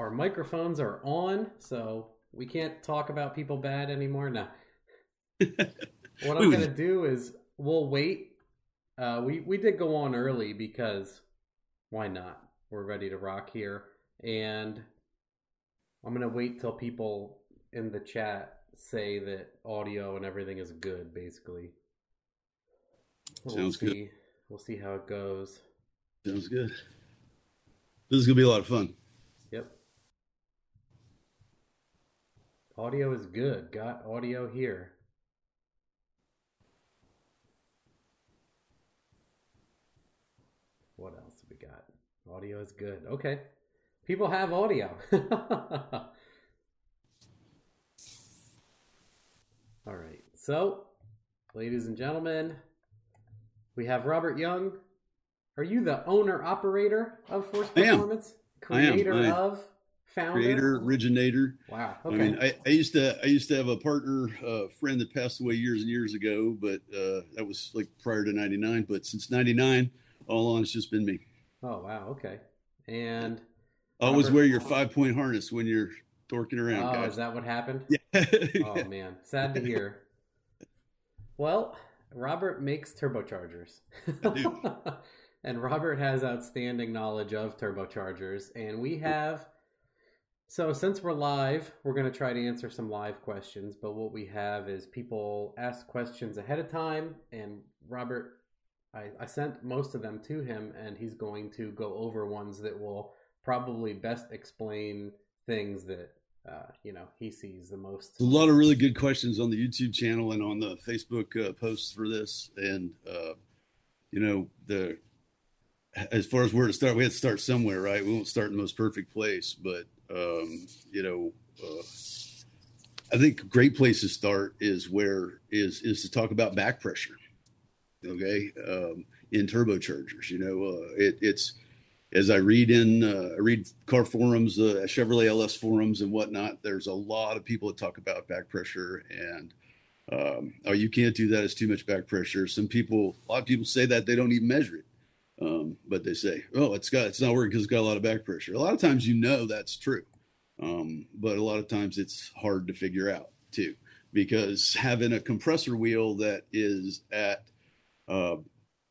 our microphones are on, so we can't talk about people bad anymore. Now, what I'm going to do is we'll wait. Uh, we we did go on early because why not? We're ready to rock here, and I'm going to wait till people in the chat say that audio and everything is good. Basically, Sounds we'll see. good. We'll see how it goes. Sounds good. This is gonna be a lot of fun. Yep. Audio is good. Got audio here. What else have we got? Audio is good. Okay. People have audio. All right. So, ladies and gentlemen, we have Robert Young. Are you the owner operator of Forced Performance? I am. Creator I am. of, founder? Creator, originator. Wow. Okay. I mean, I, I used to I used to have a partner, uh, friend that passed away years and years ago, but uh, that was like prior to '99. But since '99, all along it's just been me. oh wow. Okay. And Always Robert- wear your five point harness when you're dorking around, oh, guys. is that what happened? yeah. Oh man, sad to hear. Well, Robert makes turbochargers. And Robert has outstanding knowledge of turbochargers, and we have. So, since we're live, we're going to try to answer some live questions. But what we have is people ask questions ahead of time, and Robert, I, I sent most of them to him, and he's going to go over ones that will probably best explain things that uh, you know he sees the most. a lot of really good questions on the YouTube channel and on the Facebook uh, posts for this. And uh, you know, the as far as where to start, we had to start somewhere, right? We won't start in the most perfect place, but um, you know, uh, I think a great place to start is where is is to talk about back pressure. Okay, um, in turbochargers, you know, uh, it, it's as I read in, uh, I read car forums, uh, Chevrolet LS forums, and whatnot. There's a lot of people that talk about back pressure, and um, oh, you can't do that. It's too much back pressure. Some people, a lot of people say that they don't even measure it, um, but they say, oh, it's got, it's not working because it's got a lot of back pressure. A lot of times, you know, that's true, um, but a lot of times it's hard to figure out too, because having a compressor wheel that is at uh,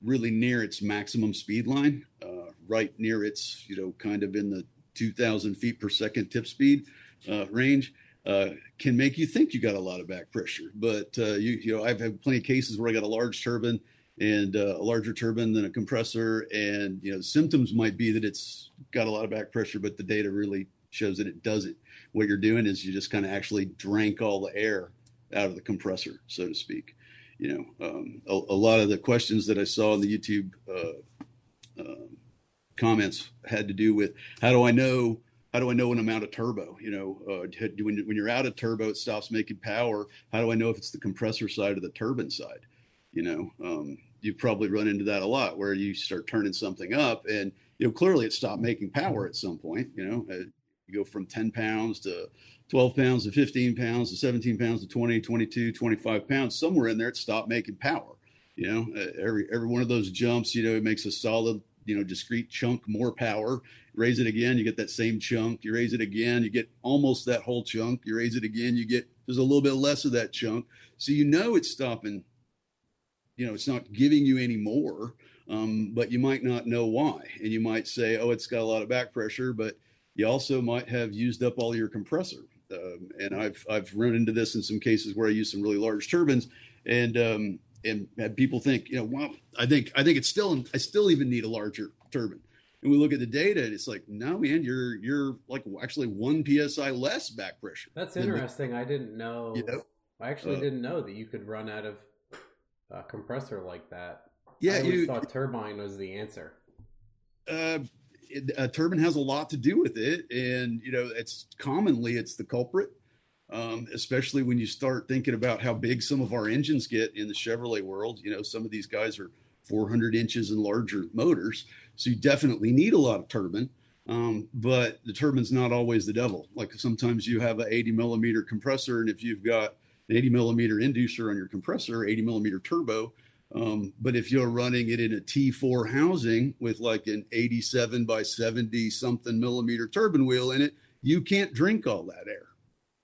really near its maximum speed line, uh, right near its, you know, kind of in the 2,000 feet per second tip speed uh, range, uh, can make you think you got a lot of back pressure. But uh, you, you know, I've had plenty of cases where I got a large turbine and uh, a larger turbine than a compressor, and you know, symptoms might be that it's got a lot of back pressure, but the data really shows that it doesn't. What you're doing is you just kind of actually drank all the air out of the compressor, so to speak you know, um, a, a, lot of the questions that I saw in the YouTube uh, uh, comments had to do with how do I know how do I know when I'm out of turbo? You know, uh, when, when you're out of turbo, it stops making power. How do I know if it's the compressor side or the turbine side? You know, um, you probably run into that a lot where you start turning something up and you know clearly it stopped making power at some point. You know, uh, you go from 10 pounds to 12 pounds to 15 pounds to 17 pounds to 20, 22, 25 pounds. Somewhere in there, it stopped making power. You know, uh, every every one of those jumps, you know, it makes a solid, you know, discrete chunk more power. Raise it again, you get that same chunk. You raise it again, you get almost that whole chunk. You raise it again, you get there's a little bit less of that chunk. So you know it's stopping. You know, it's not giving you any more, um, but you might not know why, and you might say, "Oh, it's got a lot of back pressure," but you also might have used up all your compressor. Um, and I've I've run into this in some cases where I use some really large turbines, and um, and had people think, you know, well, I think I think it's still I still even need a larger turbine. And we look at the data, and it's like, no, man, you're you're like actually one psi less back pressure. That's than the- interesting. I didn't know. You know? I actually Uh, didn't know that you could run out of a compressor like that. Yeah, I always you, thought turbine was the answer. uh, it- a turbine has a lot to do with it, and you know, it's commonly it's the culprit. Um, especially when you start thinking about how big some of our engines get in the Chevrolet world. You know, some of these guys are 400 inches and larger motors, so you definitely need a lot of turbine. Um, but the turbine's not always the devil. Like sometimes you have an 80 millimeter compressor, and if you've got an 80 millimeter inducer on your compressor, 80 millimeter turbo, um, but if you're running it in a T4 housing with like an 87 by 70 something millimeter turbine wheel in it, You can't drink all that air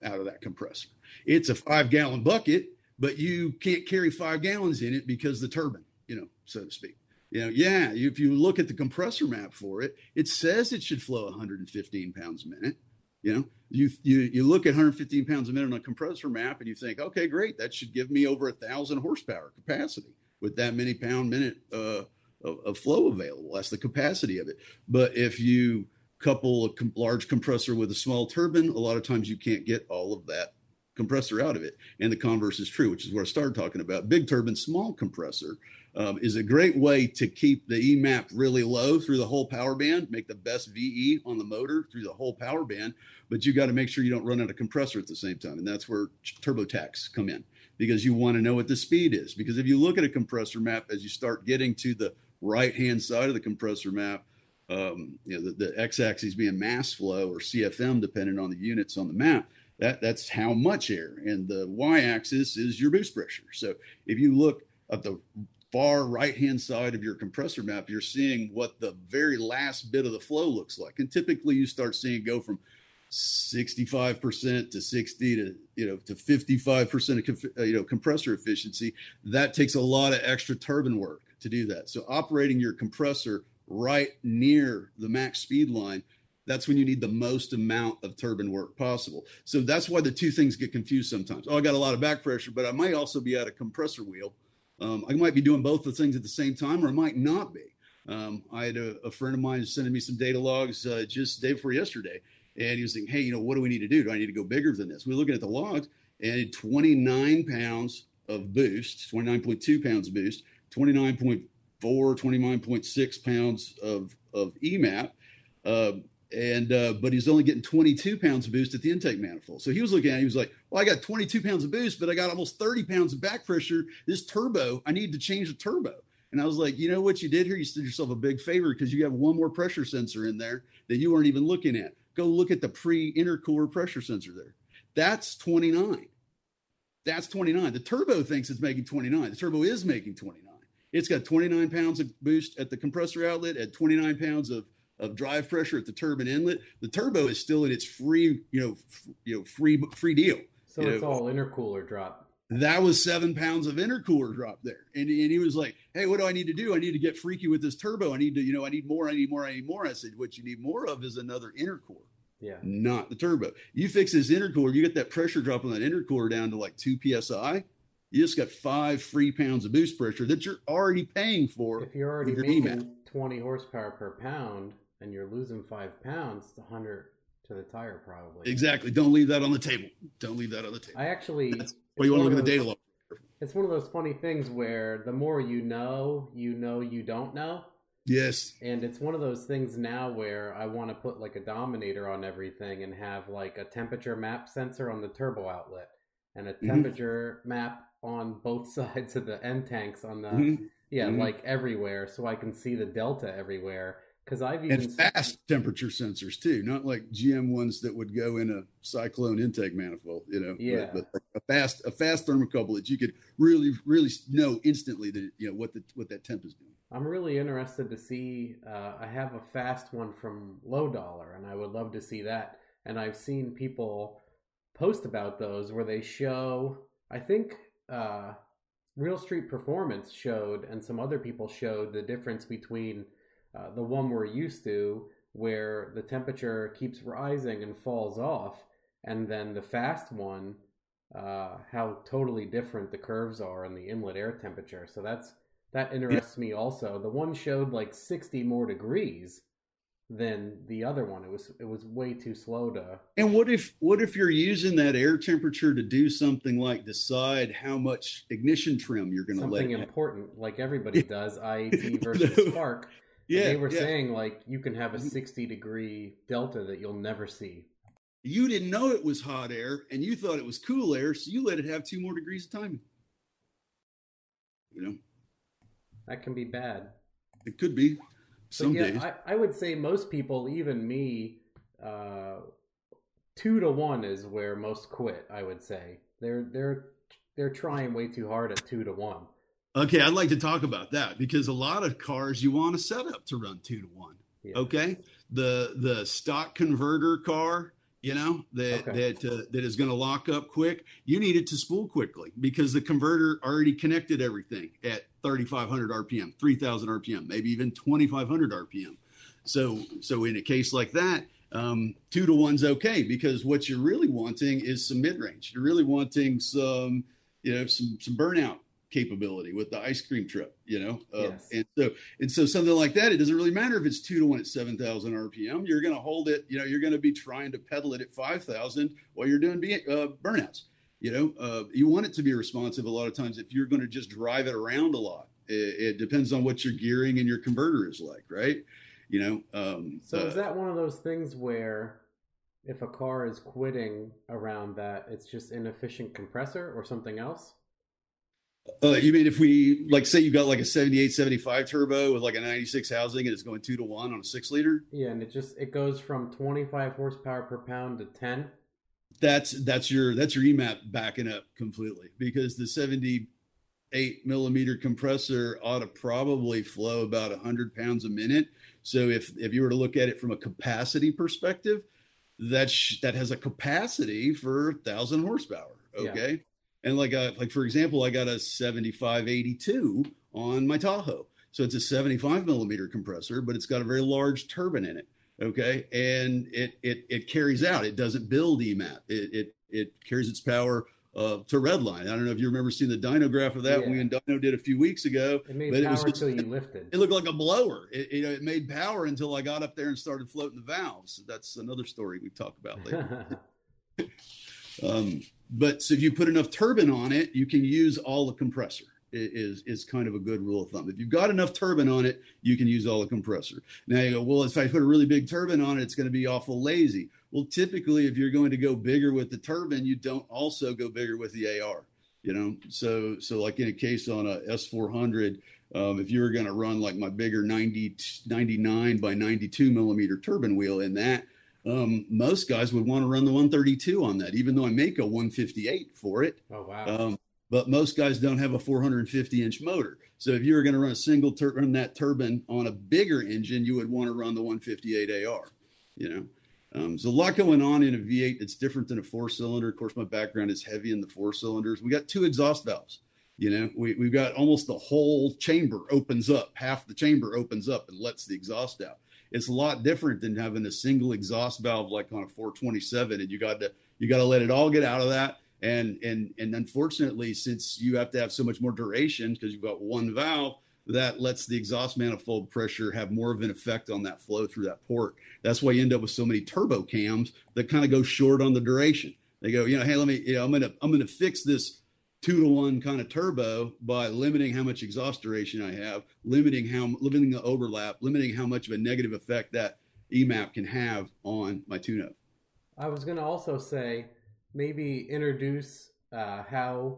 out of that compressor. It's a five gallon bucket, but you can't carry five gallons in it because the turbine, you know, so to speak. You know, yeah, if you look at the compressor map for it, it says it should flow 115 pounds a minute. You know, you you you look at 115 pounds a minute on a compressor map and you think, okay, great, that should give me over a thousand horsepower capacity with that many pound minute uh, of, of, flow available. That's the capacity of it. But if you couple a com- large compressor with a small turbine, a lot of times you can't get all of that compressor out of it. And the converse is true, which is what I started talking about. Big turbine, small compressor um, is a great way to keep the EMAP really low through the whole power band, make the best VE on the motor through the whole power band. But you got to make sure you don't run out of compressor at the same time. And that's where turbo TurboTax come in because you want to know what the speed is. Because if you look at a compressor map, as you start getting to the right hand side of the compressor map, um, you know, the, the x axis being mass flow or CFM, depending on the units on the map, that that's how much air and the y-axis is your boost pressure so if you look at the far right hand side of your compressor map you're seeing what the very last bit of the flow looks like and typically you start seeing go from 65% to 60 to you know to 55% of uh, you know compressor efficiency that takes a lot of extra turbine work to do that so operating your compressor right near the max speed line that's when you need the most amount of turbine work possible. So that's why the two things get confused sometimes. Oh, I got a lot of back pressure, but I might also be at a compressor wheel. Um, I might be doing both the things at the same time, or I might not be. Um, I had a, a, friend of mine sending me some data logs uh, just day before yesterday, and he was saying, "Hey, you know, what do we need to do? Do I need to go bigger than this?" We are looking at the logs, and 29 pounds of boost, 29.2 pounds boost, 29.4, 29.6 pounds of of EMAP. Uh, and uh, but he's only getting 22 pounds of boost at the intake manifold. So he was looking at it, he was like, "Well, I got 22 pounds of boost, but I got almost 30 pounds of back pressure. This turbo, I need to change the turbo." And I was like, "You know what you did here? You did yourself a big favor because you have one more pressure sensor in there that you weren't even looking at. Go look at the pre-intercooler pressure sensor there. That's 29. That's 29. The turbo thinks it's making 29. The turbo is making 29. It's got 29 pounds of boost at the compressor outlet, at 29 pounds of of drive pressure at the turbine inlet. The turbo is still in its free, you know, f- you know, free free deal. So it's know. all intercooler drop. That was seven pounds of intercooler drop there, and and he was like, "Hey, what do I need to do? I need to get freaky with this turbo. I need to, you know, I need more. I need more. I need more." I said, "What you need more of is another intercooler." Yeah. Not the turbo. You fix this intercooler, you get that pressure drop on that intercooler down to like two psi. You just got five free pounds of boost pressure that you're already paying for. If you're already making 20 horsepower per pound, and you're losing five pounds, it's 100 to the tire probably. Exactly. Don't leave that on the table. Don't leave that on the table. I actually. That's you want to look at the data log. It's one of those funny things where the more you know, you know you don't know. Yes. And it's one of those things now where I want to put like a dominator on everything and have like a temperature map sensor on the turbo outlet and a mm-hmm. temperature mm-hmm. map on both sides of the end tanks on the mm-hmm. yeah, mm-hmm. like everywhere so I can see the delta everywhere because I've even and fast temperature sensors too, not like GM ones that would go in a cyclone intake manifold, you know. Yeah. But, but a fast a fast thermocouple that you could really really know instantly that you know what the what that temp is doing. I'm really interested to see. Uh, I have a fast one from Lowdoller, and I would love to see that. And I've seen people post about those where they show. I think uh, Real Street Performance showed, and some other people showed the difference between uh, the one we're used to, where the temperature keeps rising and falls off, and then the fast one, uh, how totally different the curves are in the inlet air temperature. So that's that interests me also. The one showed like 60 more degrees than the other one. It was it was way too slow to. And what if what if you're using that air temperature to do something like decide how much ignition trim you're going to let? Something important, like everybody does, IAT versus spark. Yeah, they were yeah. saying like you can have a mm-hmm. 60 degree delta that you'll never see. You didn't know it was hot air and you thought it was cool air, so you let it have two more degrees of timing. You know? That can be bad. It could be. Some yeah, days. I, I, would say most people, even me, uh, two to one is where most quit, I would say. They're they're they're trying way too hard at two to one. Okay, I'd like to talk about that because a lot of cars you want to set up to run two to one. Yeah. Okay, the the stock converter car you know that okay. that uh, that is going to lock up quick you need it to spool quickly because the converter already connected everything at 3500 rpm 3000 rpm maybe even 2500 rpm so so in a case like that um, two to one's okay because what you're really wanting is some mid-range you're really wanting some you know some some burnout capability with the ice cream trip, you know? Uh, yes. And so, and so something like that, it doesn't really matter if it's two to one at 7,000 RPM, you're going to hold it, you know, you're going to be trying to pedal it at 5,000 while you're doing uh, burnouts. You know, uh, you want it to be responsive a lot of times if you're going to just drive it around a lot. It, it, depends on what your gearing and your converter is like, right? You know, um, so is uh, that one of those things where if a car is quitting around that, it's just an inefficient compressor or something else? Uh, you mean if we like say you got like a 78 75 turbo with like a 96 housing and it's going two to one on a six liter? Yeah and it just it goes from 25 horsepower per pound to 10 that's that's your that's your emap backing up completely because the 78 millimeter compressor ought to probably flow about 100 pounds a minute. So if if you were to look at it from a capacity perspective that sh- that has a capacity for 1000 horsepower okay? yeah and like a, uh, like for example, I got a 7582 on my Tahoe. So it's a 75 millimeter compressor, but it's got a very large turbine in it. Okay. And it it it carries out. It doesn't build EMAP. It it it carries its power uh, to redline. I don't know if you remember seeing the dyno graph of that yeah. we and Dyno did a few weeks ago. It made but power it was until you lifted. It looked like a blower. It, it, it made power until I got up there and started floating the valves. That's another story we talk about later. um, but so if you put enough turbine on it, you can use all the compressor. Is is kind of a good rule of thumb. If you've got enough turbine on it, you can use all the compressor. Now you go, well, if I put a really big turbine on it, it's going to be awful lazy. Well, typically, if you're going to go bigger with the turbine, you don't also go bigger with the AR. You know, so so like in a case on a S400, um, if you were going to run like my bigger 90 99 by 92 millimeter turbine wheel in that, um, most guys would want to run the 132 on that, even though I make a 158 for it. Oh wow! Um, but most guys don't have a 450 inch motor. So if you were going to run a single tur- run that turbine on a bigger engine, you would want to run the 158 AR. You know, um, there's a lot going on in a V8 that's different than a four cylinder. Of course, my background is heavy in the four cylinders. We got two exhaust valves. You know, we, we've got almost the whole chamber opens up, half the chamber opens up and lets the exhaust out it's a lot different than having a single exhaust valve like on a 427 and you got to you got to let it all get out of that. And and and unfortunately since you have to have so much more duration because you've got one valve that lets the exhaust manifold pressure have more of an effect on that flow through that port. That's why you end up with so many turbo cams that kind of go short on the duration. They go you know hey let me you know i'm gonna i'm gonna fix this two to one kind of turbo by limiting how much exhaust duration I have, limiting how limiting the overlap, limiting how much of a negative effect that EMAP can have on my tune-up. I was going to also say maybe introduce uh, how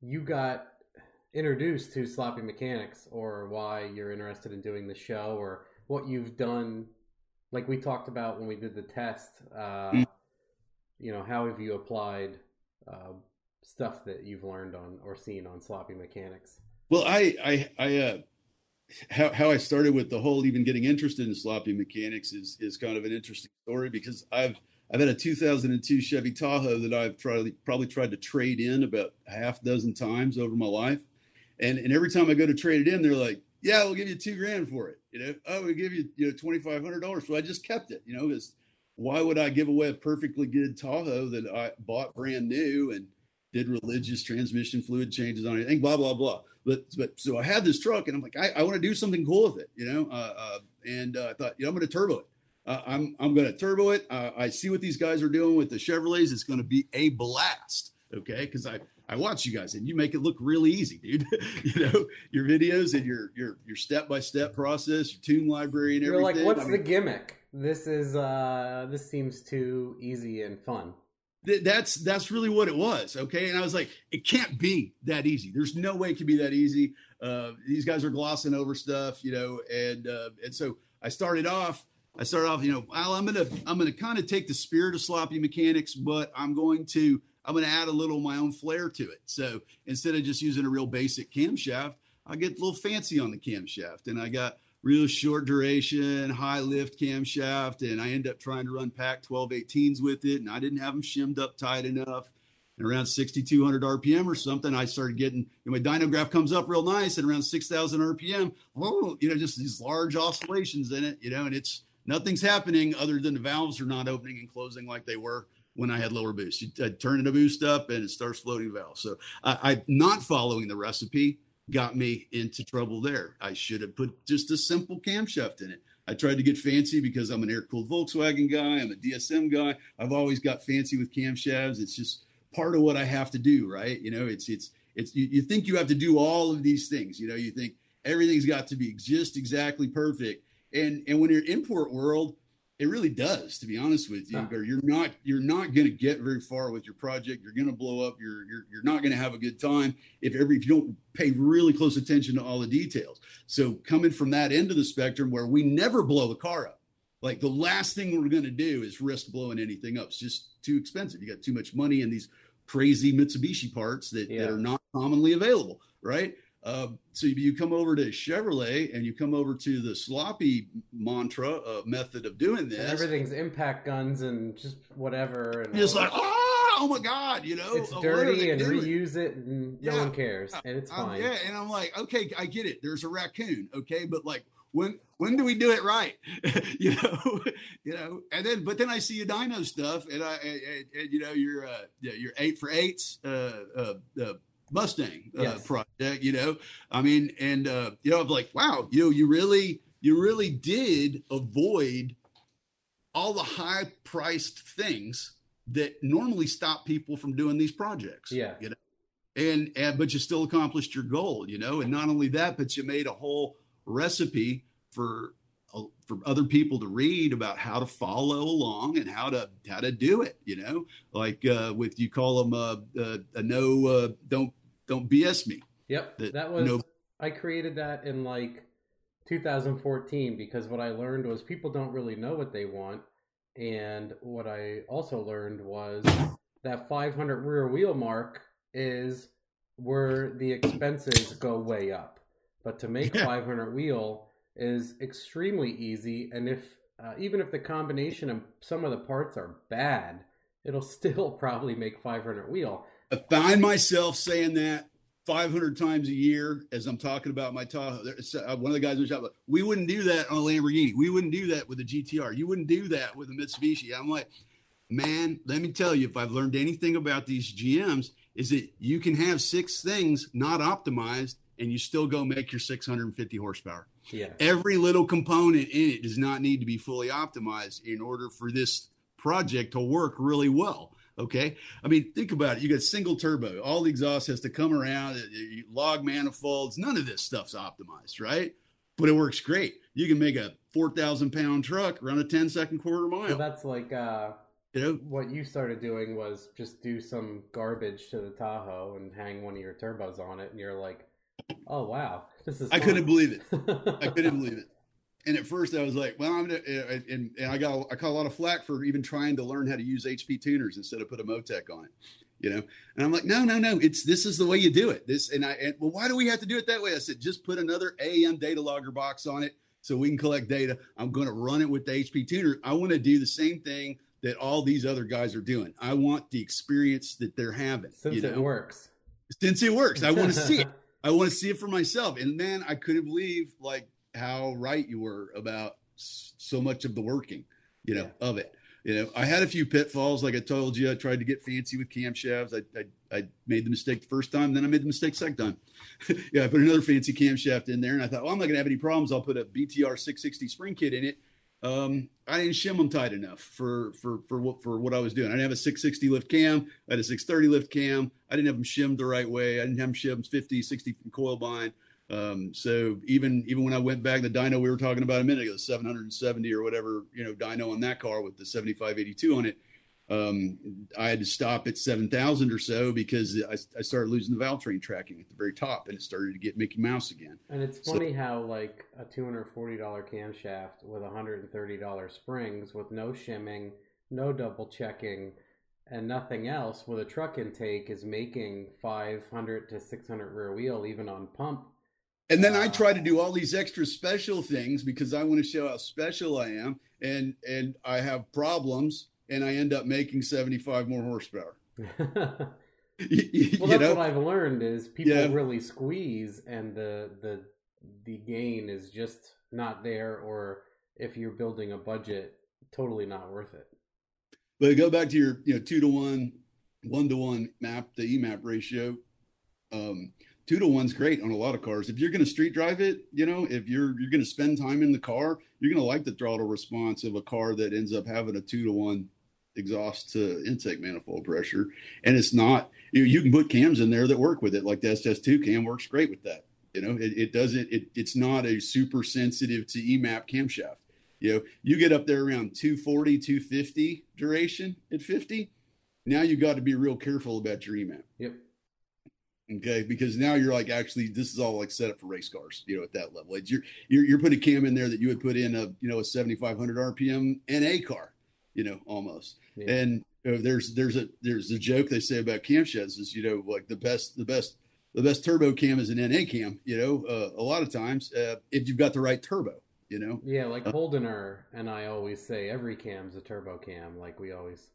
you got introduced to sloppy mechanics or why you're interested in doing the show or what you've done like we talked about when we did the test uh, mm. you know how have you applied uh, stuff that you've learned on or seen on sloppy mechanics? Well, I, I, I, uh, how, how I started with the whole even getting interested in sloppy mechanics is, is kind of an interesting story because I've, I've had a 2002 Chevy Tahoe that I've tried, probably tried to trade in about a half dozen times over my life. And, and every time I go to trade it in, they're like, yeah, we'll give you two grand for it. You know, oh, we'll give you, you know, $2,500. So I just kept it, you know, because why would I give away a perfectly good Tahoe that I bought brand new and, did religious transmission fluid changes on anything, blah blah blah. But but so I had this truck, and I'm like, I, I want to do something cool with it, you know. Uh, uh, and uh, I thought, you know, I'm going to turbo it. Uh, I'm I'm going to turbo it. Uh, I see what these guys are doing with the Chevrolets. It's going to be a blast, okay? Because I I watch you guys, and you make it look really easy, dude. you know your videos and your your your step by step process, your tune library, and everything. You're like, what's I mean, the gimmick? This is uh this seems too easy and fun that's that's really what it was okay? And i was like it can't be that easy. There's no way it can be that easy. Uh, these guys are glossing over stuff you know and uh, and so i started off i started off you know well i'm gonna i'm gonna kind of take the spirit of sloppy mechanics but i'm going to i'm gonna add a little of my own flair to it. So instead of just using a real basic camshaft i get a little fancy on the camshaft. And i got real short duration, high lift camshaft, and I end up trying to run PAC 1218s with it, and I didn't have them shimmed up tight enough. And around 6,200 RPM or something, I started getting you know, my dynograph comes up real nice at around 6,000 RPM. Oh, you know, just these large oscillations in it, you know, and it's nothing's happening other than the valves are not opening and closing like they were when I had lower boost. You turn the boost up and it starts floating valves. So I, I not following the recipe got me into trouble there. I should have put just a simple camshaft in it. I tried to get fancy because I'm an air cooled Volkswagen guy. I'm a DSM guy. I've always got fancy with camshafts. It's just part of what I have to do, right? You know, it's it's it's you, you think you have to do all of these things. You know, you think everything's got to be just exactly perfect. And and when you're import world, it really does, to be honest with you. Huh. You're not you're not going to get very far with your project. You're going to blow up. You're you're you're not going to have a good time if every if you don't pay really close attention to all the details. So coming from that end of the spectrum, where we never blow the car up, like the last thing we're going to do is risk blowing anything up. It's just too expensive. You got too much money in these crazy Mitsubishi parts that, yeah. that are not commonly available, right? Uh, so you come over to Chevrolet and you come over to the sloppy mantra uh, method of doing this. And everything's impact guns and just whatever. And it's like, oh, oh my god, you know, it's dirty and doing? reuse it, and yeah. no one cares, and it's fine. Um, yeah, and I'm like, okay, I get it. There's a raccoon, okay, but like when when do we do it right you know you know and then but then i see your dino stuff and i and, and you know your uh your eight for eights uh uh, uh Mustang uh, yes. project, you know. I mean, and uh, you know, I'm like, wow, you know, you really, you really did avoid all the high priced things that normally stop people from doing these projects. Yeah. You know, and and but you still accomplished your goal, you know, and not only that, but you made a whole recipe for for other people to read about how to follow along and how to how to do it you know like uh with you call them uh, uh a no uh don't don't BS me. Yep. That, that was no... I created that in like 2014 because what I learned was people don't really know what they want and what I also learned was that 500 rear wheel mark is where the expenses go way up. But to make 500 wheel is extremely easy and if uh, even if the combination of some of the parts are bad, it'll still probably make 500 wheel. I find myself saying that 500 times a year as I'm talking about my Tahoe. Uh, one of the guys in the shop, we wouldn't do that on a Lamborghini. We wouldn't do that with a GTR. You wouldn't do that with a Mitsubishi. I'm like, man, let me tell you, if I've learned anything about these GMs, is that you can have six things not optimized and you still go make your 650 horsepower. Yeah. Every little component in it does not need to be fully optimized in order for this project to work really well. Okay. I mean, think about it. You got single turbo, all the exhaust has to come around, log manifolds. None of this stuff's optimized, right? But it works great. You can make a 4,000 pound truck run a 10 second quarter mile. So that's like, uh, you know, what you started doing was just do some garbage to the Tahoe and hang one of your turbos on it. And you're like, oh, wow, this is. I couldn't believe it. I couldn't believe it and at first I was like, well, I'm gonna, uh, uh, and, and I got I caught a lot of flack for even trying to learn how to use HP tuners instead of put a Motec on it, you know. And I'm like, no, no, no, it's this is the way you do it. This and I and well, why do we have to do it that way? I said, just put another AEM data logger box on it so we can collect data. I'm going to run it with the HP tuner. I want to do the same thing that all these other guys are doing. I want the experience that they're having. Since you know? it works. Since it works, I want to see it. I want to see it for myself. And man, I couldn't believe like how right you were about so much of the working, you know, yeah. of it. You know, I had a few pitfalls. Like I told you, I tried to get fancy with camshafts. I, I, I made the mistake the first time, then I made the mistake second time. yeah, I put another fancy camshaft in there, and I thought, well, I'm not gonna have any problems. I'll put a BTR 660 spring kit in it. Um, I didn't shim them tight enough for for for what for what I was doing. I didn't have a 660 lift cam. I had a 630 lift cam. I didn't have them shimmed the right way. I didn't have them shimmed 50, 60 from coil bind. Um, so even even when I went back, the dyno we were talking about a minute ago, 770 or whatever, you know, dyno on that car with the 7582 on it, um, I had to stop at 7,000 or so because I, I, started losing the valve train tracking at the very top, and it started to get Mickey Mouse again. And it's funny so, how like a $240 camshaft with $130 springs with no shimming, no double checking, and nothing else with a truck intake is making 500 to 600 rear wheel even on pump And then I try to do all these extra special things because I want to show how special I am, and and I have problems, and I end up making seventy five more horsepower. well, that's know? what I've learned is people yeah. really squeeze, and the the the gain is just not there, or if you're building a budget, totally not worth it. But go back to your you know two to one, one to one map, the EMAP ratio. Um, two to one's great on a lot of cars. If you're going to street drive it, you know, if you're you're going to spend time in the car, you're going to like the throttle response of a car that ends up having a two to one exhaust to intake manifold pressure. And it's not you, you can put cams in there that work with it, like the SS2 cam works great with that. You know, it, it doesn't it, it's not a super sensitive to EMAP camshaft. You know, you get up there around 240, 250 duration at 50. Now you got to be real careful about your EMAP. Yep. Okay, because now you're like actually this is all like set up for race cars, you know, at that level. It's you're you're, you're putting cam in there that you would put in a you know a 7500 RPM NA car, you know, almost. Yeah. And you know, there's there's a there's a joke they say about cam sheds is you know like the best the best the best turbo cam is an NA cam, you know, uh, a lot of times uh, if you've got the right turbo, you know. Yeah, like uh, Holdener and I always say every cam's a turbo cam. Like we always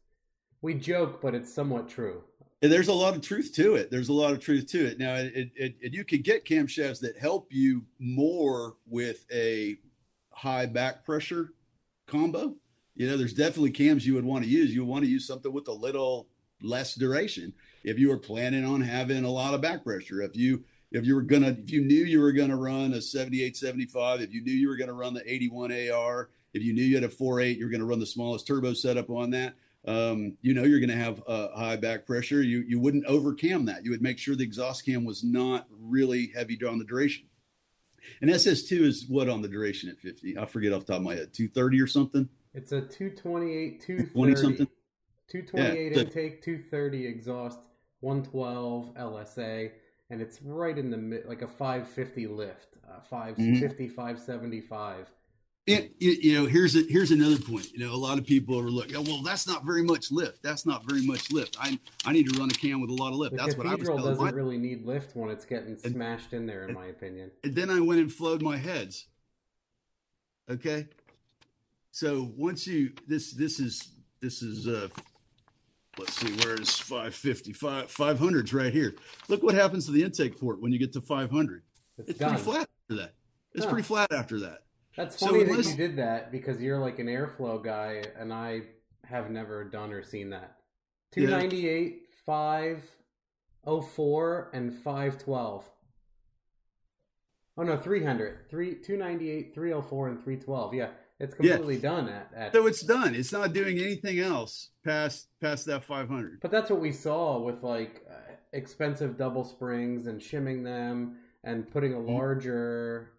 we joke, but it's somewhat true there's a lot of truth to it. There's a lot of truth to it. Now, it, it, it, you can get camshafts that help you more with a high back pressure combo. You know, there's definitely cams you would want to use. You want to use something with a little less duration if you were planning on having a lot of back pressure. If you if you were gonna if you knew you were gonna run a 78 75, if you knew you were gonna run the 81 AR, if you knew you had a 4.8, you're gonna run the smallest turbo setup on that um, you know you're going to have a high back pressure. You you wouldn't overcam that. You would make sure the exhaust cam was not really heavy on the duration. And SS2 is what on the duration at 50? I forget off the top of my head. 230 or something. It's a 228, 230 something. 228 yeah, intake, 230 exhaust, 112 LSA, and it's right in the mid, like a 550 lift, uh, 550, mm-hmm. 575 it, you know, here's a, here's another point. You know, a lot of people are looking, oh, well, that's not very much lift. That's not very much lift. I I need to run a cam with a lot of lift. The that's what I was telling doesn't my, really need lift when it's getting and, smashed in there, in and, my opinion. And then I went and flowed my heads. Okay, so once you this this is this is uh let's see where is 550 5 500's right here look what happens to the intake port when you get to 500 it's, it's pretty flat after that it's huh. pretty flat after that that's funny so that you did that because you're like an airflow guy, and I have never done or seen that. Two ninety eight, five oh four, and five twelve. Oh no, 300. 3 298, 304 and 312. Yeah, it's completely yeah. done at, at So it's done. It's not doing anything else past past that 500. But that's what we saw with like uh, expensive double springs and shimming them and putting a larger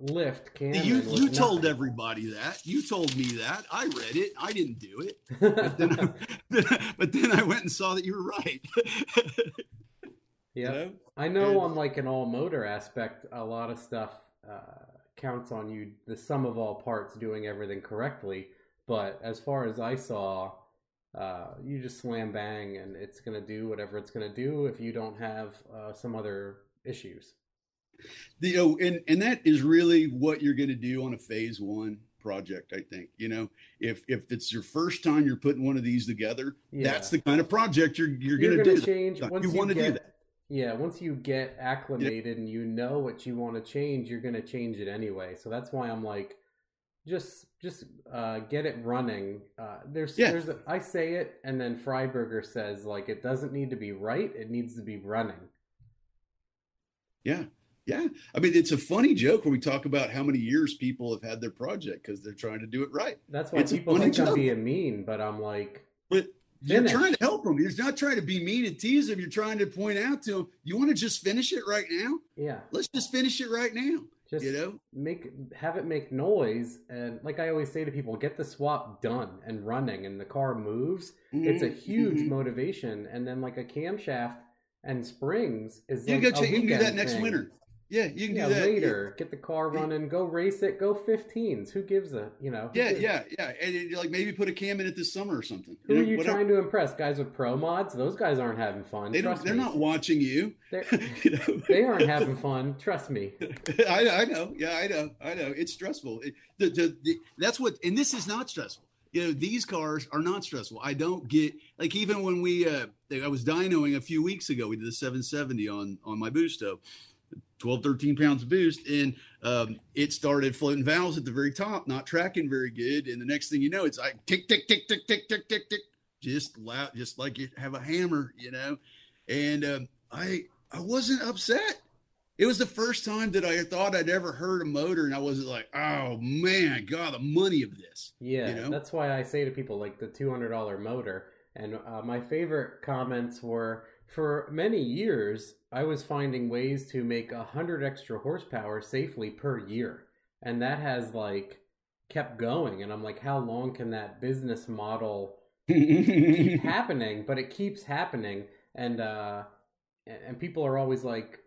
lift can. You you told everybody that. You told me that. I read it. I didn't do it. But then, I, but then I went and saw that you were right. yeah, you know? I know and, on like an all motor aspect, a lot of stuff uh, counts on you. The sum of all parts doing everything correctly. But as far as I saw, uh, you just slam bang and it's going to do whatever it's going to do if you don't have uh, some other issues you know, and and that is really what you're going to do on a phase one project. I think you know if if it's your first time you're putting one of these together, yeah. that's the kind of project you're you're, you're going to do. Change once you, you want to do that. Yeah, once you get acclimated yeah. and you know what you want to change, you're going to change it anyway. So that's why I'm like, just just uh, get it running. Uh, there's yeah. there's a, I say it, and then Freiburger says like it doesn't need to be right; it needs to be running. Yeah, yeah, I mean it's a funny joke when we talk about how many years people have had their project because they're trying to do it right. That's why it's people think joke. I'm being mean, but I'm like, but you're trying to help them. You're not trying to be mean and tease them. You're trying to point out to them, you want to just finish it right now. Yeah, let's just finish it right now. Just you know, make have it make noise, and like I always say to people, get the swap done and running, and the car moves. Mm-hmm. It's a huge mm-hmm. motivation, and then like a camshaft and springs is you like go. You can do that next thing. winter. Yeah, you can yeah, do that. later. Get the car running. Go race it. Go 15s. Who gives a you know? Yeah, gives- yeah, yeah. And like maybe put a cam in it this summer or something. Who know, are you whatever. trying to impress? Guys with pro mods? Those guys aren't having fun. They don't. Trust They're me. not watching you. They're, you know? they aren't having fun. Trust me. I, I know. Yeah, I know. I know. It's stressful. It, the, the, the, that's what, and this is not stressful. You know, these cars are not stressful. I don't get like even when we, uh, I was dynoing a few weeks ago. We did the 770 on on my Boosto, 12, 13 pounds of boost, and um, it started floating valves at the very top, not tracking very good. And the next thing you know, it's like tick, tick, tick, tick, tick, tick, tick, tick, just loud, just like you have a hammer, you know. And um, I I wasn't upset it was the first time that I thought I'd ever heard a motor, and I wasn't like, "Oh man, God, the money of this." Yeah, You know? that's why I say to people like the two hundred dollar motor. And uh, my favorite comments were for many years I was finding ways to make a hundred extra horsepower safely per year, and that has like kept going. And I'm like, how long can that business model keep happening? But it keeps happening, and uh, and people are always like.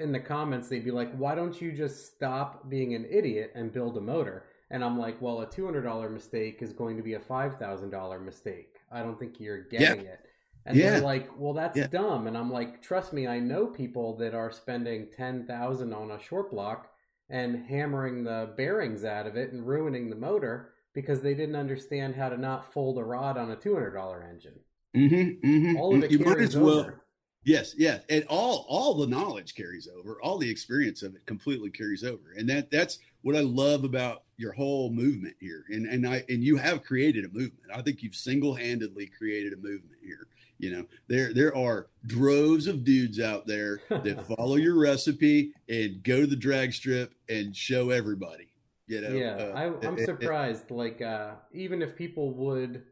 In the comments, they'd be like, "Why don't you just stop being an idiot and build a motor?" And I'm like, well, a two hundred dollar mistake is going to be a five thousand dollar mistake. I don't think you're getting it. And Yeah. they're like, well, that's Yeah. dumb. And I'm like, trust me, I know people that are spending ten thousand on a short block and hammering the bearings out of it and ruining the motor because they didn't understand how to not fold a rod on a two hundred dollar engine. mm-hmm, mm-hmm. All of it you carries as well. over. Yes, yes, and all all the knowledge carries over. All the experience of it completely carries over, and that that's what I love about your whole movement here. And and I and you have created a movement. I think you've single handedly created a movement here. You know, there there are droves of dudes out there that follow your recipe and go to the drag strip and show everybody. You know, yeah, uh, I, I'm it- it- surprised. like, uh, even if people would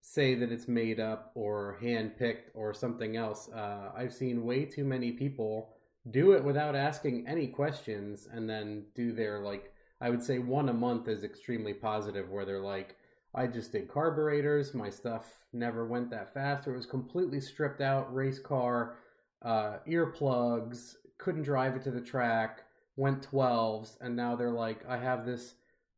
say that it's made up or handpicked or something else, uh, I've seen way too many people do it without asking any questions, and then do their like. I would say one a month is extremely positive, where they're like, I just did carburetors. My stuff never went that fast. Or it was completely stripped out race car, uh, earplugs. Couldn't drive it to the track. Went 12s, and now they're like, I have this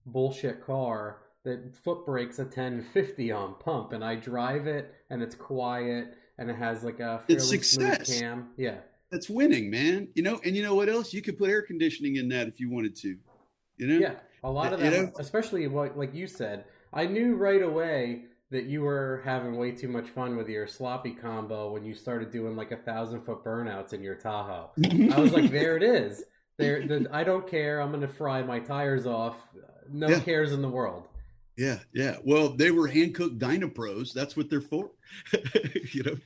bullshit car that foot brakes a 1050 on pump, and I drive it, and it's quiet, and it has like a fairly It's smooth success. cam. Yeah, that's winning, man. You know, and you know what else? You could put air conditioning in that if you wanted to. You know, Yeah, a lot of You them, know? especially what like you said. I knew right away that you were having way too much fun with your sloppy combo when you started doing like a thousand foot burnouts in your Tahoe. I was like, there it is. There, the, I don't care. I'm gonna fry my tires off. No Yeah. cares in the world. Yeah, yeah. Well, they were hand cooked Dynapros. That's what they're for. you know,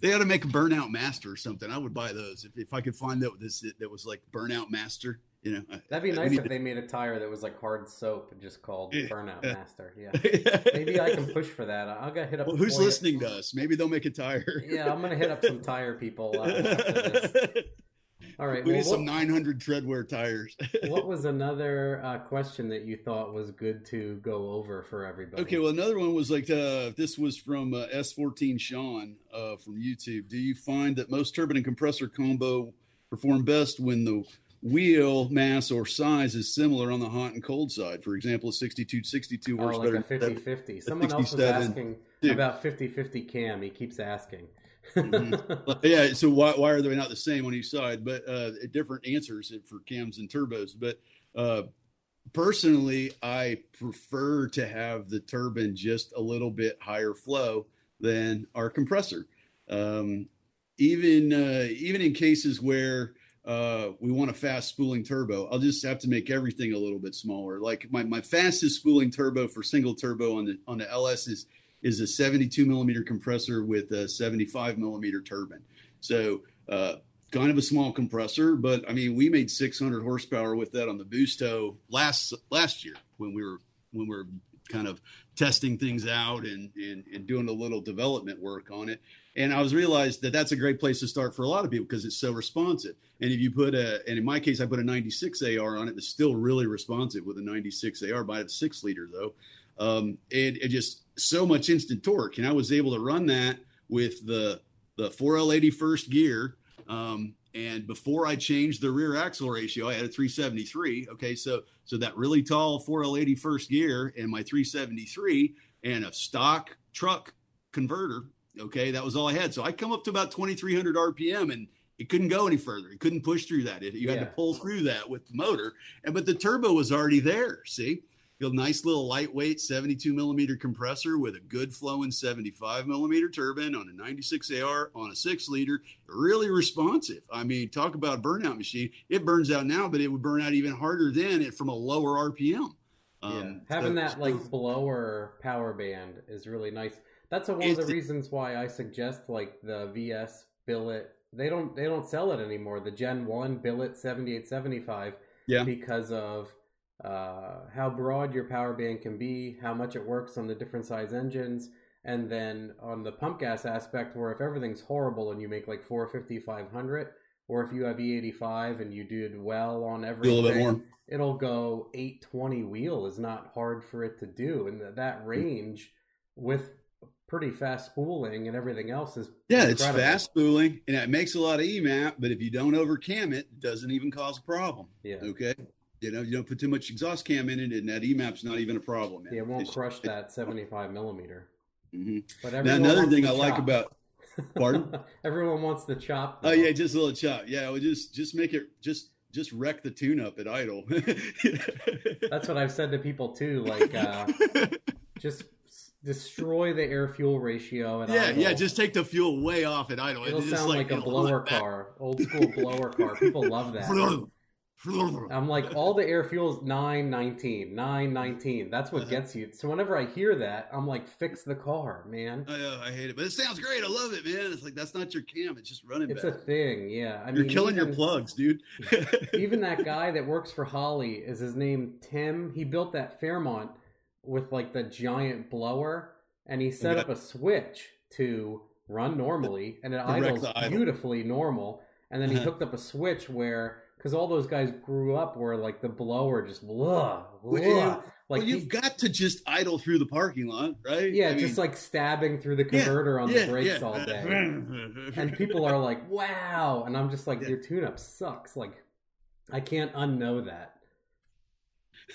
they ought to make a burnout master or something. I would buy those if, if I could find that this that was like burnout master. You know, That'd be nice if they made a tire that was like hard soap and just called Burnout. Master. Yeah, maybe I can push for that. I'll get hit up. Well, who's listening to us? Maybe they'll make a tire. Yeah, I'm gonna hit up some tire people. Uh. All right. we well, need some what- 900 treadwear tires. what was another uh, question that you thought was good to go over for everybody? Okay, well, another one was like uh, this was from uh, S14 Sean uh, from YouTube. Do you find that most turbine and compressor combo perform best when the wheel mass or size is similar on the hot and cold side? For example, a 62 62 oh, works like better. a 50 50. Someone else was asking Dude. about 50 50 cam. He keeps asking. Mhm. yeah, so why, why are they not the same on each side? But uh, different answers for cams and turbos. But uh, personally, I prefer to have the turbine just a little bit higher flow than our compressor. Um, even uh, even in cases where uh, we want a fast spooling turbo, I'll just have to make everything a little bit smaller. Like my, my fastest spooling turbo for single turbo on the on the LS is is a 72 millimeter compressor with a 75 millimeter turbine. So uh, kind of a small compressor, but I mean we made 600 horsepower with that on the Boosto last last year when we were when we were kind of testing things out and, and and doing a little development work on it. And I was realized that that's a great place to start for a lot of people because it's so responsive. And if you put a, and in my case, I put a 96 AR on it that's still really responsive with a 96 AR by a six liter though. Um, and it just so much instant torque. And I was able to run that with the, the 4L80 first gear. Um, And before I changed the rear axle ratio, I had a 373. Okay, so so that really tall 4L80 first gear and my 373 and a stock truck converter. Okay, that was all I had. So I come up to about 2,300 RPM and it couldn't go any further. It couldn't push through that. It, you had to pull through that with the motor. And but the turbo was already there. See, a nice little lightweight 72 millimeter compressor with a good flowing 75 millimeter turbine on a 96 AR on a six liter, really responsive. I mean, talk about a burnout machine. It burns out now, but it would burn out even harder than it- from a lower RPM. yeah. Um, Having so- that like blower power band is really nice. That's one of It's the the- reasons why I suggest like the VS billet. They don't they don't sell it anymore. The Gen One billet seventy eight seventy five. Yeah. Because of uh, how broad your power band can be, how much it works on the different size engines, and then on the pump gas aspect, where if everything's horrible and you make like 450, 500, or if you have E85 and you did well on everything, little bit more. it'll go 820 wheel is not hard for it to do and that range with pretty fast spooling and everything else is Yeah, it's fast spooling and it makes a lot of EMAP, but if you don't overcam it, it doesn't even cause a problem. yeah Okay. You know, you don't put too much exhaust cam in it, and that EMAP's not even a problem. Man. yeah it won't It's- crush that 75 millimeter Mhm. but Now, another thing I like about Pardon? everyone wants the chop oh yeah, just a little chop. Yeah, well, just just make it just just wreck the tune up at idle. that's what i've said to people too like uh just destroy the air fuel ratio at yeah, idle. yeah. Just take the fuel way off at idle. it'll just sound like, a it'll blower car old school blower car people love that I'm like, all the air fuels 919, 919. That's what Uh-huh. gets you. So whenever I hear that, I'm like, fix the car, man. I, uh, I hate it, but it sounds great. I love it, man. It's like that's not your cam. It's just running It's a thing, yeah. I mean, You're mean, killing your plugs, dude. even that guy that works for Holley is his name Tim. He built that Fairmont with like the giant blower, and he set up a switch to run normally, and it idles the idle. beautifully normal. And then he Uh-huh. hooked up a switch where, because all those guys grew up where like the blower just blah, Well, blah. yeah. like well, you've he- got to just idle through the parking lot, right? Yeah, I just mean, like stabbing through the yeah, converter on yeah, the brakes yeah. all day. and people are like, "Wow!" And I'm just like. "Your tune-up sucks." Like, I can't unknow that.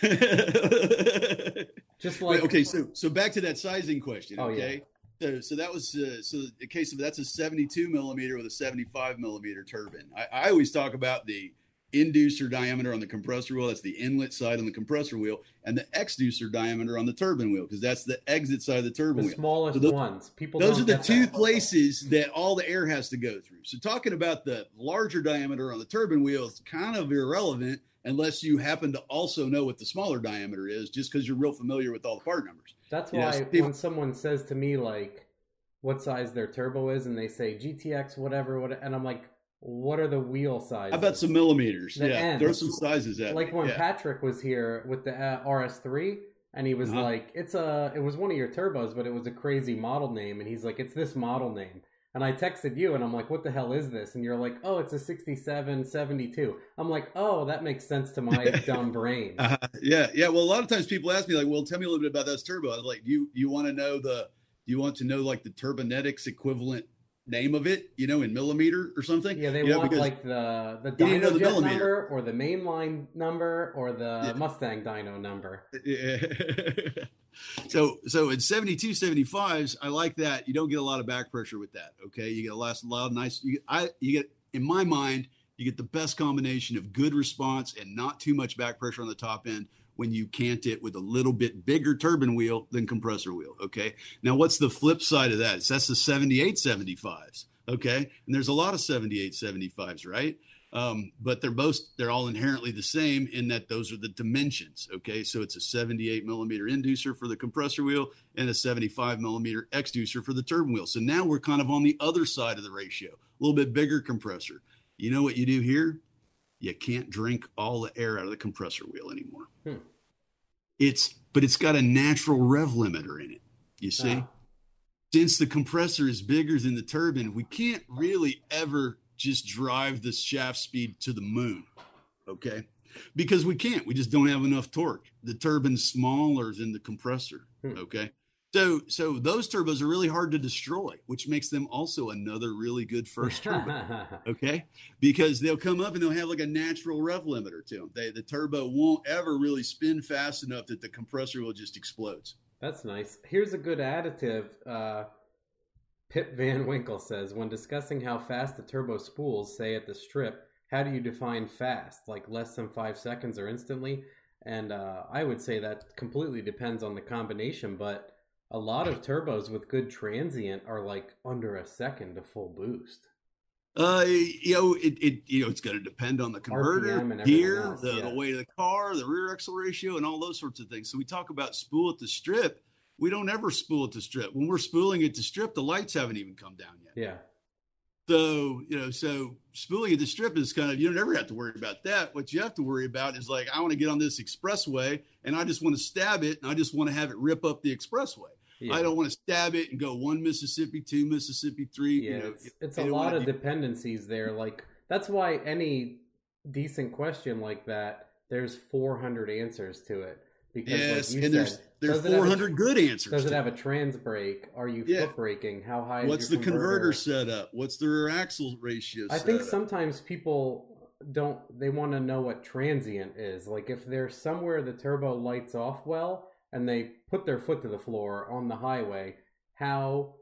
Just like, Wait, okay, so so back to that sizing question. Oh, yeah. Okay, so, so that was uh, so the case of that's a 72 millimeter with a 75 millimeter turbine. I, I always talk about the inducer diameter on the compressor wheel. That's the inlet side on the compressor wheel, and the exducer diameter on the turbine wheel because that's the exit side of the turbine the wheel. smallest So those- ones. People. Those are the two that. places that all the air has to go through. So talking about the larger diameter on the turbine wheel is kind of irrelevant unless you happen to also know what the smaller diameter is, just because you're real familiar with all the part numbers. That's Yeah, why so people- when someone says to me like, "What size their turbo is," and they say GTX whatever, what, and I'm like, "What are the wheel sizes?" How about some millimeters? The yeah, ends. throw some sizes at like when yeah. Patrick was here with the uh, RS3 and he was Uh-huh. like it's a it was one of your turbos but it was a crazy model name and he's like it's this model name and I texted you and I'm like what the hell is this and you're like oh it's a 67 72 I'm like oh that makes sense to my dumb brain Uh, yeah, yeah. Well, a lot of times people ask me like, "Well, tell me a little bit about that turbo." I'm like, "You you want to know the you want to know like the turbonetics equivalent name of it, you know, in millimeter or something?" yeah they You know, want because- like the the know dyno the number or the mainline number or the Yeah. Mustang dyno number Yeah. So so in 72 75s i like that. You don't get a lot of back pressure with that okay? You get a lot, a lot of nice you, i you get in my mind you get the best combination of good response and not too much back pressure on the top end when you cant it with a little bit bigger turbine wheel than compressor wheel okay? Now what's the flip side of that? That's the 78 75s okay? And there's a lot of 78 75s right um, but they're both they're all inherently the same in that those are the dimensions okay? So it's a 78 millimeter inducer for the compressor wheel and a 75 millimeter exducer for the turbine wheel. So now we're kind of on the other side of the ratio a little bit bigger compressor. You know what you do here? You can't drink all the air out of the compressor wheel anymore. Hmm. it's but it's got a natural rev limiter in it you see? Ah. since the compressor is bigger than the turbine, we can't really ever just drive the shaft speed to the moon. Okay. Because we can't. We just don't have enough torque. The turbine's smaller than the compressor. Hmm. Okay. So, so those turbos are really hard to destroy, which makes them also another really good first turbo. okay, because they'll come up and they'll have like a natural rev limiter to them. They, the turbo won't ever really spin fast enough that the compressor will just explode. That's nice. Here's a good additive. Uh, Pip Van Winkle says when discussing how fast the turbo spools, say at the strip, how do you define fast? Like less than five seconds or instantly? And uh, I would say that completely depends on the combination, but a lot of turbos with good transient are like under a second to full boost. Uh, you know, it, it you know it's going to depend on the converter, gear, else, the, yeah. the weight of the car, the rear axle ratio, and all those sorts of things. So we talk about spool at the strip. We don't ever spool it to strip. When we're spooling it to strip, the lights haven't even come down yet. Yeah. So you know, so spooling at the strip is kind of you don't ever have to worry about that. What you have to worry about is like I want to get on this expressway and I just want to stab it and I just want to have it rip up the expressway. Yeah. I don't want to stab it and go one Mississippi, two Mississippi, three. Yeah, you know, it's, it's a lot of dependencies there. Like that's why any decent question like that, there's 400 answers to it. Because yes, like and said, there's there's 400 a, good answers. Does it have a trans brake? Are you yeah. foot braking? How high? What's the converter? converter setup? What's the rear axle ratio? I think sometimes people don't. They want to know what transient is. Like if there's somewhere the turbo lights off well, and they put their foot to the floor on the highway, how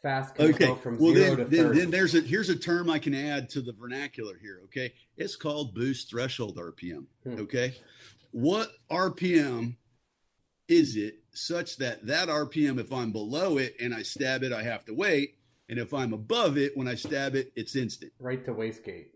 fast can okay. go from well, zero then, to then, then, there's a here's a term I can add to the vernacular here. Okay, it's called boost threshold RPM. Hmm. Okay, what RPM is it such that that RPM, if I'm below it and I stab it, I have to wait, and if I'm above it, when I stab it, it's instant. Right to wastegate.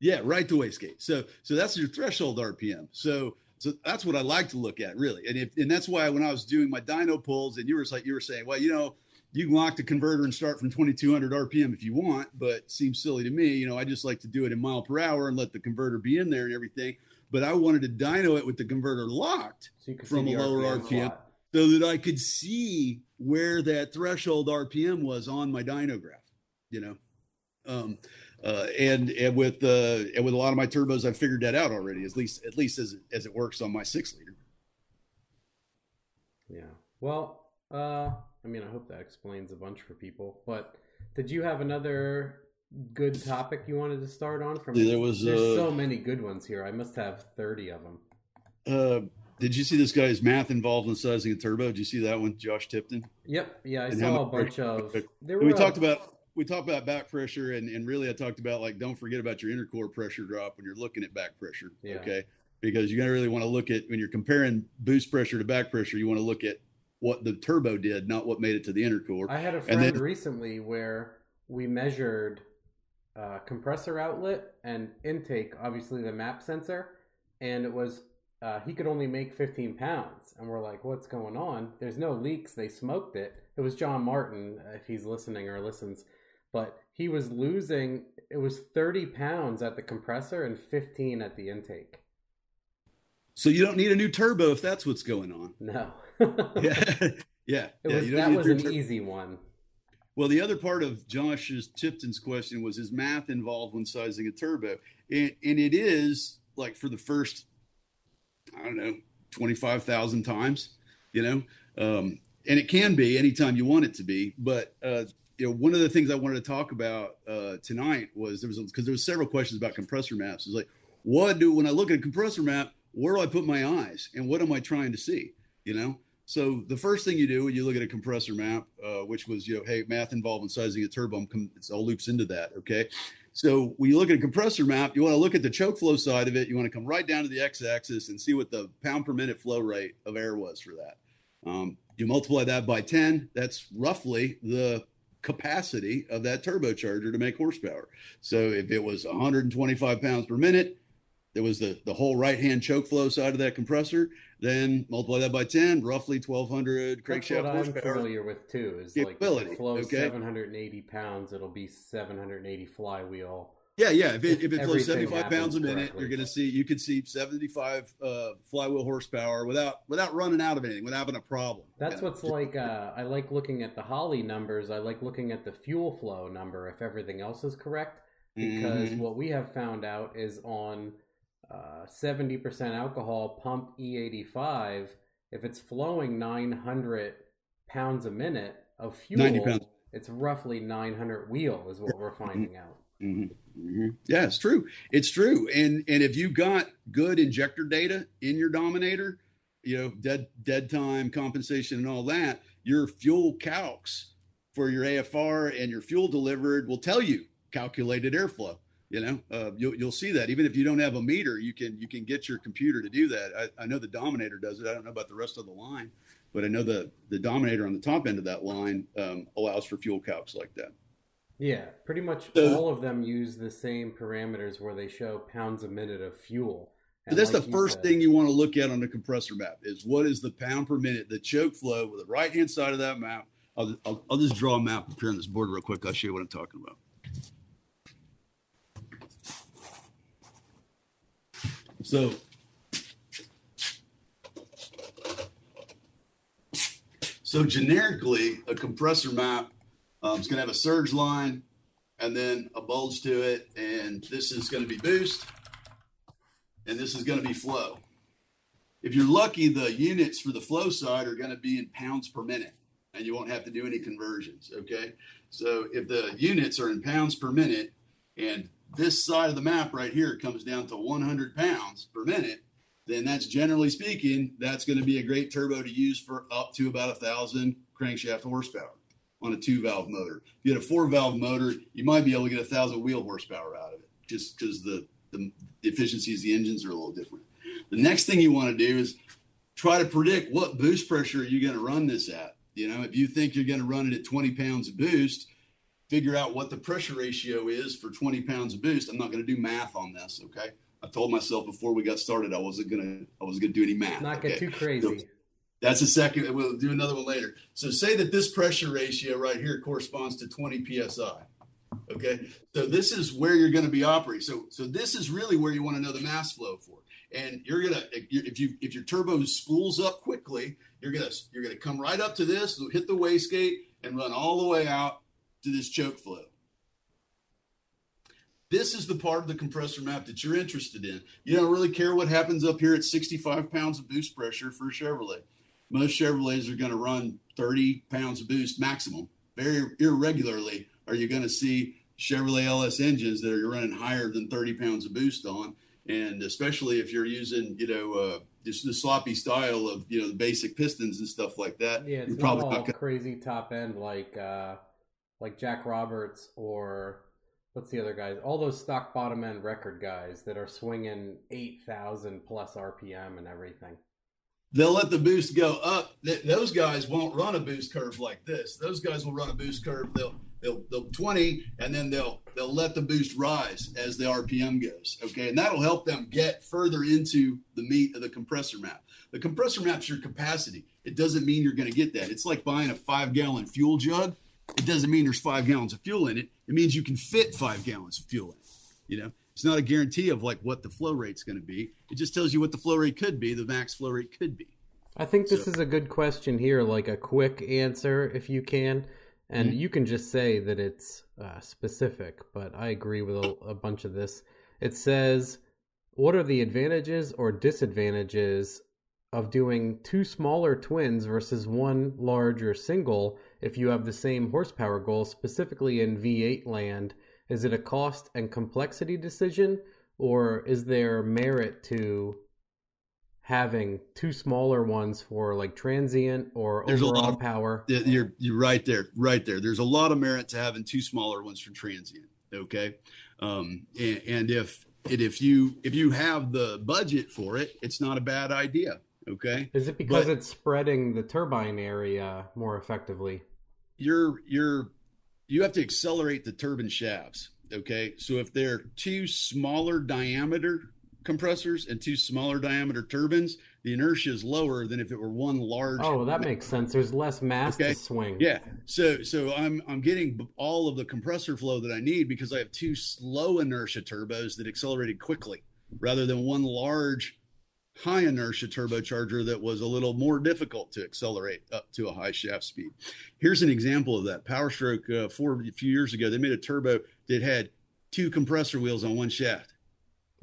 Yeah, right to wastegate. So so that's your threshold RPM. So so that's what I like to look at, really. And if, and that's why when I was doing my dyno pulls, and you were like you were saying, well, you know, you can lock the converter and start from 2200 RPM if you want, but seems silly to me. You know, I just like to do it in mile per hour and let the converter be in there and everything. But I wanted to dyno it with the converter locked so from a lower RPM, RPM so that I could see where that threshold RPM was on my dyno graph. You know, um, uh, and and with uh, and with a lot of my turbos, I've figured that out already. At least at least as it, as it works on my six liter. Yeah. Well, uh, I mean, I hope that explains a bunch for people. But did you have another good topic you wanted to start on? From there was there's uh, so many good ones here. I must have thirty of them. Uh, did you see this guy's math involved in sizing a turbo? Did you see that one, Josh Tipton? Yep. Yeah, I and saw a bunch of. There we talked about we talked about back pressure and, and really I talked about like don't forget about your intercore pressure drop when you're looking at back pressure. Yeah. Okay. Because you're gonna really want to look at when you're comparing boost pressure to back pressure, you want to look at what the turbo did, not what made it to the intercore. I had a friend then, recently where we measured uh, compressor outlet and intake, obviously the map sensor, and it was uh, he could only make 15 pounds. And we're like, what's going on? There's no leaks. They smoked it. It was John Martin, if he's listening or listens but he was losing it was 30 pounds at the compressor and 15 at the intake so you don't need a new turbo if that's what's going on no yeah yeah, yeah was, that was an tur- easy one well the other part of josh's tipton's question was is math involved when sizing a turbo and, and it is like for the first i don't know 25000 times you know um, and it can be anytime you want it to be but uh, you know, one of the things I wanted to talk about uh, tonight was there was because there was several questions about compressor maps. It's like, what do when I look at a compressor map, where do I put my eyes, and what am I trying to see? You know, so the first thing you do when you look at a compressor map, uh, which was you know, hey, math involved in sizing a turbo, it all loops into that. Okay, so when you look at a compressor map, you want to look at the choke flow side of it. You want to come right down to the x-axis and see what the pound per minute flow rate of air was for that. Um, you multiply that by 10, that's roughly the capacity of that turbocharger to make horsepower. So if it was 125 pounds per minute, there was the, the whole right hand choke flow side of that compressor. Then multiply that by 10, roughly 1200 crankshaft what horsepower. I'm familiar with too. Is like if it flows okay? 780 pounds, it'll be 780 flywheel yeah, yeah. If it, if it flows 75 pounds a minute, correctly. you're going to see, you can see 75 uh, flywheel horsepower without without running out of anything, without having a problem. That's what's like. Uh, I like looking at the Holley numbers. I like looking at the fuel flow number if everything else is correct. Because mm-hmm. what we have found out is on uh, 70% alcohol pump E85, if it's flowing 900 pounds a minute of fuel, 90 pounds. it's roughly 900 wheel, is what we're finding out. Mm-hmm. Mm-hmm. Yeah, it's true. It's true. And and if you got good injector data in your Dominator, you know, dead dead time compensation and all that, your fuel calcs for your AFR and your fuel delivered will tell you calculated airflow. You know, uh, you'll you'll see that even if you don't have a meter, you can you can get your computer to do that. I, I know the Dominator does it. I don't know about the rest of the line, but I know the the Dominator on the top end of that line um, allows for fuel calcs like that. Yeah, pretty much so, all of them use the same parameters where they show pounds a minute of fuel. That's like the first said, thing you want to look at on the compressor map is what is the pound per minute, the choke flow with the right hand side of that map. I'll, I'll, I'll, just draw a map up here on this board real quick. I'll show you what I'm talking about. So, so generically, a compressor map um, it's going to have a surge line and then a bulge to it. And this is going to be boost and this is going to be flow. If you're lucky, the units for the flow side are going to be in pounds per minute and you won't have to do any conversions. Okay. So if the units are in pounds per minute and this side of the map right here comes down to 100 pounds per minute, then that's generally speaking, that's going to be a great turbo to use for up to about a thousand crankshaft horsepower on a two valve motor. If you had a four valve motor, you might be able to get a thousand wheel horsepower out of it just because the, the, efficiencies the engines are a little different. The next thing you want to do is try to predict what boost pressure are you going to run this at. You know, if you think you're going to run it at 20 pounds boost, figure out what the pressure ratio is for 20 pounds of boost. I'm not going to do math on this. Okay. I told myself before we got started I wasn't gonna I wasn't gonna do any math. Not okay? get too crazy. So that's a second. We'll do another one later. So say that this pressure ratio right here corresponds to 20 psi. Okay, so this is where you're going to be operating. So so this is really where you want to know the mass flow for. And you're gonna if you if your turbo spools up quickly, you're gonna you're gonna come right up to this, hit the wastegate, and run all the way out to this choke flow. This is the part of the compressor map that you're interested in. You don't really care what happens up here at 65 pounds of boost pressure for a Chevrolet most Chevrolets are going to run 30 pounds of boost maximum. Very irregularly are you going to see Chevrolet LS engines that are running higher than 30 pounds of boost on. And especially if you're using, you know, uh, just the sloppy style of, you know, the basic pistons and stuff like that. Yeah, it's you're probably not gonna... crazy top end like, uh, like Jack Roberts or what's the other guys? All those stock bottom end record guys that are swinging 8,000 plus RPM and everything they'll let the boost go up. those guys won't run a boost curve like this. Those guys will run a boost curve. They'll they'll they'll 20 and then they'll they'll let the boost rise as the RPM goes. Okay, and that'll help them get further into the meat of the compressor map. The compressor map's your capacity. It doesn't mean you're going to get that. It's like buying a five gallon fuel jug. It doesn't mean there's five gallons of fuel in it. It means you can fit five gallons of fuel in it. You know, it's not a guarantee of like what the flow rate's going to be. It just tells you what the flow rate could be, the max flow rate could be. I think this so. is a good question here, like a quick answer if you can. And mm-hmm. you can just say that it's uh, specific, but I agree with a, a bunch of this. It says, What are the advantages or disadvantages of doing two smaller twins versus one larger single if you have the same horsepower goal, specifically in V8 land? Is it a cost and complexity decision, or is there merit to having two smaller ones for like transient or There's overall of, power? You're you're right there, right there. There's a lot of merit to having two smaller ones for transient. Okay, um, and, and if and if you if you have the budget for it, it's not a bad idea. Okay, is it because but, it's spreading the turbine area more effectively? You're you're you have to accelerate the turbine shafts. Okay, so if they're two smaller diameter compressors and two smaller diameter turbines, the inertia is lower than if it were one large. Oh, that makes sense. There's less mass okay. to swing. Yeah. So so I'm I'm getting all of the compressor flow that I need because I have two slow inertia turbos that accelerated quickly rather than one large high inertia turbocharger that was a little more difficult to accelerate up to a high shaft speed. Here's an example of that. PowerStroke uh, four a few years ago, they made a turbo that had two compressor wheels on one shaft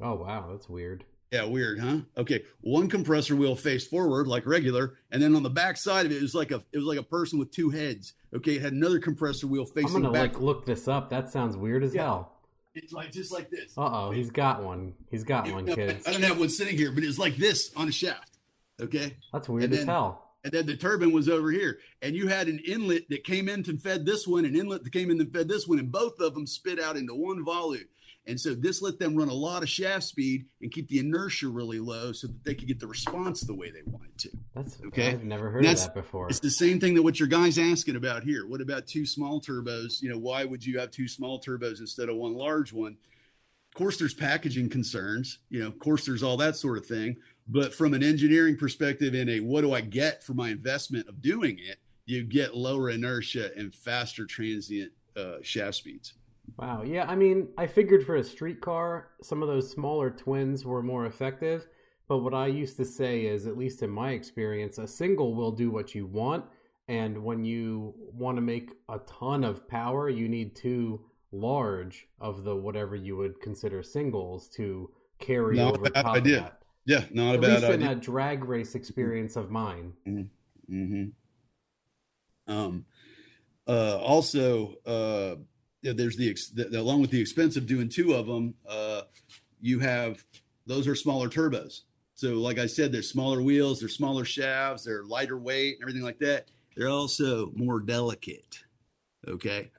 Oh wow, that's weird. Yeah, weird, huh? Okay, one compressor wheel faced forward like regular, and then on the back side of it, it was like a it was like a person with two heads. Okay, it had another compressor wheel facing I'm gonna back. like look this up. That sounds weird as Yeah. hell. It's like just like this. Uh oh, he's got one. He's got one, kids. I don't have one sitting here, but it's like this on a shaft. Okay, That's weird And as then- hell. and then the turbine was over here, and you had an inlet that came in and fed this one, an inlet that came in and fed this one, and both of them spit out into one volume. And so this let them run a lot of shaft speed and keep the inertia really low, so that they could get the response the way they wanted to. That's Okay. I've never heard of that before. It's the same thing that what your guy's asking about here. What about two small turbos? You know, why would you have two small turbos instead of one large one? Of course, there's packaging concerns. You know, of course, there's all that sort of thing. But from an engineering perspective, in a what do I get for my investment of doing it, you get lower inertia and faster transient uh, shaft speeds. Wow. Yeah, I mean, I figured for a street car, some of those smaller twins were more effective. But what I used to say is, at least in my experience, a single will do what you want. And when you want to make a ton of power, you need two large of the whatever you would consider singles to carry Not a over bad top idea. that. Yeah, not a At bad least in a drag race experience of mine. hmm Um, uh, also, uh, there's the, the along with the expense of doing two of them, uh, you have those are smaller turbos. So, like I said, they're smaller wheels, they're smaller shafts, they're lighter weight, and everything like that. They're also more delicate. Okay,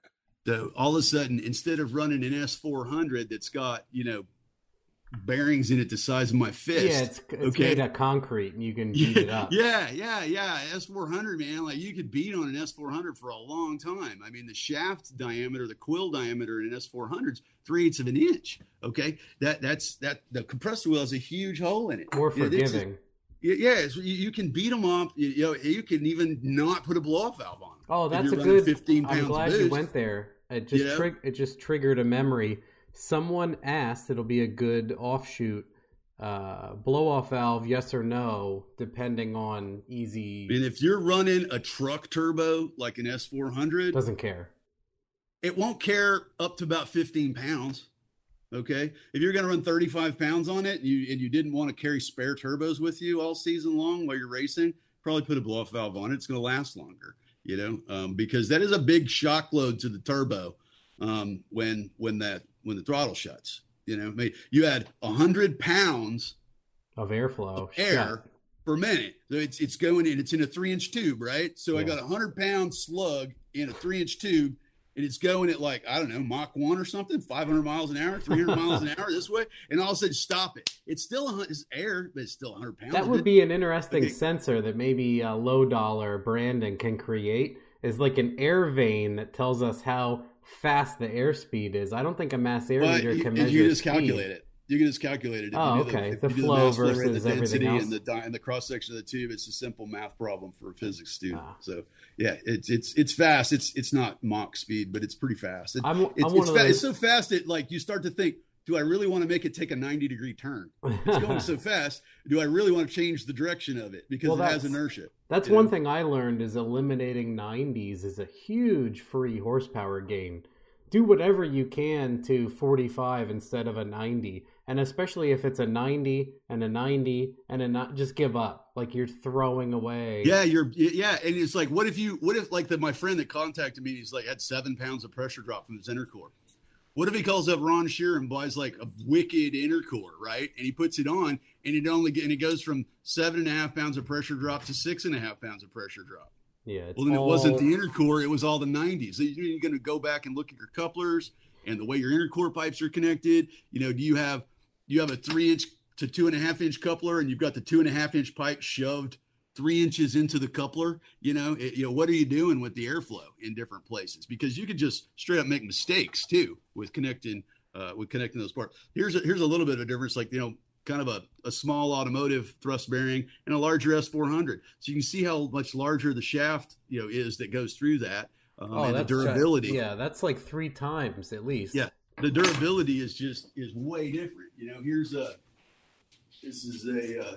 so all of a sudden, instead of running an S400 that's got you know bearings in it the size of my fist, Yeah, it's, it's okay. made of concrete and you can beat it up. Yeah, yeah, yeah. S four hundred, man. Like you could beat on an S four hundred for a long time. I mean, the shaft diameter, the quill diameter in an S four hundred's three eighths of an inch. Okay, that that's that. The compressor wheel has a huge hole in it. More Yeah, is- forgiving. Yeah, yeah, you, can beat them up. You, know, you can even not put a blow off valve on them. Oh, that's a good. 15 I'm glad you went there. It just You know? trig- it just triggered a memory. Someone asked, "It'll be a good offshoot uh, blow off valve, yes or no, depending on easy." And if you're running a truck turbo like an S four hundred, Doesn't care. it won't care up to about 15 pounds. Okay. If you're going to run 35 pounds on it and you, and you didn't want to carry spare turbos with you all season long while you're racing, probably put a blow off valve on it. It's going to last longer, you know, um, because that is a big shock load to the turbo um, when, when that, when the throttle shuts, you know, I mean, you had 100 pounds Of airflow, air Shut. per minute. So it's it's going in. It's in a three inch tube, right? So I got a hundred pound slug in a three inch tube, and it's going at like I don't know Mach one or something, five hundred miles an hour, three hundred miles an hour this way, and all of a sudden stop it. It's still a it's air, but it's still hundred pounds. That would be an interesting Okay. sensor that maybe a Lowdoller Brandon can create. Is like an air vane that tells us how fast the airspeed is. I don't think a mass air But meter you, can you measure can just speed. calculate it. You can just calculate it. If Oh, you okay. The you do flow flow rate, versus the density everything and the di- and the cross section of the tube. It's a simple math problem for a physics student. Ah. So yeah, it's it's it's fast. It's it's not Mach speed, but it's pretty fast. It, I'm, it's, I'm it's, fa- those. it's so fast that like you start to think, do I really want to make it take a 90 degree turn? It's going so fast. Do I really want to change the direction of it because Well, it has inertia? That's one know? thing I learned is eliminating 90s is a huge free horsepower gain. Do whatever you can to 45 instead of a 90. And especially if it's a 90 and a 90 and a not just give up. Like you're throwing away. Yeah, you're yeah, and it's like, what if you, what if like the my friend that contacted me, he's like had seven pounds of pressure drop from his intercore. What if he calls up Ron Shear and buys like a wicked intercore, right? And he puts it on, and it only and it goes from seven and a half pounds of pressure drop to six and a half pounds of pressure drop. Yeah. It's Well, then all- it wasn't the intercore; it was all the 90s. So you're going to go back and look at your couplers and the way your intercore pipes are connected. You know, do you have you have a three inch to two and a half inch coupler, and you've got the two and a half inch pipe shoved three inches into the coupler? You know, it, you know what are you doing with the airflow in different places? Because you could just straight up make mistakes too with connecting uh, with connecting those parts. Here's a, here's a little bit of a difference, like you know. Kind of a, a small automotive thrust bearing and a larger S400. So you can see how much larger the shaft, you know, is that goes through that. Um, Oh, and the just- durability. yeah, that's like three times at least. Yeah. the durability is just is way different. You know, here's a this is a uh,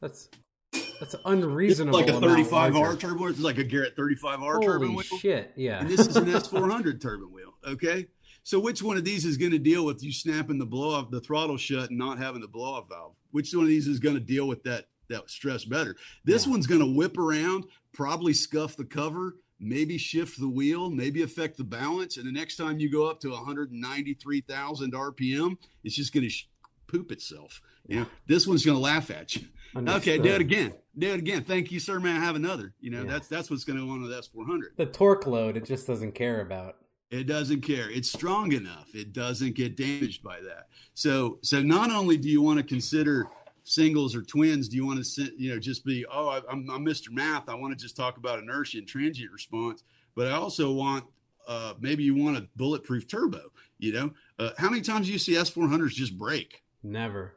That's that's it's unreasonable. like a 35 R larger. turbo. It's like a Garrett 35 R turbine Holy wheel, shit! Yeah. and this is an S400 turbine wheel. Okay, So which one of these is going to deal with you snapping the blow off the throttle shut and not having the blow off valve? Which one of these is going to deal with that that stress better? This yeah. one's going to whip around, probably scuff the cover, maybe shift the wheel, maybe affect the balance, and the next time you go up to 193,000 RPM, it's just going to sh- poop itself. You know, this one's going to laugh at you. Understood. Okay, do it again. Do it again. Thank you, sir. May I have another? You know, yeah. that's that's what's going to go on with S four hundred. The torque load, it just doesn't care about. It doesn't care. It's strong enough. It doesn't get damaged by that. So so not only do you want to consider singles or twins, do you want to you know just be oh I, I'm, I'm Mr. Math. I want to just talk about inertia and transient response, but I also want uh, maybe you want a bulletproof turbo. You know, uh, how many times do you see S400s just break? Never.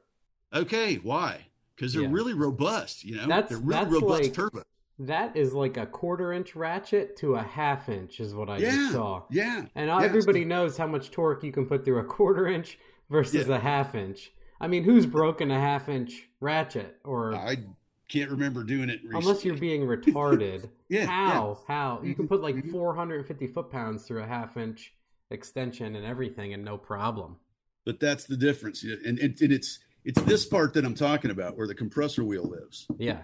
Okay, why? because they're yeah. really robust. You know, that's, they're really that's robust like, turbo. That is like a quarter inch ratchet to a half inch, is what I yeah, just saw. Yeah, and yeah, everybody knows how much torque you can put through a quarter inch versus a half inch. I mean, who's broken a half inch ratchet or? I can't remember doing it recently. unless you're being retarded. yeah, how? How you can put like mm-hmm. 450 foot pounds through a half inch extension and everything, and no problem. But that's the difference, and, and, and it's it's this part that I'm talking about where the compressor wheel lives. Yeah.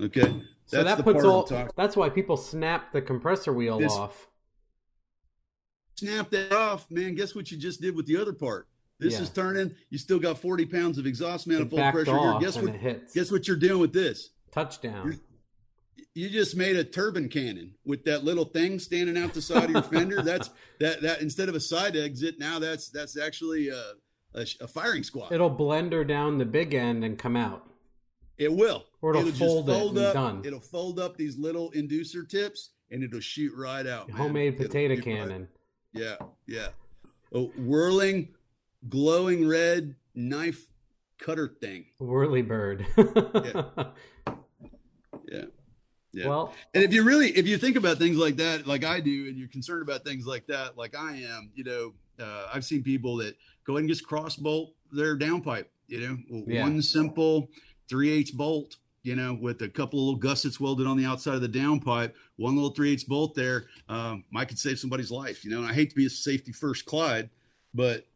Okay. That's so that puts all. That's why people snap the compressor wheel this, off. Snap that off, man. Guess what you just did with the other part? This yeah. is turning. You still got 40 pounds of exhaust manifold pressure here. Guess what? Guess what you're doing with this? Touchdown. You're, you just made a turbine cannon with that little thing standing out the side of your fender. That's that that instead of a side exit, now that's that's actually uh a, a firing squad. It'll blender down the big end and come out. It will. Or it'll, it'll fold, fold up. Done. It'll fold up these little inducer tips and it'll shoot right out. Homemade potato cannon. Right. Yeah, yeah. A whirling, glowing red knife cutter thing. Whirly bird. yeah. Yeah. Yeah. Well, and if you really, if you think about things like that, like I do, and you're concerned about things like that, like I am, you know, uh, I've seen people that go ahead and just cross bolt their downpipe, you know, yeah. one simple three eighths bolt, you know, with a couple of little gussets welded on the outside of the downpipe, one little three eighths bolt there, um, might could save somebody's life, you know. And I hate to be a safety first Clyde, but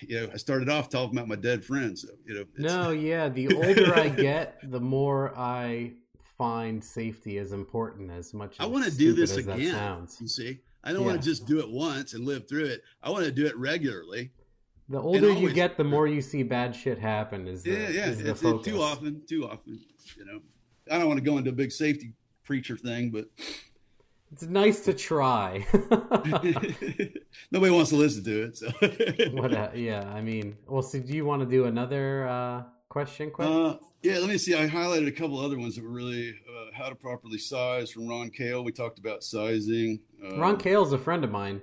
you know, I started off talking about my dead friends. So, you know, no, yeah. The older I get, the more I find safety as important as much. As I want to do this again. You see, I don't yeah. want to just do it once and live through it. I want to do it regularly. The older you get, the more you see bad shit happen. Is the, yeah, yeah. Is the focus. too often, too often. You know, I don't want to go into a big safety preacher thing, but it's nice to try. Nobody wants to listen to it, so. what? A, yeah, I mean, well, so do you want to do another uh, question? Question? Uh, yeah, let me see. I highlighted a couple other ones that were really uh, how to properly size from Ron Kale. We talked about sizing. Uh, Ron Kale's a friend of mine.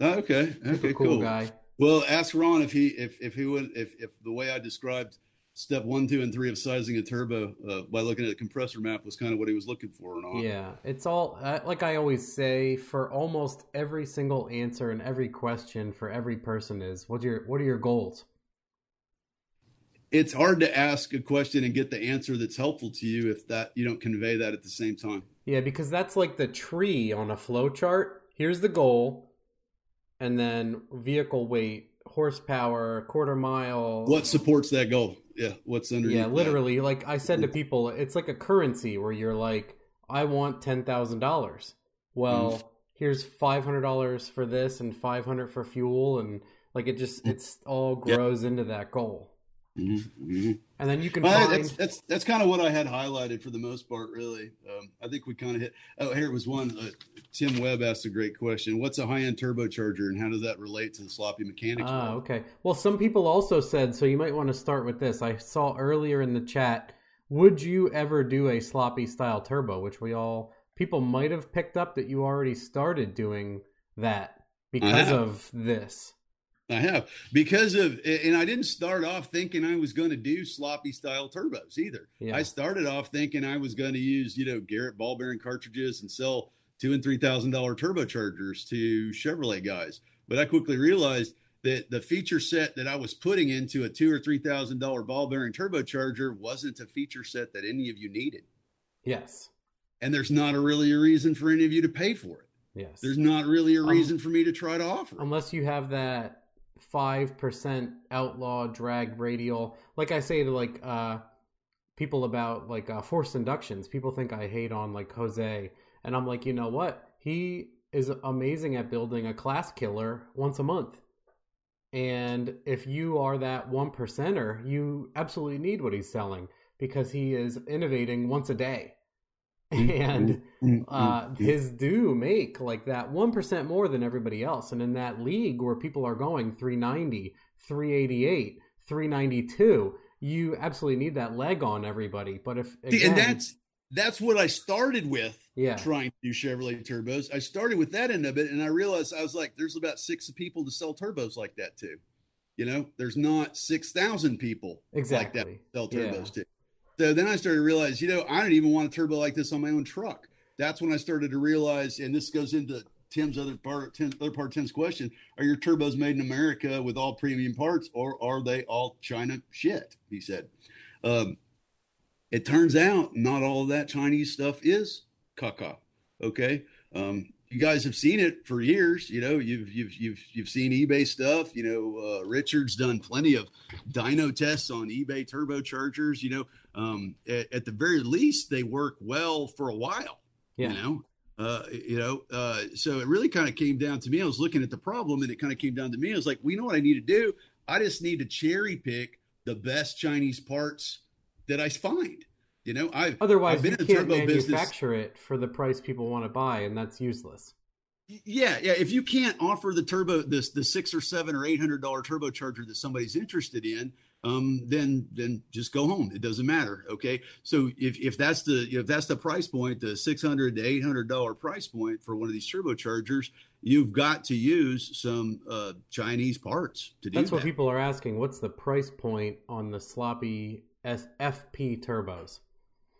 Oh, okay, okay, cool, cool guy. Well, ask Ron if he if if he would if if the way I described step one, two, and three of sizing a turbo uh, by looking at the compressor map was kind of what he was looking for or not. Yeah, it's all uh, like I always say for almost every single answer and every question for every person is what's your what are your goals? It's hard to ask a question and get the answer that's helpful to you if that you don't convey that at the same time. Yeah, because that's like the tree on a flow chart. Here's the goal and then vehicle weight, horsepower, quarter mile. What supports that goal? Yeah, what's underneath? Yeah, literally. That? Like I said to people, it's like a currency where you're like, I want ten thousand dollars. Well, mm. here's five hundred dollars for this and five hundred for fuel, and like it just it's all grows into that goal. Mm-hmm, mm-hmm. And then you can well, find... that's, that's that's kind of what I had highlighted for the most part. Really, um, I think we kind of hit. Oh, here was one. Uh, Tim Webb asked a great question. What's a high end turbocharger, and how does that relate to the sloppy mechanics? Ah, okay. Well, some people also said so. You might want to start with this. I saw earlier in the chat. Would you ever do a sloppy style turbo? Which we all people might have picked up that you already started doing that because of this. I have because of, and I didn't start off thinking I was going to do sloppy style turbos either. Yeah. I started off thinking I was going to use, you know, Garrett ball bearing cartridges and sell two and three thousand dollar turbochargers to Chevrolet guys. But I quickly realized that the feature set that I was putting into a two or three thousand dollar ball bearing turbocharger wasn't a feature set that any of you needed. Yes. And there's not a really a reason for any of you to pay for it. Yes. There's not really a Um, reason for me to try to offer. it. Unless you have that five percent outlaw drag radial. Like I say to like uh people about like uh, forced inductions. People think I hate on like Jose, and I'm like, you know what? He is amazing at building a class killer once a month. And if you are that one percenter, you absolutely need what he's selling because he is innovating once a day. And Mm, uh, mm, mm. his do make like that 1% more than everybody else. And in that league where people are going 390, 388, 392, you absolutely need that leg on everybody. But if, See, again, and that's that's what I started with yeah, trying to do Chevrolet turbos. I started with that end of it, and I realized I was like, there's about six people to sell turbos like that too. You know, there's not six thousand people like that exactly. sell Yeah. turbos too. So then I started to realize, you know, I don't even want a turbo like this on my own truck. That's when I started to realize, and this goes into Tim's other part, other part of Tim's question: Are your turbos made in America with all premium parts, or are they all China shit? He said. Um, it turns out not all of that Chinese stuff is caca. Okay. Um, you guys have seen it for years. You know, you've you've you've you've seen eBay stuff. You know, uh, Richard's done plenty of dyno tests on eBay turbochargers. You know, um, at, at the very least, they work well for a while. Yeah. You know, uh, you know. Uh, so it really kind of came down to me. I was looking at the problem, and it kind of came down to me. I was like, well, you know what I need to do? I just need to cherry pick the best Chinese parts that I find. You know, I've Otherwise, I've been you in the can't turbo business- manufacture it for the price people want to buy, and that's useless. Yeah, yeah. If you can't offer the turbo, this the six or seven or eight hundred dollar turbocharger that somebody's interested in, um, then then just go home. It doesn't matter. Okay. So if if that's the if that's the price point, the six hundred to eight hundred dollar price point for one of these turbochargers, you've got to use some uh, Chinese parts to do that. That's that. what people are asking. What's the price point on the sloppy FP turbos?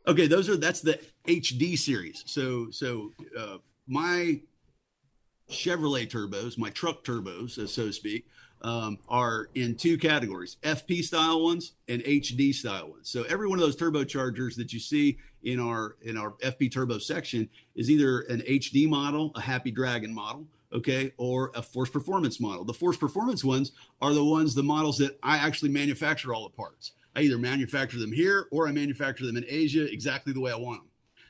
Okay, those are that's the HD series. So so uh, my Chevrolet turbos, my truck turbos, uh, so to speak, um, are in two categories: FP style ones and HD style ones. So every one of those turbochargers that you see in our in our FP turbo section is either an HD model, a Happy Dragon model, okay, or a Forced Performance model. The Forced Performance ones are the ones, the models that I actually manufacture all the parts. I either manufacture them here or I manufacture them in Asia exactly the way I want them.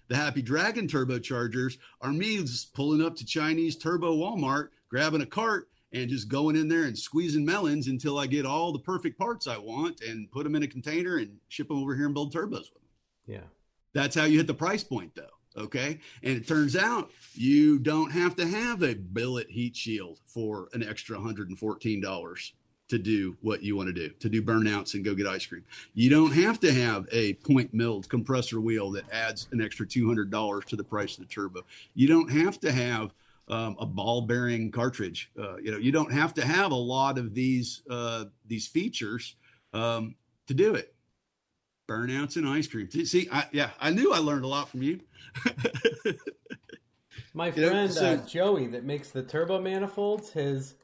The Happy Dragon turbochargers are me pulling up to Chinese Turbo Walmart, grabbing a cart, and just going in there and squeezing melons until I get all the perfect parts I want and put them in a container and ship them over here and build turbos with them. Yeah. That's how you hit the price point, though. Okay. And it turns out you don't have to have a billet heat shield for an extra $114 to do what you want to do, to do burnouts and go get ice cream. You don't have to have a point milled compressor wheel that adds an extra $200 to the price of the turbo. You don't have to have um, a ball bearing cartridge. Uh, you know, you don't have to have a lot of these uh, these features um, to do it. Burnouts and ice cream. See, I, yeah, I knew I learned a lot from you. My You know, friend so- uh, Joey that makes the turbo manifolds, his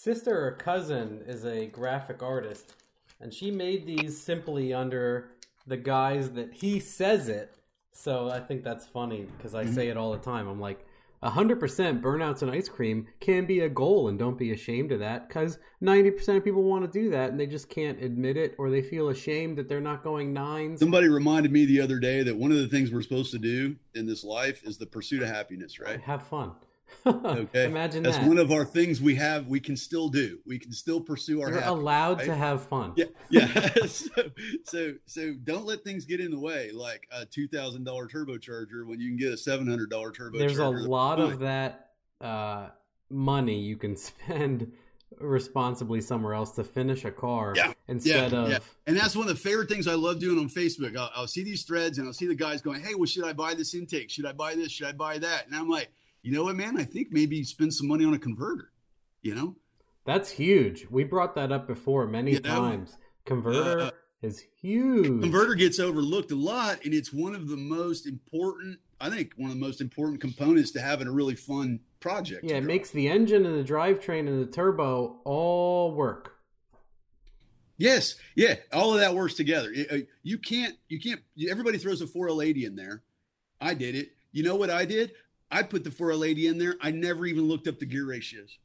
sister or cousin is a graphic artist, and she made these simply under the guise that he says it. So I think that's funny because Mm-hmm. I say it all the time. I'm like, 100% burnouts and ice cream can be a goal, and don't be ashamed of that because 90% of people want to do that and they just can't admit it or they feel ashamed that they're not going nines. Somebody reminded me the other day that one of the things we're supposed to do in this life is the pursuit of happiness, right? Have fun. Okay. Imagine That's that. one of our things we have, we can still do. We can still pursue our You're happiness. allowed to have fun. Yeah, yeah. so, so, so don't let things get in the way, like a two thousand dollar turbocharger when you can get a seven hundred dollar turbocharger. There's a lot fine. of that uh, money you can spend responsibly somewhere else to finish a car Yeah, instead yeah, of yeah. And that's one of the favorite things I love doing on Facebook. I'll, I'll see these threads and I'll see the guys going, "Hey, well, should I buy this intake? Should I buy this? Should I buy that?" And I'm like, you know what, man? I think maybe spend some money on a converter. You know, that's huge. We brought that up before many You know, times. Converter uh, is huge. converter gets overlooked a lot, and it's one of the most important. I think one of the most important components to having a really fun project. yeah, it makes the engine and the drivetrain and the turbo all work. Yes, yeah, all of that works together. Uh, You can't, you can't. Everybody throws a 4L80 in there. I did it. You know what I did? I put the 4L80 in there. I never even looked up the gear ratios.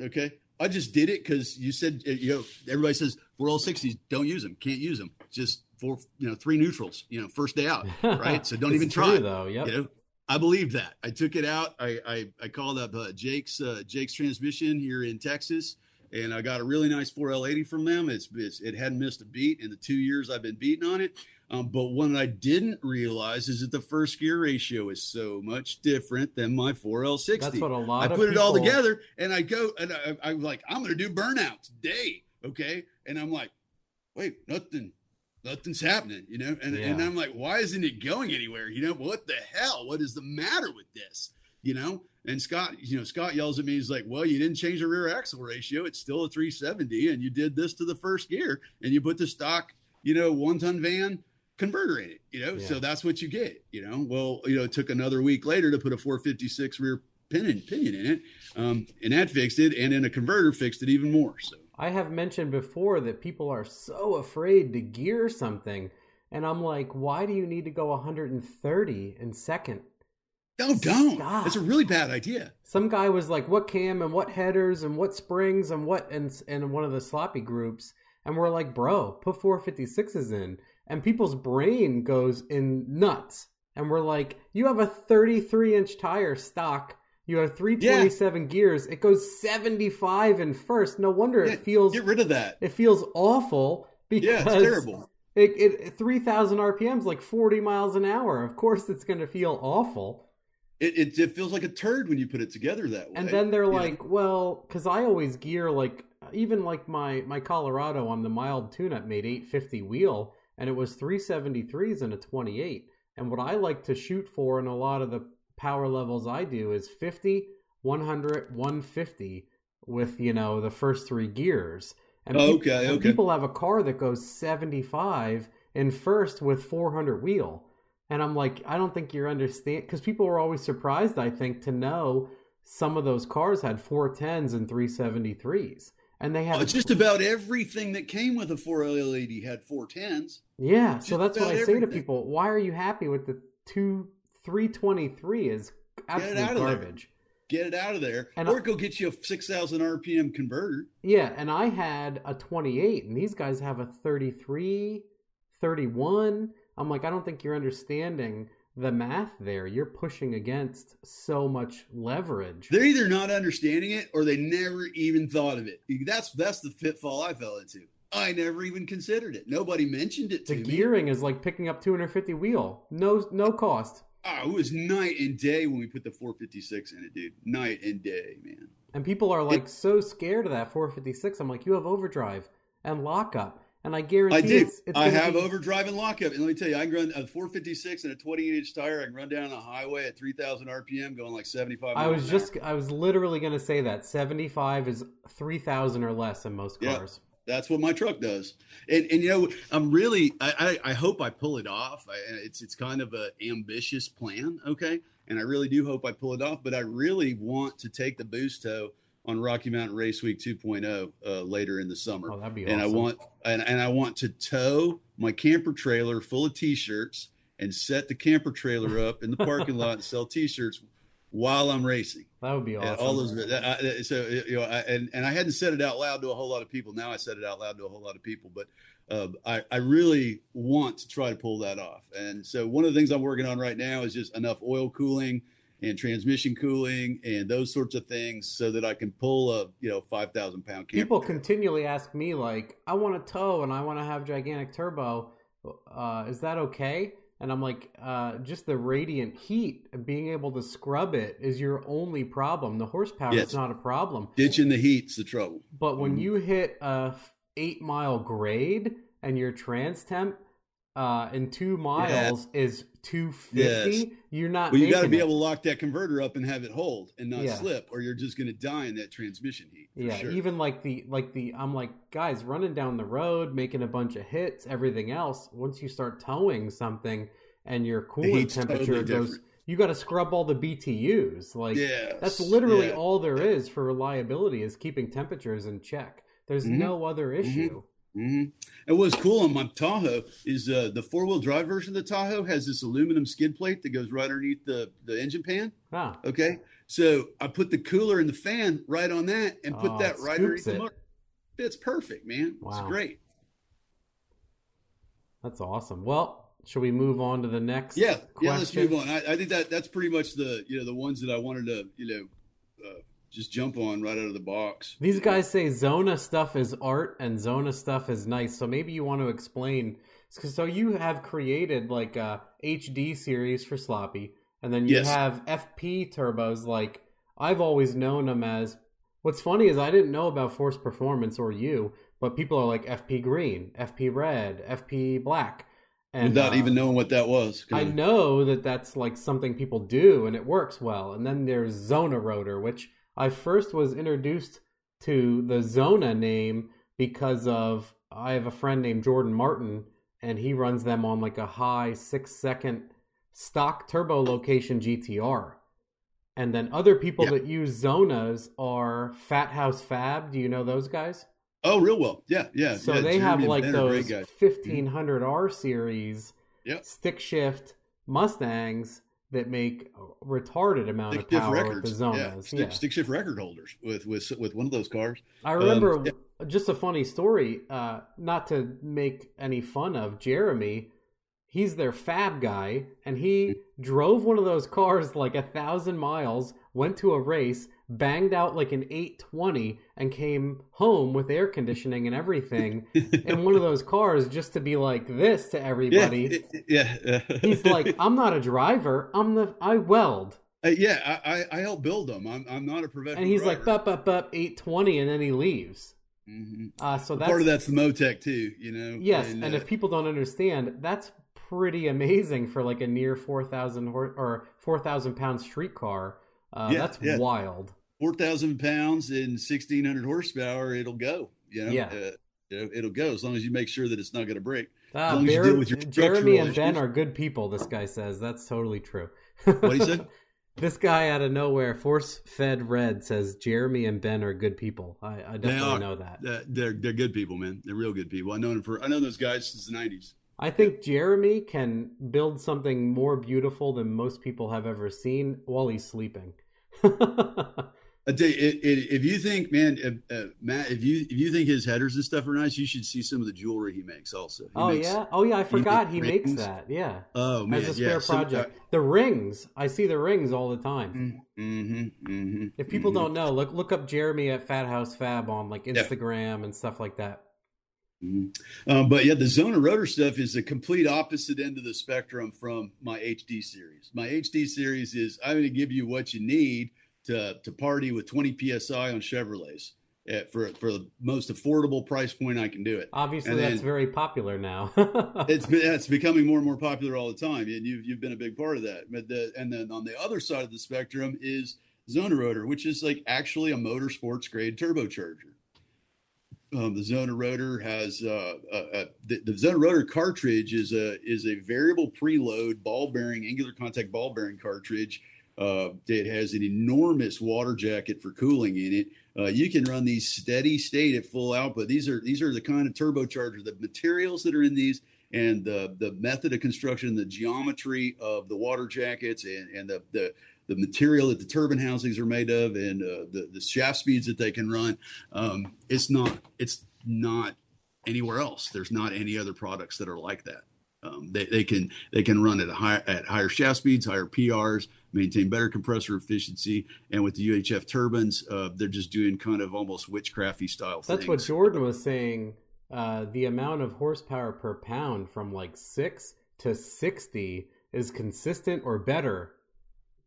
Okay. I just did it because you said, uh, you know, everybody says 4L60s, don't use them, can't use them. Just four, you know, three neutrals, you know, first day out. Right. So don't even true, try. though. Yep. You know, I believed that. I took it out. I, I, I called up uh, Jake's, uh, Jake's transmission here in Texas and I got a really nice 4L80 from them. It's, it's, it hadn't missed a beat in the two years I've been beating on it. Um, but what I didn't realize is that the first gear ratio is so much different than my 4L60. That's what a lot. I put it all together, and I go and I, I'm like, I'm going to do burnout today, okay? And I'm like, wait, nothing, nothing's happening, you know? And and I'm like, why isn't it going anywhere? You know, what the hell? What is the matter with this? You know? And Scott, you know, Scott yells at me. He's like, "Well, you didn't change the rear axle ratio. It's still a 370, and you did this to the first gear, and you put the stock, you know, one ton van converter in it. You know, so that's what you get. You know, well, you know, it took another week later to put a 456 rear pinion pinion in it, um, and that fixed it, and then a converter fixed it even more. So I have mentioned before that people are so afraid to gear something, and I'm like, why do you need to go 130 in second? no, don't. Stop. It's a really bad idea. Some guy was like, "What cam and what headers and what springs and what?" and in one of the sloppy groups, and we're like, "Bro, put 456s in," and people's brain goes in nuts, and we're like, "You have a 33 inch tire stock." You have 327 gears. It goes 75 in first. No wonder Yeah, it feels Get rid of that. it feels awful because Yeah, it's terrible. It, it 3,000 RPMs, like 40 miles an hour. Of course, it's going to feel awful. It, it it feels like a turd when you put it together that way. And then they're know? like, well, because I always gear like even like my my Colorado on the mild tune-up made 850 wheel, and it was 373s and a 28. And what I like to shoot for in a lot of the power levels I do is 50, 100, 150 with you know the first three gears. And Okay, and okay. people have a car that goes 75 in first with 400 wheel. And I'm like, I don't think you're understand because people were always surprised, I think, to know some of those cars had 410s and 373s. And they had Oh, just about everything that came with a 4L80 had 410s. Yeah, so that's what I say to people. Why are you happy with the two 323 is absolute out of there. garbage. Get it out of there, And or I- go get you a 6,000 RPM converter. Yeah, and I had a 28 and these guys have a 33, 31. I'm like, I don't think you're understanding the math there. You're pushing against so much leverage. They're either not understanding it or they never even thought of it. That's that's the pitfall I fell into. I never even considered it. Nobody mentioned it to the me. gearing is like picking up 250 wheel. No no cost. Oh, it was night and day when we put the 456 in it, dude. Night and day, man. And people are like so scared of that 456. I'm like, you have overdrive and lockup. And I guarantee I do. it's, it's I have be- overdrive and lockup, and let me tell you, I can run a 456 and a 28 inch tire. I can run down the highway at 3,000 RPM, going like 75. I was an just I was literally going to say that 75 is 3000 or less in most Yeah. cars. That's what my truck does. And and you know, I'm really I I, I hope I pull it off. I, it's it's kind of a ambitious plan, okay? And I really do hope I pull it off. But I really want to take the boost toe on Rocky Mountain Race Week 2.0 uh, later in the summer. Oh, that'd be and awesome. I want and, and I want to tow my camper trailer full of t-shirts and set the camper trailer up in the parking lot and sell t-shirts while I'm racing. that would be awesome. And all those, I- so you know, I, and and I hadn't said it out loud to a whole lot of people. Now I said it out loud to a whole lot of people, but uh, I I really want to try to pull that off. And so one of the things I'm working on right now is just enough oil cooling and transmission cooling and those sorts of things, so that I can pull a you know five thousand pound camper. People continually ask me like, "I want a tow and I want to have gigantic turbo. Uh, is that okay?" And I'm like, uh, "Just the radiant heat and being able to scrub it is your only problem. The horsepower Yes. is not a problem. Ditching the heat's the trouble. But when Mhm. you hit a eight mile grade and your trans temp uh, in two miles is 250, Yes. you're not. Well, you got to be it. able to lock that converter up and have it hold and not Yeah. slip, or you're just going to die in that transmission heat. for Yeah, sure. even like the like the I'm like guys running down the road, making a bunch of hits, everything else. Once you start towing something and your coolant temperature totally goes, you got to scrub all the BTUs. Like Yes, that's literally yeah. all there is for reliability is keeping temperatures in check. There's Mhm. no other issue. Mm-hmm. And what's cool on my Tahoe is uh, the four wheel drive version of the Tahoe has this aluminum skid plate that goes right underneath the, the engine pan. Ah. Okay. So I put the cooler and the fan right on that and put Oh, that right underneath the motor. It's perfect, man. Wow. It's great. That's awesome. Well, should we move on to the next? Yeah. question? Yeah. Let's move on. I, I think that that's pretty much the, you know, the ones that I wanted to, you know, uh, just jump on right out of the box. These guys say Xona stuff is art and Xona stuff is nice. So maybe you want to explain. So you have created like a HD series for Sloppy, and then you Yes. have FP turbos. Like I've always known them as. What's funny is I didn't know about Forced Performance or you, but people are like FP Green, FP Red, FP Black, and without uh, even knowing what that was. I know that that's like something people do and it works well. And then there's Xona Rotor, which I first was introduced to the Xona name because of I have a friend named Jordan Martin and he runs them on like a high six second stock turbo location GTR. And then other people Yeah. that use Xonas are Fat House Fab. Do you know those guys? Oh, real well. Yeah. Yeah. So yeah, they have Jeremy and like Ben those 1500R series Yep. stick shift Mustangs that make a retarded amount Stick of power with the Xonas. Yeah. Stick, stick shift record holders with, with, with one of those cars. I remember Um, just a funny story, uh, not to make any fun of Jeremy. He's their fab guy, and he drove one of those cars like a thousand miles, went to a race, banged out like an 820, and came home with air conditioning and everything in one of those cars just to be like this to everybody. Yeah. yeah. He's like, I'm not a driver. I'm the I weld. Uh, yeah, I, I, I help build them. I'm, I'm not a professional. And he's like, driver. bup, bup, bup, 820, and then he leaves. Mhm. Uh, so that's, part of that's the Motec too, you know. yes. And, uh, if people don't understand, that's pretty amazing for like a near 4,000 hor- or 4,000 pound street car. Uh, Yeah, that's yeah. wild. Four thousand pounds and sixteen hundred horsepower, it'll go. You know, Yeah. uh, it'll go as long as you make sure that it's not going to break. Uh, long as you with your Jeremy and Ben are good people, this guy says. That's totally true. What you say? This guy out of nowhere, Force Fed Red, says Jeremy and Ben are good people. I, I definitely are. know that. Uh, they're they're good people, man. They're real good people. I know them for I know those guys since the nineties. I think Jeremy can build something more beautiful than most people have ever seen while he's sleeping. I tell you, it, it, if you think, man, uh, uh, Matt, if you if you think his headers and stuff are nice, you should see some of the jewelry he makes. Also, He oh makes- yeah, oh yeah, I forgot he makes rings. that. Yeah, oh man, as a spare yeah. some- project. the rings, I see the rings all the time. uh, mhm, mhm, If people mhm. don't know, look look up Jeremy at Fat House Fab on like Yeah. Instagram and stuff like that. Mhm. Um, but yeah, the Xona Rotor stuff is the complete opposite end of the spectrum from my HD series. My HD series is I'm going to give you what you need to to party with 20 psi on Chevrolets at, for for the most affordable price point I can do it. Obviously, And that's then- very popular now. It's it's becoming more and more popular all the time, and you've you've been a big part of that. But the, and then on the other side of the spectrum is Xona Rotor, which is like actually a motorsports grade turbocharger. Um, the Xona Rotor has uh, uh, uh, the, the Xona Rotor cartridge is a is a variable preload ball bearing angular contact ball bearing cartridge. Uh, it has an enormous water jacket for cooling in it. Uh, you can run these steady state at full output. These are these are the kind of turbochargers. The materials that are in these and the the method of construction, the geometry of the water jackets, and and the the the material that the turbine housings are made of, and uh, the the shaft speeds that they can run. Um, it's not it's not anywhere else. There's not any other products that are like that. Um, they, they can they can run at a higher at higher shaft speeds, higher PRs, maintain better compressor efficiency, and with the UHF turbines, uh, they're just doing kind of almost witchcrafty style That's things. what Jordan was saying. Uh, the amount of horsepower per pound from like six to sixty is consistent or better.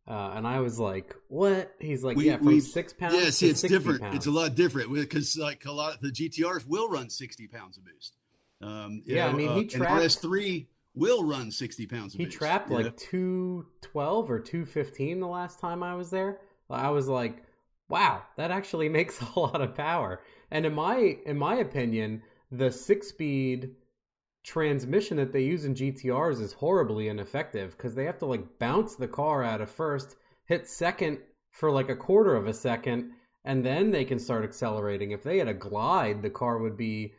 Uh, and I was like, "What?" He's like, We- "Yeah, from six pounds." Yeah, see, it's 60 different. Pounds. It's a lot different because like a lot of the GTRs will run 60 pounds of boost. Um, Yeah, I know, mean, uh, he an trapped- RS3 will run 60 pounds of He boost. trapped know? like two twelve or two fifteen the last time I was there. I was like, "Wow, that actually makes a lot of power." And in my in my opinion, the six speed transmission that they use in GTRs is horribly ineffective because they have to like bounce the car out of first, hit second for like a quarter of a second, and then they can start accelerating. If they had a glide, the car would be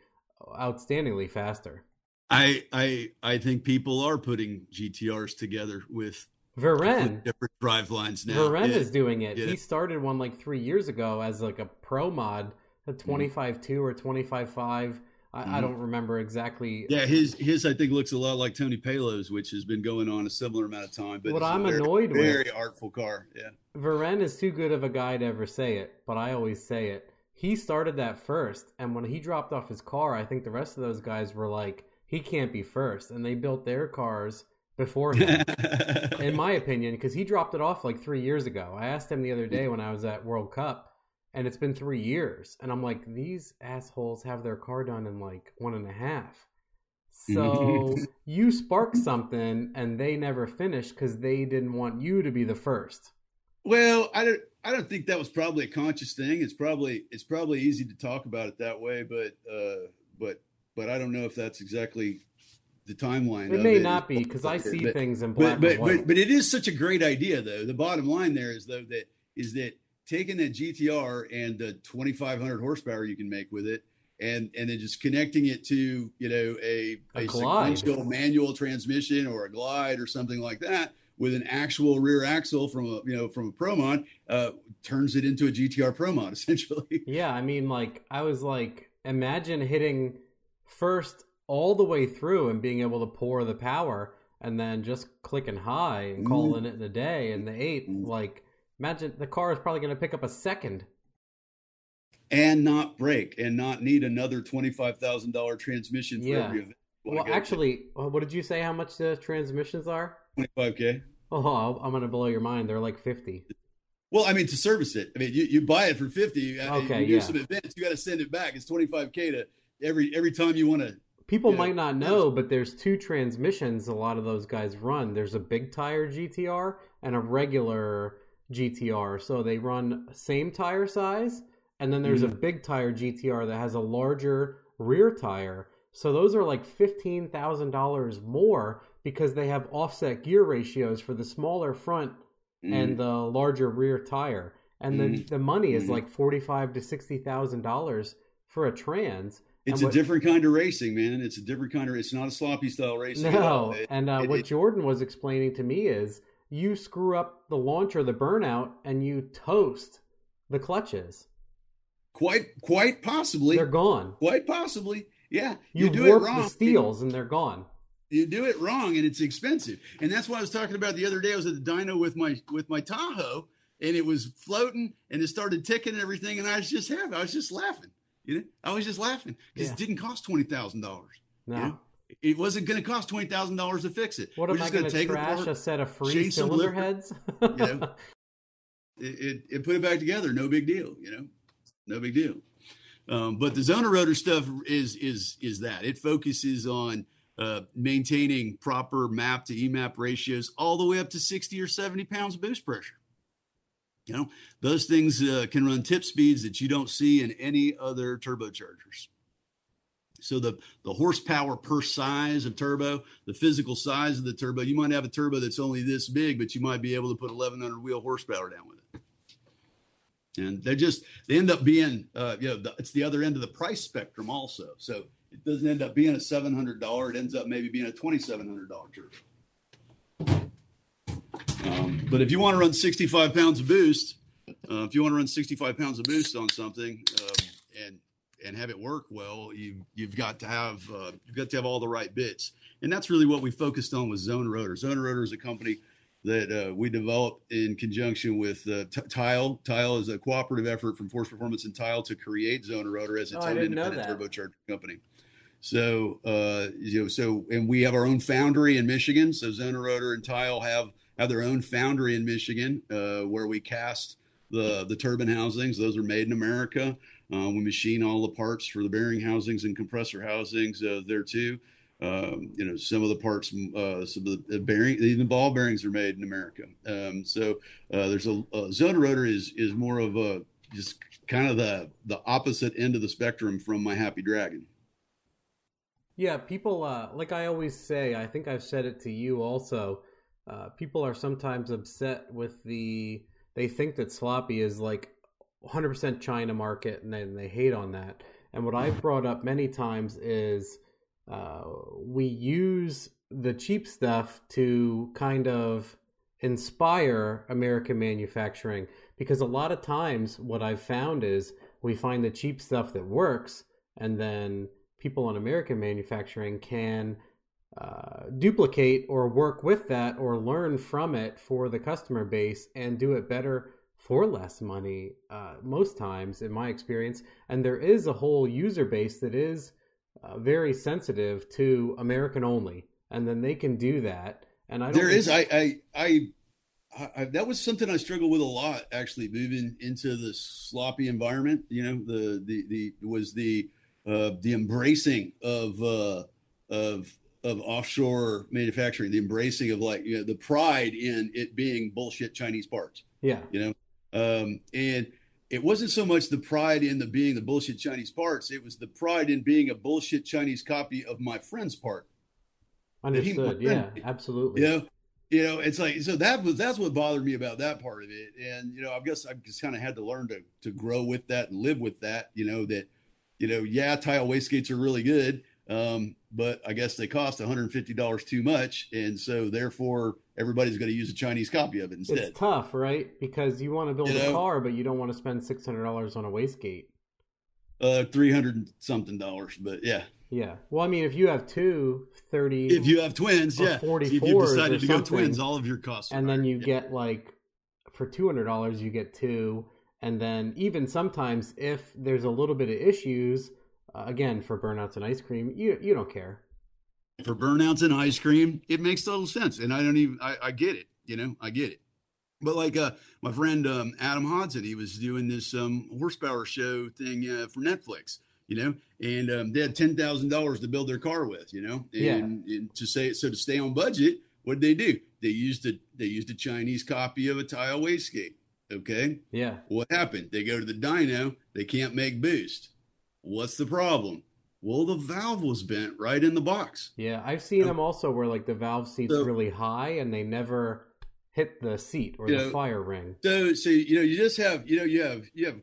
outstandingly faster. I I I think people are putting GTRs together with Varenne different drive lines now. Varenne yeah. is doing it. Yeah. He started one like three years ago as like a pro mod, a twenty five two or twenty five five. I, mm-hmm. I, don't remember exactly. Yeah, his his I think looks a lot like Tony Palo's, which has been going on a similar amount of time. But what I'm very, annoyed very with, very artful car. Yeah, Varenne is too good of a guy to ever say it, but I always say it. He started that first, and when he dropped off his car, I think the rest of those guys were like, he can't be first, and they built their cars before him, in my opinion, because he dropped it off like three years ago. I asked him the other day when I was at World Cup, and it's been three years, and I'm like, these assholes have their car done in like one and a half. So you sparked something, and they never finished because they didn't want you to be the first. Well, I don't. I don't think that was probably a conscious thing. It's probably it's probably easy to talk about it that way, but uh, but but I don't know if that's exactly the timeline. It may it. not be because I see but, things in black but, but, but, but it is such a great idea, though. The bottom line there is though that is that taking that GTR and the 2,500 horsepower you can make with it, and and then just connecting it to you know a a, a sequential manual transmission or a glide or something like that with an actual rear axle from a you know from a pro mod uh, turns it into a GTR pro mod essentially. Yeah, I mean, like I was like, imagine hitting first all the way through and being able to pour the power and then just clicking high and mm-hmm. calling mm. it in a day and the 8 mm. like imagine the car is probably going to pick up a second and not break and not need another $25,000 transmission for yeah. every event. Well, actually, uh, what did you say how much the transmissions are? 25k. Oh, I'm going to blow your mind. They're like 50. Well, I mean, to service it. I mean, you, you buy it for 50. Uh, okay, you do yeah. some events, you got to send it back. It's 25k to every every time you want to people might not know but there's two transmissions a lot of those guys run there's a big tire gtr and a regular gtr so they run same tire size and then there's mm-hmm. a big tire gtr that has a larger rear tire so those are like $15000 more because they have offset gear ratios for the smaller front mm-hmm. and the larger rear tire and mm-hmm. the, the money is mm-hmm. like 45 to $60000 for a trans it's what, a different kind of racing, man. It's a different kind of. It's not a sloppy style racing. No, it, and uh, it, what it, Jordan was explaining to me is you screw up the launch or the burnout, and you toast the clutches. Quite, quite possibly, they're gone. Quite possibly, yeah. You, you do it wrong. The steels, and they're gone. You do it wrong, and it's expensive. And that's what I was talking about the other day. I was at the dyno with my with my Tahoe, and it was floating, and it started ticking and everything, and I was just having, I was just laughing. You know, I was just laughing because yeah. it didn't cost twenty thousand dollars. No. You know? It wasn't going to cost twenty thousand dollars to fix it. What We're am I going to take trash apart, a set of free cylinder heads? you know, it, it, it, put it back together. No big deal. You know, no big deal. Um, but the Xona Rotor stuff is is is that it focuses on uh, maintaining proper map to EMAP ratios all the way up to sixty or seventy pounds of boost pressure. You know, those things uh, can run tip speeds that you don't see in any other turbochargers. So the, the horsepower per size of turbo, the physical size of the turbo, you might have a turbo that's only this big, but you might be able to put 1100 wheel horsepower down with it. And they just, they end up being, uh, you know, the, it's the other end of the price spectrum also. So it doesn't end up being a $700. It ends up maybe being a $2,700 turbo. Um, but if you want to run 65 pounds of boost, uh, if you want to run 65 pounds of boost on something um, and and have it work well, you you've got to have uh, you've got to have all the right bits, and that's really what we focused on with Zonerotor. Xona Rotor is a company that uh, we developed in conjunction with uh, T- TiAL. TiAL is a cooperative effort from Forced Performance and TiAL to create Xona Rotor as its oh, own independent turbocharger company. So, uh, you know, so and we have our own foundry in Michigan. So Xona Rotor and TiAL have have their own foundry in Michigan uh, where we cast the the turbine housings. Those are made in America. Uh, we machine all the parts for the bearing housings and compressor housings uh, there too. Um, you know, some of the parts, uh, some of the bearing, even ball bearings are made in America. Um, so uh, there's a, a Xona Rotor is is more of a just kind of the the opposite end of the spectrum from my Happy Dragon. Yeah, people uh, like I always say. I think I've said it to you also uh, people are sometimes upset with the they think that sloppy is like 100% China market and then they hate on that. And what I've brought up many times is uh, we use the cheap stuff to kind of inspire American manufacturing because a lot of times what I've found is we find the cheap stuff that works and then people in American manufacturing can uh, duplicate or work with that or learn from it for the customer base and do it better for less money uh, most times in my experience and there is a whole user base that is uh, very sensitive to american only and then they can do that and i there is I, I i I, that was something I struggled with a lot actually moving into the sloppy environment. You know, the the the was the uh, the embracing of uh, of of offshore manufacturing, the embracing of like you know the pride in it being bullshit Chinese parts. Yeah, you know, um, and it wasn't so much the pride in the being the bullshit Chinese parts; it was the pride in being a bullshit Chinese copy of my friend's part. Understood. yeah, absolutely. You know, you know, it's like so that was that's what bothered me about that part of it, and you know, I guess I just kind of had to learn to to grow with that and live with that. You know that, you know, yeah, TiAL wastegates are really good, um, but I guess they cost $150 too much, and so therefore everybody's going to use a Chinese copy of it instead. It's tough, right? Because you want to build you know, a car, but you don't want to spend $600 on a wastegate. Uh, 300 something dollars, but yeah. Yeah. Well, I mean, if you have two 30, if you have twins, yeah, 44 if you decided to go twins, all of your costs, and then you yeah. get like for two hundred dollars, you get two, and then even sometimes if there's a little bit of issues, uh, again for burnouts and ice cream, you you don't care. For burnouts and ice cream, it makes total sense, and I don't even I, I get it. You know, I get it. But like uh, my friend um, Adam Hodson, he was doing this um, horsepower show thing uh, for Netflix, you know, and um, they had ten thousand dollars to build their car with, you know, and, yeah. and to say so to stay on budget, what did they do? They used a they used a Chinese copy of a TiAL wastegate. Okay. Yeah. What happened? They go to the dyno, they can't make boost. What's the problem? Well, the valve was bent right in the box. Yeah, I've seen them also where like the valve seat's so, really high and they never hit the seat or the know, fire ring. So, so you know, you just have you know you have you have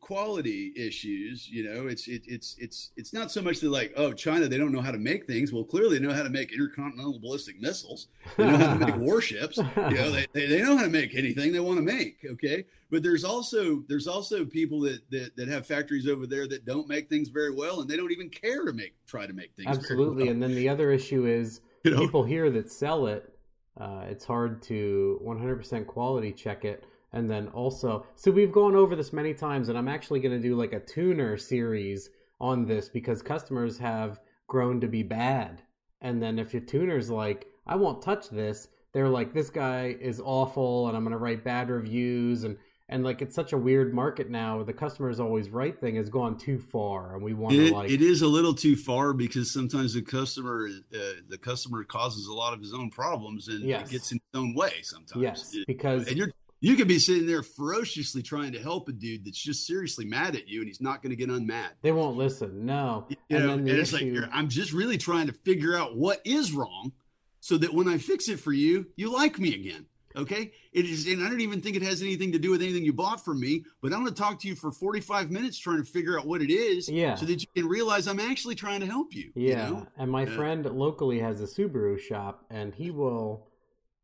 quality issues you know it's it, it's it's it's not so much that like oh china they don't know how to make things. Well clearly they know how to make intercontinental ballistic missiles. They know how to make warships. You know they, they, they know how to make anything they want to make okay? But there's also there's also people that, that that have factories over there that don't make things very well and they don't even care to make try to make things absolutely. well. and then the other issue is you know? people here that sell it uh, it's hard to 100% quality check it and then also so we've gone over this many times and i'm actually going to do like a tuner series on this because customers have grown to be bad. And then if your tuner's like i won't touch this they're like this guy is awful and i'm going to write bad reviews and and like it's such a weird market now. The customers always right thing has gone too far and we want to like it is a little too far because sometimes the customer uh, the customer causes a lot of his own problems and yes. it gets in his own way sometimes. Yes because and you're you could be sitting there ferociously trying to help a dude that's just seriously mad at you and he's not going to get unmad. They won't listen. No. You and know, and it's issue... like, I'm just really trying to figure out what is wrong so that when I fix it for you, you like me again. Okay. It is, and I don't even think it has anything to do with anything you bought from me, but I'm going to talk to you for 45 minutes trying to figure out what it is. Yeah. So that you can realize I'm actually trying to help you. Yeah. You know? And my friend locally has a Subaru shop and he will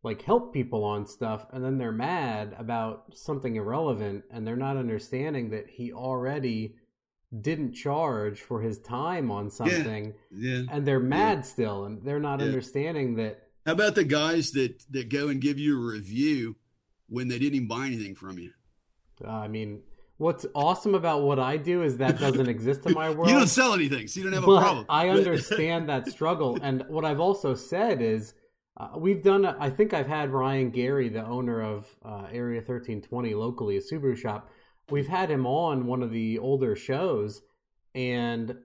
like help people on stuff and then they're mad about something irrelevant and they're not understanding that he already didn't charge for his time on something yeah, yeah and they're mad yeah. still and they're not understanding that how about the guys that that go and give you a review when they didn't even buy anything from you? Uh, i mean what's awesome about what i do is that doesn't exist in my world. you don't sell anything so you don't have a problem. I understand that struggle and what i've also said is uh, we've done. I think I've had Ryan Gary, the owner of uh, Area 1320 locally, a Subaru shop. We've had him on one of the older shows, and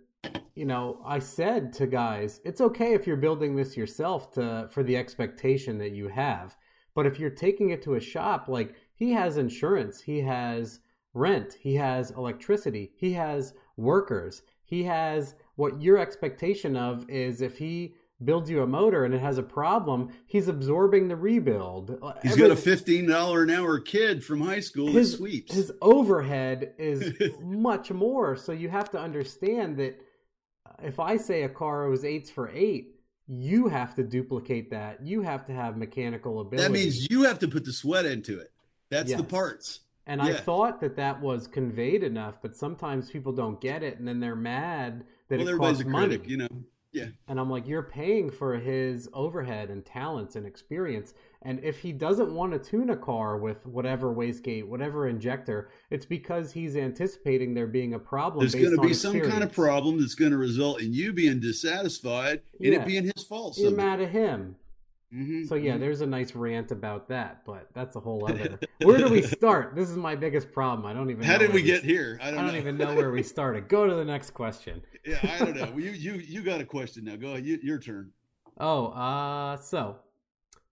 you know, I said to guys, it's okay if you're building this yourself to for the expectation that you have, but if you're taking it to a shop, like he has insurance, he has rent, he has electricity, he has workers, he has what your expectation of is if he builds you a motor and it has a problem, he's absorbing the rebuild. He's Every, got a fifteen dollar an hour kid from high school his, that sweeps. His overhead is much more. So you have to understand that uh, if I say a car was eights for eight, you have to duplicate that. You have to have mechanical ability. That means you have to put the sweat into it. That's yes. the parts. And yeah. I thought that that was conveyed enough, but sometimes people don't get it, and then they're mad that well, it costs money. Critic, you know. Yeah. And I'm like, you're paying for his overhead and talents and experience. And if he doesn't want to tune a car with whatever wastegate, whatever injector, it's because he's anticipating there being a problem. There's going to be some kind of problem that's going to result in you being dissatisfied and yeah. it being his fault. You're mad at him. Mm-hmm, so yeah, mm-hmm. there's a nice rant about that, but that's a whole other. where do we start? This is my biggest problem. I don't even. Know how did we get here? I don't. I don't even know where we started. Go to the next question. yeah, I don't know. you you you got a question now. Go ahead. You, your turn. Oh, uh, so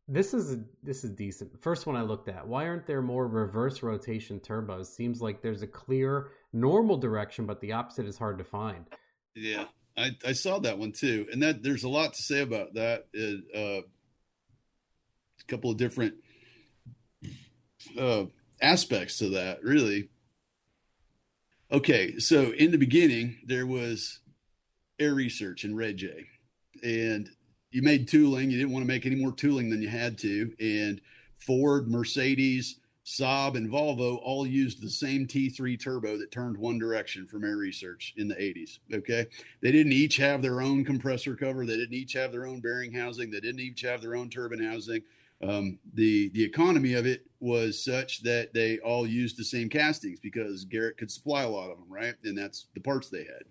this is this is decent. First one I looked at. Why aren't there more reverse rotation turbos? Seems like there's a clear normal direction, but the opposite is hard to find. Yeah, I I saw that one too, and that there's a lot to say about that. uh, a couple of different uh, aspects to that, really. Okay, so in the beginning, there was AiResearch and Rajay, and you made tooling. You didn't want to make any more tooling than you had to, and Ford, Mercedes, Saab, and Volvo all used the same T3 turbo that turned one direction from AiResearch in the 80s. Okay. They didn't each have their own compressor cover. They didn't each have their own bearing housing. They didn't each have their own turbine housing um, the the economy of it was such that they all used the same castings because Garrett could supply a lot of them, right? And that's the parts they had.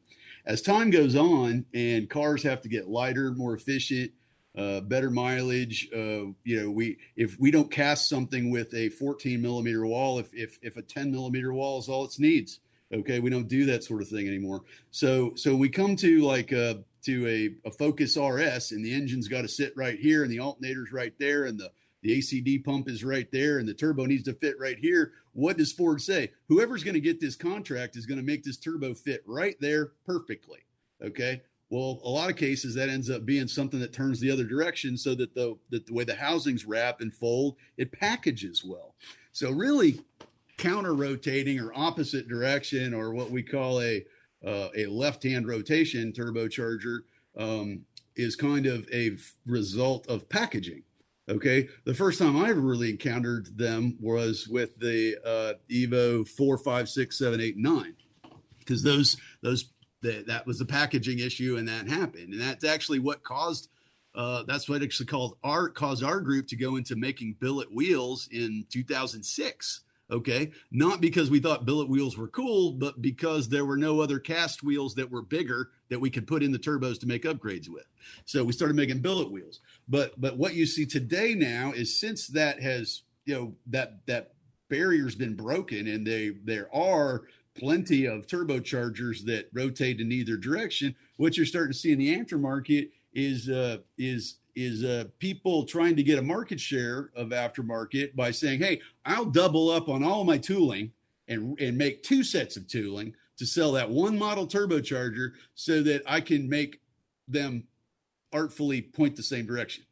As time goes on and cars have to get lighter, more efficient, uh, better mileage, uh, you know, we if we don't cast something with a 14 millimeter wall, if if if a 10 millimeter wall is all it needs, okay, we don't do that sort of thing anymore. So so we come to like uh, to a, a Focus RS, and the engine's got to sit right here, and the alternator's right there, and the the ACD pump is right there, and the turbo needs to fit right here. What does Ford say? Whoever's going to get this contract is going to make this turbo fit right there perfectly. Okay. Well, a lot of cases that ends up being something that turns the other direction, so that the that the way the housings wrap and fold, it packages well. So really, counter rotating or opposite direction, or what we call a uh, a left-hand rotation turbocharger um, is kind of a result of packaging. Okay, the first time I ever really encountered them was with the uh, Evo four, five, six, seven, eight, nine, because those those the, that was the packaging issue, and that happened, and that's actually what caused. Uh, that's what actually called our caused our group to go into making billet wheels in 2006 Okay. Not because we thought billet wheels were cool, but because there were no other cast wheels that were bigger that we could put in the turbos to make upgrades with. So we started making billet wheels. But but what you see today now is since that has, you know, that that barrier's been broken and they there are plenty of turbochargers that rotate in either direction, what you're starting to see in the aftermarket is uh is is uh, people trying to get a market share of aftermarket by saying, "Hey, I'll double up on all my tooling and and make two sets of tooling to sell that one model turbocharger, so that I can make them artfully point the same direction."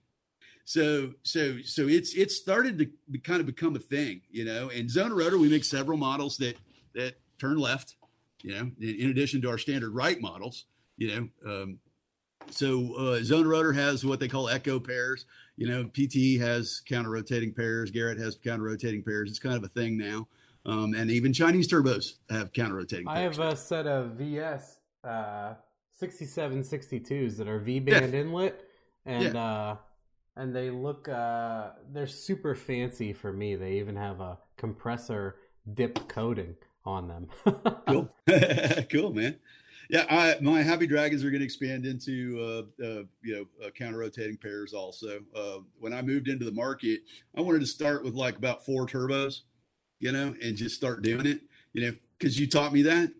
So so so it's it's started to be, kind of become a thing, you know. And Xona Rotor, we make several models that that turn left, you know, in, in addition to our standard right models, you know. Um, so uh, Xona Rotor has what they call echo pairs. You know, PT has counter rotating pairs. Garrett has counter rotating pairs. It's kind of a thing now. Um, and even Chinese turbos have counter rotating. I have a set of VS uh, 6762s that are V band yeah. inlet, and yeah. uh, and they look uh, they're super fancy for me. They even have a compressor dip coating on them. cool, cool, man. Yeah, I, my Happy Dragons are going to expand into uh, uh, you know uh, counter rotating pairs also. Uh, when I moved into the market, I wanted to start with like about four turbos, you know, and just start doing it, you know, because you taught me that.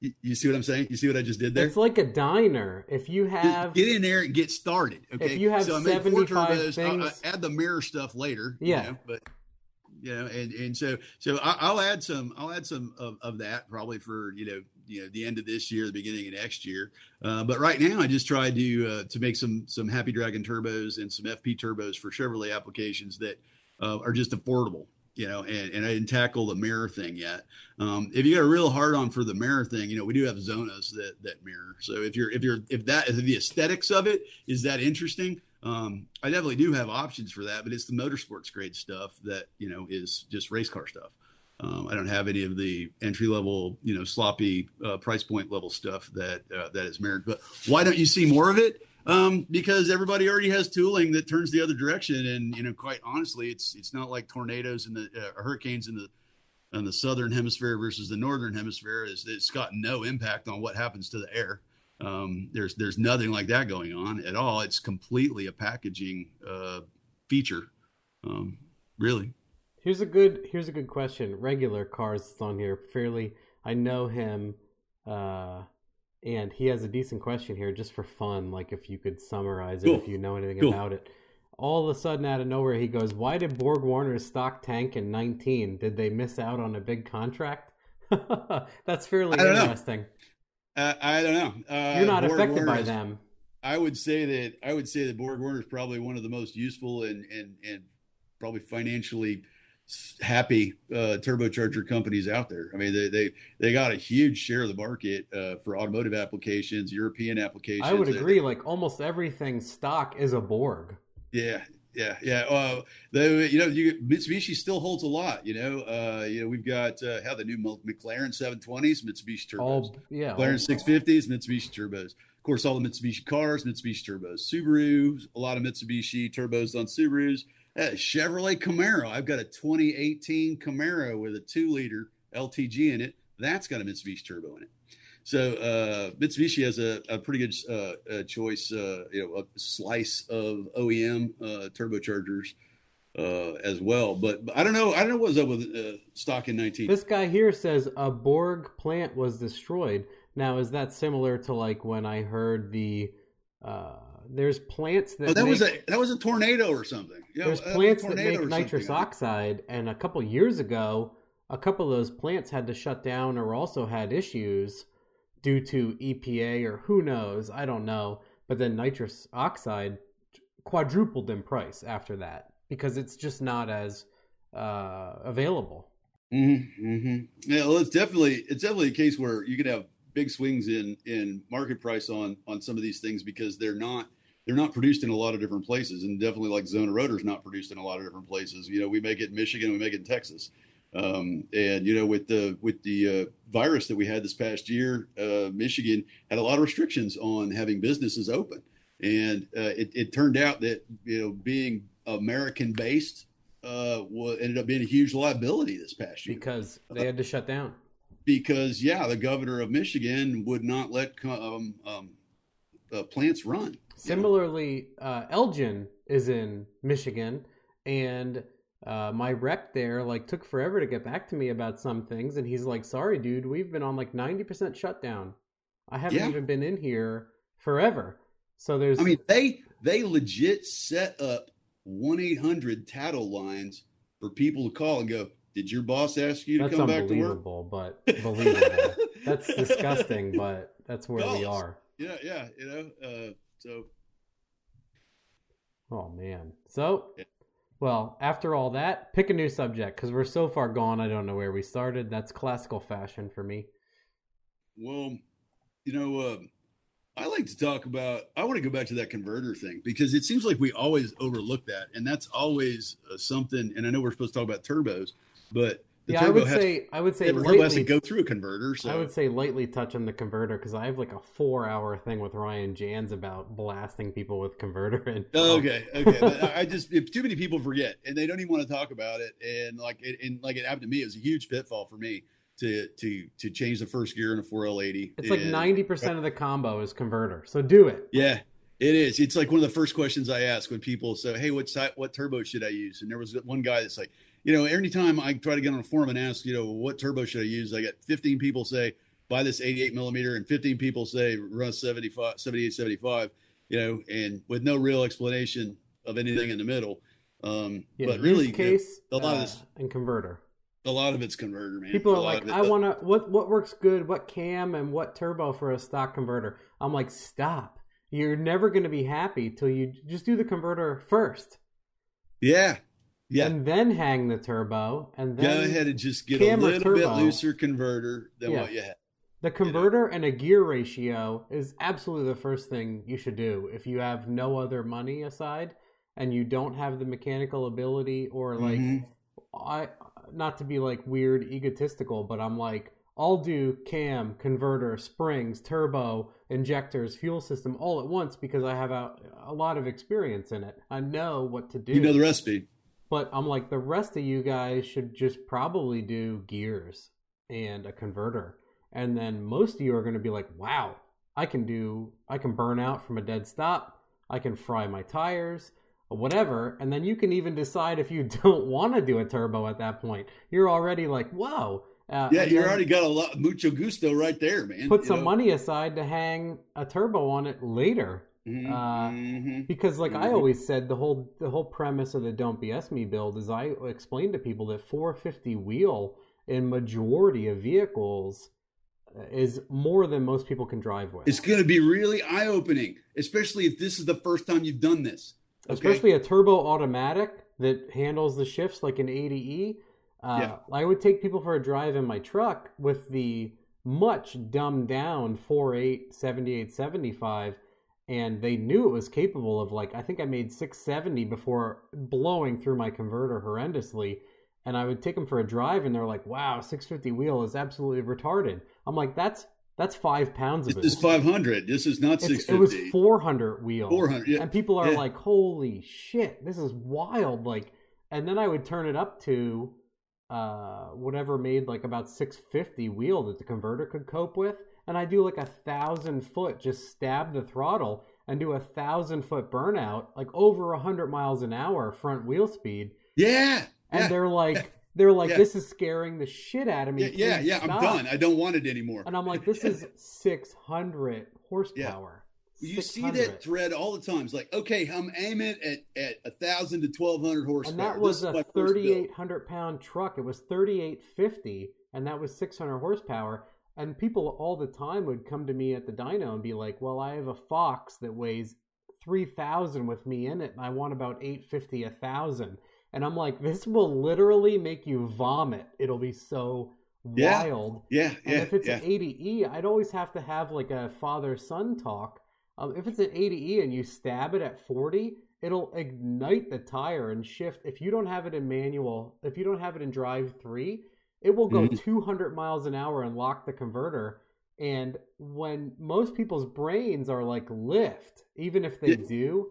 You, you, see what I'm saying? You see what I just did there? It's like a diner. If you have get in there and get started, okay. If you have so I made four turbos. Things... I'll, I'll add the mirror stuff later. Yeah, you know, but you know, and and so so I'll add some I'll add some of, of that probably for you know you know the end of this year, the beginning of next year. Uh, but right now, I just tried to uh, to make some some Happy Dragon turbos and some FP turbos for Chevrolet applications that uh, are just affordable. You know, and, and I didn't tackle the mirror thing yet. Um, if you got a real hard on for the mirror thing, you know, we do have Xonas that that mirror. So if you're if you're if that if the aesthetics of it is that interesting, um, I definitely do have options for that. But it's the motorsports grade stuff that you know is just race car stuff. Um, I don't have any of the entry level, you know, sloppy uh, price point level stuff that uh, that is mirrored. But why don't you see more of it? Um, because everybody already has tooling that turns the other direction, and you know, quite honestly, it's it's not like tornadoes and the uh, hurricanes in the in the southern hemisphere versus the northern hemisphere. Is it's got no impact on what happens to the air. Um, there's there's nothing like that going on at all. It's completely a packaging uh, feature, um, really. Here's a good here's a good question. Regular cars on here fairly. I know him, uh, and he has a decent question here just for fun. Like if you could summarize it, Cool. if you know anything Cool. about it. All of a sudden, out of nowhere, he goes, "Why did Borg Warner's stock tank in 19? Did they miss out on a big contract?" That's fairly I interesting. Uh, I don't know. Uh, You're not Borg affected Warner by them. I would say that I would say that Borg Warner is probably one of the most useful and and and probably financially happy uh, turbocharger companies out there. I mean, they they they got a huge share of the market uh, for automotive applications, European applications. I would They- agree. Like almost everything stock is a Borg. Yeah, yeah, yeah. Uh, though you know, you, Mitsubishi still holds a lot. You know, uh, you know, we've got uh, how the new McLaren 720s, Mitsubishi turbos. All yeah, all- 650s, Mitsubishi turbos. Of course, all the Mitsubishi cars, Mitsubishi turbos. Subaru, a lot of Mitsubishi turbos on Subarus. Chevrolet Camaro. I've got a 2018 Camaro with a two liter LTG in it. That's got a Mitsubishi turbo in it. So uh, Mitsubishi has a, a pretty good uh, uh, choice, uh, you know, a slice of OEM uh, turbochargers as well. But, I don't know. I don't know what's up with stock in 19. This guy here says a Borg plant was destroyed. Now, is that similar to like when I heard the uh, there's plants that Oh, that make, was a that was a tornado or something. Yeah, there's plants that make nitrous oxide, and a couple years ago, a couple of those plants had to shut down or also had issues due to EPA or who knows, I don't know. But then nitrous oxide quadrupled in price after that because it's just not as uh, available. Mm-hmm, mm-hmm. Yeah, well, it's definitely it's definitely a case where you could have big swings in in market price on on some of these things because they're not they're not produced in a lot of different places, and definitely like Xona Rotor is not produced in a lot of different places. You know, we make it in Michigan, we make it in Texas, um, and you know with the with the uh, virus that we had this past year, uh, Michigan had a lot of restrictions on having businesses open, and uh, it, it turned out that you know being American based uh, wa- ended up being a huge liability this past year because they had to shut down. because yeah, the governor of Michigan would not let um, um, uh, plants run. Similarly, uh, Elgin is in Michigan, and uh, my rep there like took forever to get back to me about some things, and he's like, "Sorry, dude, we've been on like ninety percent shutdown. I haven't Yeah. even been in here forever." So there's, I mean, they they legit set up one eight hundred tattle lines for people to call and go. Did your boss ask you to that's come back to work? but believable. that's disgusting, but that's where we are. Yeah, yeah, you know. Uh, so Oh man. So, well, after all that, pick a new subject because we're so far gone. I don't know where we started. That's classical fashion for me. Well, you know, uh, I like to talk about. I want to go back to that converter thing because it seems like we always overlook that, and that's always uh, something. And I know we're supposed to talk about turbos, but the yeah, I would say I would say turbo has to lightly, go through a converter. So I would say lightly touch on the converter because I have like a four-hour thing with Ryan Jans about blasting people with converter. And Oh, okay, okay. I just if too many people forget, and they don't even want to talk about it. And like it, and like it happened to me, it was a huge pitfall for me to to to change the first gear in a 4L80. it's like ninety percent of the combo is converter. So do it. Yeah, it is. It's like one of the first questions I ask when people say, "Hey, what si- what turbo should I use?" And there was one guy that's like, you know, anytime I try to get on a forum and ask, you know, what turbo should I use, I get 15 people say buy this 88 millimeter, and 15 people say run 75, 78, 75. You know, and with no real explanation of anything in the middle. Um, Yeah, but really, case a lot of uh, this- and converter. A lot of it's converter, man. People are like, I want to what what works good, what cam and what turbo for a stock converter. I'm like, stop. You're never going to be happy till you just do the converter first, Yeah, yeah. and then hang the turbo, and then Go ahead and just get a little bit turbo. looser converter than Yeah. what you had. The converter and a gear ratio is absolutely the first thing you should do if you have no other money aside and you don't have the mechanical ability or like Mhm. I not to be like weird egotistical, but I'm like I'll do cam, converter, springs, turbo, injectors, fuel system all at once because I have a, a lot of experience in it. I know what to do. You know the recipe. But I'm like, the rest of you guys should just probably do gears and a converter. And then most of you are going to be like, wow, I can do, I can burn out from a dead stop. I can fry my tires, whatever. And then you can even decide if you don't want to do a turbo at that point. You're already like, whoa. Uh, Yeah, you already got a lot mucho gusto right there, man. put you some know? money aside to hang a turbo on it later. Mhm, uh, mhm. Because like I Mhm. always said, the whole the whole premise of the "Don't BS Me" build is I explained to people that 450 wheel in majority of vehicles uh, is more than most people can drive with. It's going to be really eye opening, especially if this is the first time you've done this. Okay? Especially a turbo automatic that handles the shifts like an ADE. Uh, Yeah. I would take people for a drive in my truck with the much dumbed down 4.8 7875 and they knew it was capable of like I think I made 670 before blowing through my converter horrendously and I would take them for a drive and they're like wow 650 wheel is absolutely retarded I'm like that's that's 5 pounds of This it is 500. This is not It's- it was 400 wheel 400, yeah. and people are Yeah. like holy shit this is wild like and then I would turn it up to uh whatever made like about 650 wheel that the converter could cope with and I do like a thousand foot just stab the throttle and do a thousand foot burnout like over a hundred miles an hour front wheel speed yeah. and yeah. they're like they're like Yeah. this is scaring the shit out of me yeah, yeah, yeah. I'm done. I don't want it anymore. and I'm like this is 600 horsepower You see that thread all the time. It's like, okay, I'm aiming at at a thousand to twelve hundred horsepower. and that was a first build. 3800 pound truck it was 3850 and that was 600 horsepower and people all the time would come to me at the dyno and be like well i have a fox that weighs 3000 with me in it and i want about 850 a thousand and i'm like this will literally make you vomit it'll be so Yeah. wild Yeah, yeah. and if it's yeah. an 80E, I'd always have to have like a father son talk. Um, if it's an 80E and you stab it at 40, it'll ignite the tire and shift. If you don't have it in manual, if you don't have it in drive three, it will go Mhm. 200 miles an hour and lock the converter. And when most people's brains are like lift, even if they Yeah. do,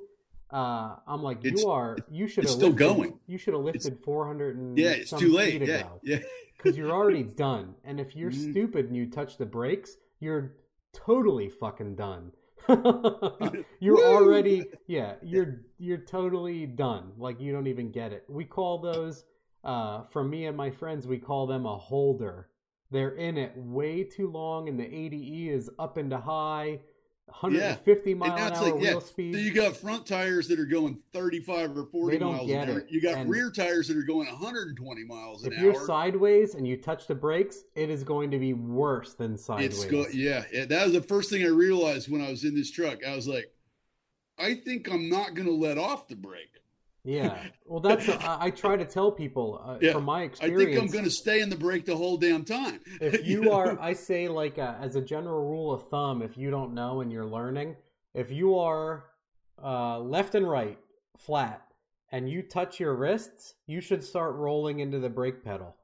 uh, I'm like, you are, you should have still lifted, going. You should have lifted 400 and yeah, it's too late. Yeah, ago yeah. because you're already done. And if you're Mhm. stupid and you touch the brakes, you're totally fucking done. you're Woo! already yeah, you're you're totally done. Like you don't even get it. We call those uh from me and my friends, we call them a holder. They're in it way too long and the 80E is up into high 150 mile an hour like, yeah. wheel So speed. you got front tires that are going 35 or 40 don't miles an hour. it. You got And- rear tires that are going 120 miles an hour. if you're sideways and you touch the brakes, it is going to be worse than sideways. It's go- yeah, yeah. That was the first thing I realized when I was in this truck. I was like, I think I'm not going to let off the brake. Yeah. Well, that's I, I try to tell people uh, Yeah. from my experience. I think I'm going to stay in the brake the whole damn time. if you know? are, I say like uh as a general rule of thumb, if you don't know and you're learning, if you are uh, left and right flat and you touch your wrists, you should start rolling into the brake pedal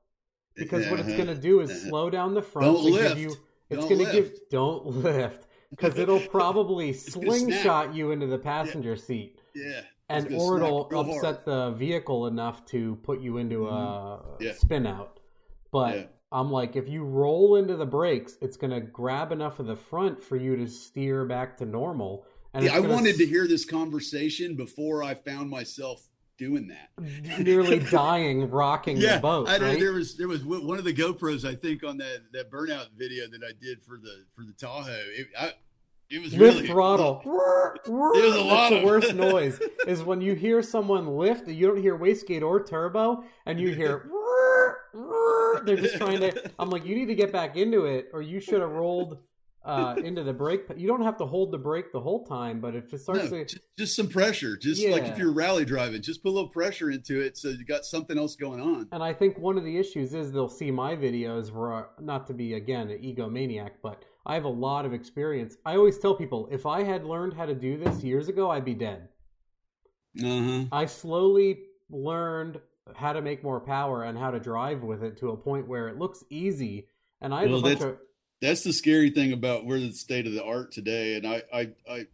because what it's Uh-huh. going to do is Uh-huh. slow down the front. Don't lift. you. It's going to give. lift. Don't lift because it'll probably slingshot you into the passenger seat. yeah. And gonna or it'll hard. upset the vehicle enough to put you into a Mhm. Yeah. spin out. But Yeah. I'm like, if you roll into the brakes, it's gonna grab enough of the front for you to steer back to normal. And Yeah, I wanted to hear this conversation before I found myself doing that. nearly dying rocking yeah, the boat. I know right? there was there was one of the GoPros I think on that that burnout video that I did for the for the Tahoe. It, I, it was lift really throttle. It was a lot That's the of- worst noise is when you hear someone lift. You don't hear wastegate or turbo, and you hear they're just trying to. I'm like, you need to get back into it, or you should have rolled uh, into the brake. You don't have to hold the brake the whole time, but if it starts No, to, just, just some pressure. Just like if you're rally driving, just put a little pressure into it so you got something else going on. and I think one of the issues is they'll see my videos where, not to be again an egomaniac, but I have a lot of experience. I always tell people if I had learned how to do this years ago, I'd be dead. Huh. I slowly learned how to make more power and how to drive with it to a point where it looks easy. And I have Well, a bunch that's- of That's the scary thing about where the state of the art today, and I, I, I,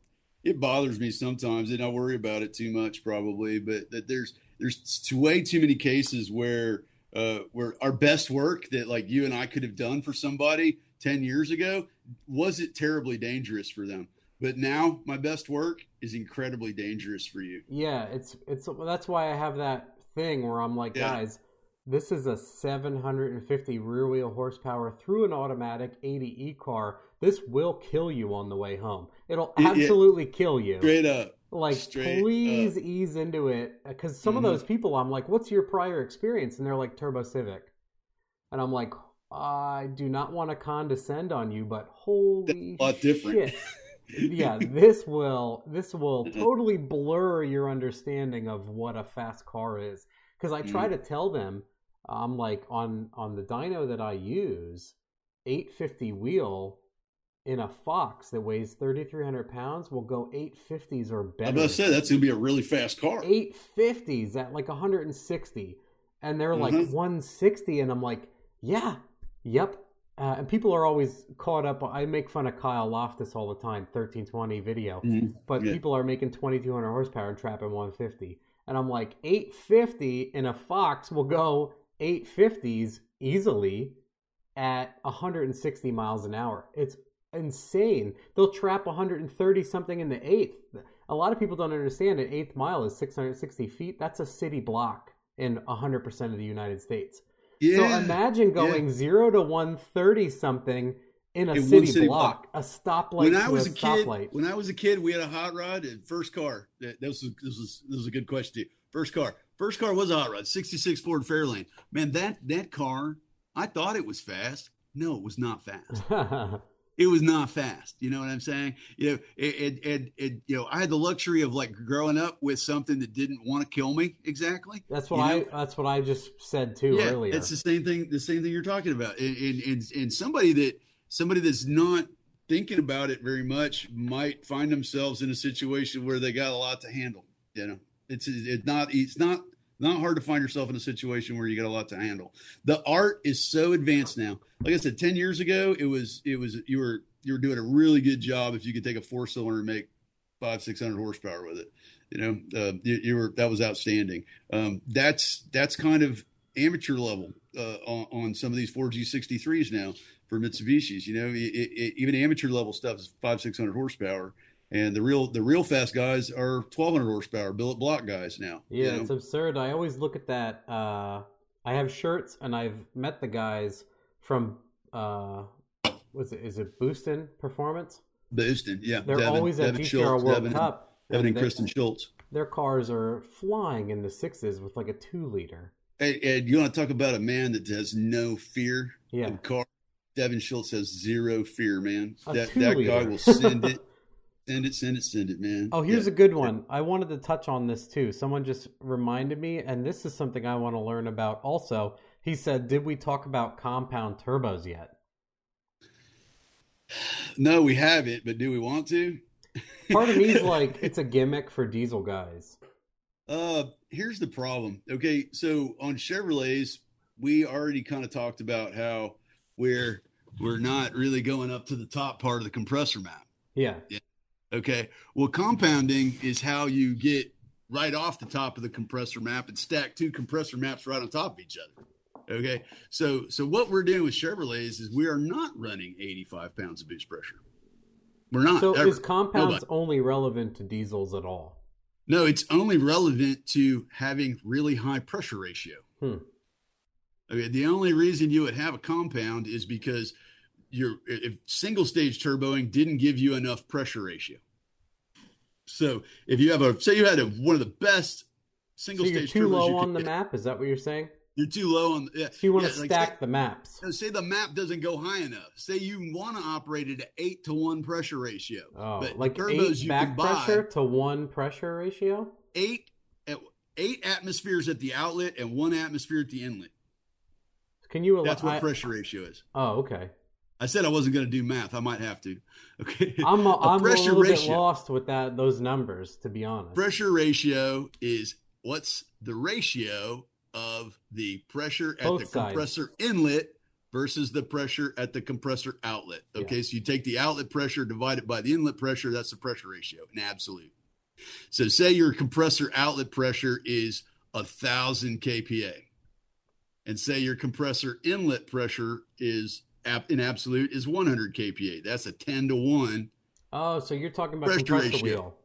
it bothers me sometimes, and I worry about it too much probably. But that there's there's way too many cases where uh, where our best work that like you and I could have done for somebody ten years ago wasn't terribly dangerous for them, but now my best work is incredibly dangerous for you. yeah. It's it's that's why I have that thing where I'm like, Yeah. guys, this is a 750 rear wheel horsepower through an automatic 80 e car. This will kill you on the way home. It'll absolutely kill you. Straight up. like Straight please ease into it because some Mhm. of those people i'm like what's your prior experience and they're like turbo civic and i'm like i do not want to condescend on you but holy a lot different. shit. yeah this will this will Mhm. totally blur your understanding of what a fast car is because i Mm-hmm. try to tell them i'm like on on the dyno that i use 850 wheel in a fox that weighs 3300 pounds will go 850s or better. I'm better about to say that's gonna be a really fast car. 850s at like 160 and they're like Mhm. 160 and i'm like yeah yep. Uh, and people are always caught up i make fun of kyle loftis all the time 1320 video Mhm. but Yeah. people are making 2200 horsepower and trapping 150 and i'm like 850 in a fox will go 850s easily at 160 miles an hour. It's insane. They'll trap 130 something in the eighth. A lot of people don't understand an eighth mile is 660 feet. That's a city block in 100% of the united states Yeah. so imagine going 0 to 130 something in a In city, city block, a stoplight when I was a a kid, stoplight when I was a kid, we had a hot rod and first car. That, that was this was this was a good question too. First car, first car was a hot rod, '66 Ford Fairlane. Man, that that car, I thought it was fast. No, it was not fast. It was not fast. You know what I'm saying? You know, it, it, it, it you know, I had the luxury of like growing up with something that didn't want to kill me exactly. That's what You I. That's what I just said too yeah, earlier. It's the same thing. The same thing you're talking about. And, and and and somebody that somebody that's not thinking about it very much might find themselves in a situation where they got a lot to handle. You know, it's it's not it's not not hard to find yourself in a situation where you got a lot to handle. The art is so advanced now. Like I said, ten years ago, it was it was you were you were doing a really good job if you could take a four cylinder and make five six hundred horsepower with it. You know, uh, you, you were that was outstanding. Um, that's that's kind of amateur level uh, on, on some of these 4G63s now for Mitsubishis. You know, it, it, even amateur level stuff is five six hundred horsepower, and the real the real fast guys are twelve hundred horsepower billet block guys now. you yeah, know? it's absurd. I always look at that. Uh, I have shirts, and I've met the guys from. Uh, was it is it Boostin Performance? Boosting, yeah. They're Devin- always at Devin Schultz, World Devin, Cup. Devin and they- Kristen Schultz. Their cars are flying in the sixes with like a two liter. Hey, Ed, you want to talk about a man that has no fear Yeah, of car? Devin Schultz has zero fear, man. A that that guy will send it, send it, send it, send it, man. Oh, here's Yeah. a good one. I wanted to touch on this too. Someone just reminded me, and this is something I want to learn about also. He said, Did we talk about compound turbos yet? No, we haven't, but do we want to? Part of me is like, It's a gimmick for diesel guys. Uh, here's the problem. Okay, so on Chevrolets, we already kind of talked about how we're we're not really going up to the top part of the compressor map. Yeah. Okay, well, compounding is how you get right off the top of the compressor map and stack two compressor maps right on top of each other. Okay, so so what we're doing with Chevrolets is we are not running 85 pounds of boost pressure. We're not. So ever. is compounds Nobody. only relevant to diesels at all? No, it's only relevant to having really high pressure ratio. Hmm. Okay, the only reason you would have a compound is because your if single stage turboing didn't give you enough pressure ratio. So if you have a say you had a, one of the best So single you're stage too turbos low you on could the map? Is that what you're saying? You're too low on. Yeah, So you want yeah, to like, stack say- the maps. say the map doesn't go high enough. Say you want to operate at an eight to one pressure ratio. Oh, but like turbos eight you back can buy to one pressure ratio. eight at eight atmospheres at the outlet and one atmosphere at the inlet. Can you? That's what I- pressure ratio is. Oh, okay. I said I wasn't going to do math. I might have to. Okay. I'm a, I'm a pressure little bit lost with that those numbers, to be honest. pressure ratio is what's the ratio of the pressure at Both the sides. compressor inlet versus the pressure at the compressor outlet. Okay, Yeah. so you take the outlet pressure divided by the inlet pressure, that's the pressure ratio in absolute. So say your compressor outlet pressure is a thousand kPa, and say your compressor inlet pressure is in absolute is 100 kPa. That's a 10 to 1 Oh, so you're talking about Pressure compressor ratio. wheel.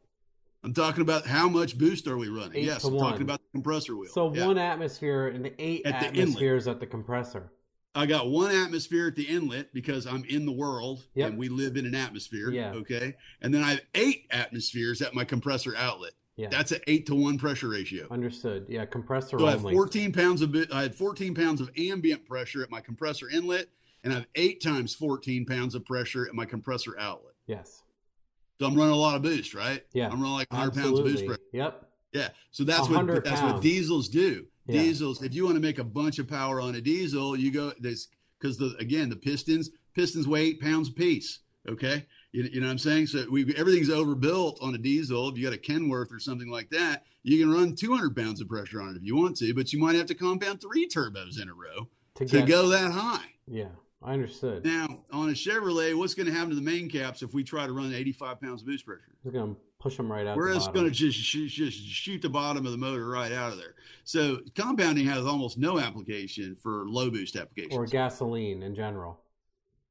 I'm talking about how much boost are we running? Eight yes, I'm one. talking about the compressor wheel. So Yeah. one atmosphere and eight At the atmospheres at the compressor. I got one atmosphere at the inlet because I'm in the world Yep. and we live in an atmosphere. Yeah. Okay. And then I have eight atmospheres at my compressor outlet. Yeah, That's an eight to one pressure ratio. understood. Yeah, compressor So I have 14 pounds of I had 14 pounds of ambient pressure at my compressor inlet, and I have eight times 14 pounds of pressure at my compressor outlet. Yes. So I'm running a lot of boost, right? Yeah. I'm running like 100 pounds of boost Absolutely. pressure. Yep. Yeah. So that's what 100 that's what diesels do. Yeah. Diesels, if you want to make a bunch of power on a diesel, you go this because the again the pistons pistons weigh eight pounds a piece. Okay, you, you know what I'm saying? So we everything's overbuilt on a diesel. If you got a Kenworth or something like that, you can run 200 pounds of pressure on it if you want to, but you might have to compound three turbos in a row To to get. go that high. Yeah, I understood. Now on a Chevrolet, what's going to happen to the main caps if we try to run 85 pounds of boost pressure? We're gonna push them right out. We're just going to just shoot, just shoot the bottom of the motor right out of there. So compounding has almost no application for low boost applications. or gasoline in general.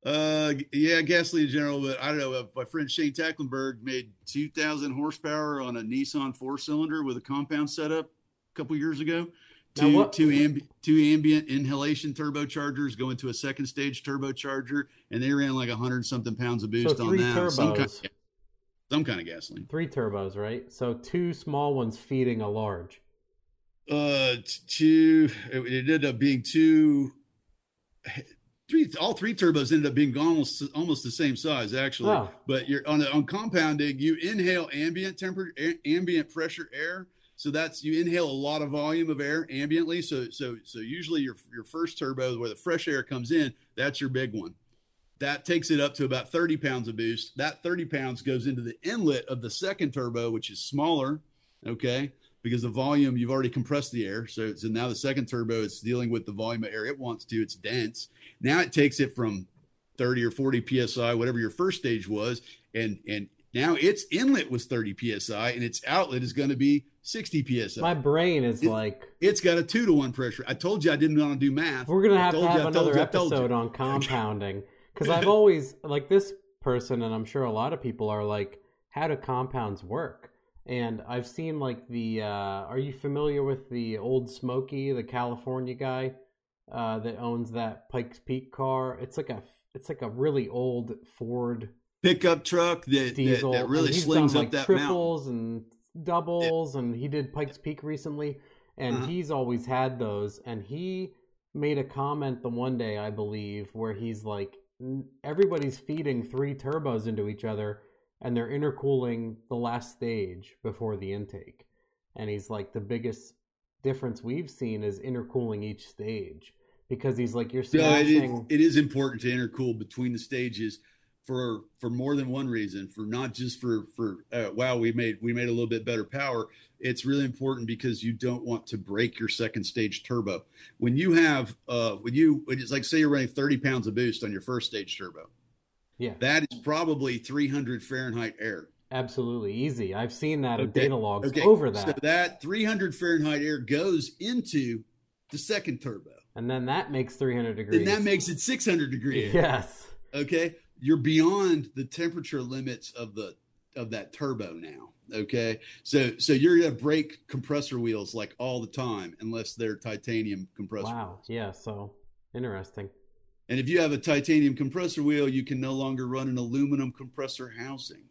uh, yeah, gasoline in general, but I don't know. Uh, my friend Shane Tecklenburg made 2,000 horsepower on a Nissan four cylinder with a compound setup a couple years ago. Two two, ambi- two ambient inhalation turbochargers go into a second stage turbocharger, and they ran like 100 something pounds of boost on three that. Some kind, turbos. some kind of gasoline. Three turbos, right? So two small ones feeding a large. Uh, two. It, it ended up being two. Three. All three turbos ended up being almost almost the same size, actually. Oh. But you're on on compounding. You inhale ambient temperature, ambient pressure air. So that's you inhale a lot of volume of air ambiently. So so so usually your your first turbo where the fresh air comes in, that's your big one. That takes it up to about 30 pounds of boost. That 30 pounds goes into the inlet of the second turbo, which is smaller. Okay because the volume you've already compressed the air. So, so now the second turbo is dealing with the volume of air it wants to. It's dense. Now it takes it from 30 or 40 psi, whatever your first stage was, and and now its inlet was 30 psi, and its outlet is going to be 60 psi. My brain is It- like, it's got a two to one pressure. I told you I didn't want to do math. we're gonna have to told you, have another you. episode on compounding because I've always like this person, and I'm sure a lot of people are like, how do compounds work? And I've seen like the. Uh, are you familiar with the old Smoky, the California guy uh, that owns that Pikes Peak car? It's like a. It's like a really old Ford Pickup truck that, that, that really slings done, up like, that mountain. and doubles, and he did Pikes Peak recently, and Uh-huh. he's always had those. And he made a comment the one day, I believe, where he's like, everybody's feeding three turbos into each other, and they're intercooling the last stage before the intake. And he's like, the biggest difference we've seen is intercooling each stage because he's like, you're No, it, is, it is important to intercool between the stages for for more than one reason. For not just for for uh, wow, we made we made a little bit better power. It's really important because you don't want to break your second stage turbo. When you have uh when you when it's like say you're running 30 pounds of boost on your first stage turbo, yeah, that is probably 300 Fahrenheit air. absolutely easy. I've seen that in data logs Okay, over that. So that 300 Fahrenheit air goes into the second turbo. and then that makes 300 degrees. Then that makes it 600 degrees. yes. okay you're beyond the temperature limits of the of that turbo now okay so so you're gonna break compressor wheels like all the time unless they're titanium compressor Wow. Yeah. So interesting. and if you have a titanium compressor wheel you can no longer run an aluminum compressor housing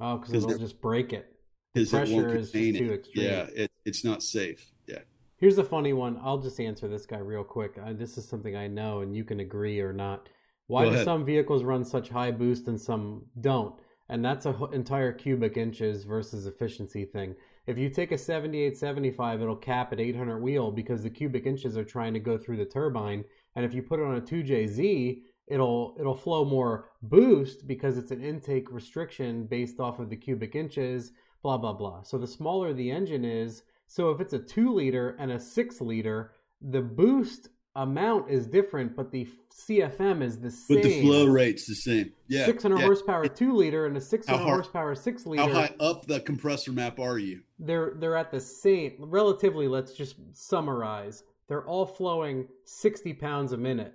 Oh, because it'll just break it. because it Pressure won't contain too it extreme. yeah it, it's not safe yeah Here's a funny one. I'll just answer this guy real quick. Uh, this is something I know, and you can agree or not. Why do some vehicles run such high boost and some don't? And that's a h- entire cubic inches versus efficiency thing. If you take a 7875, it'll cap at 800 wheel because the cubic inches are trying to go through the turbine. And if you put it on a 2JZ, it'll it'll flow more boost because it's an intake restriction based off of the cubic inches. Blah blah blah. So the smaller the engine is, so if it's a two liter and a six liter, the boost amount is different, but the CFM is the same. But the flow rate's the same. Yeah. 600 yeah. horsepower two liter and a 600 hard- horsepower six liter. How high up the compressor map are you? They're they're at the same relatively. Let's just summarize. They're all flowing 60 pounds a minute,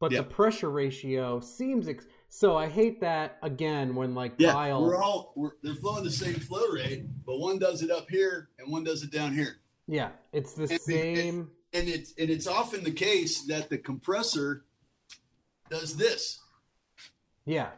but Yeah. the pressure ratio seems ex- so. I hate that again when like Yeah, Kyle. we're all we're, they're flowing the same flow rate, but one does it up here and one does it down here. yeah, it's the And the- same. And it's and it's often the case that the compressor does this. Yeah,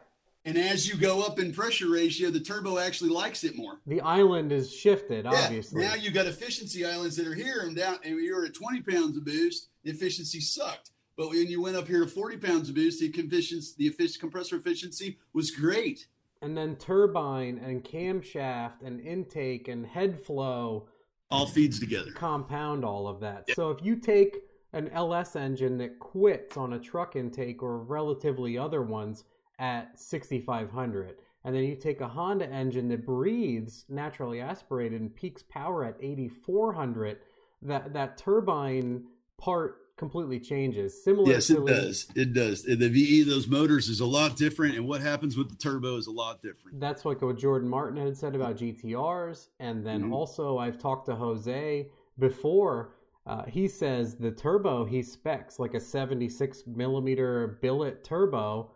And as you go up in pressure ratio, the turbo actually likes it more. the island is shifted. Yeah, Obviously, Now you've got efficiency islands that are here and down, and you're at 20 pounds of boost, the efficiency sucked. But when you went up here to 40 pounds of boost, the efficiency, the effic- compressor efficiency was great. and then turbine and camshaft and intake and head flow All feeds together. compound all of that. So if you take an LS engine that quits on a truck intake or relatively other ones at 6500 and then you take a Honda engine that breathes naturally aspirated and peaks power at 8400 that that turbine part completely changes similar Yes, to it does. It does. The VE, those motors is a lot different, and what happens with the turbo is a lot different. That's like what Jordan Martin had said about GTRs. And then Mhm. also, I've talked to Jose before. Uh, he says the turbo he specs like a 76 millimeter billet turbo.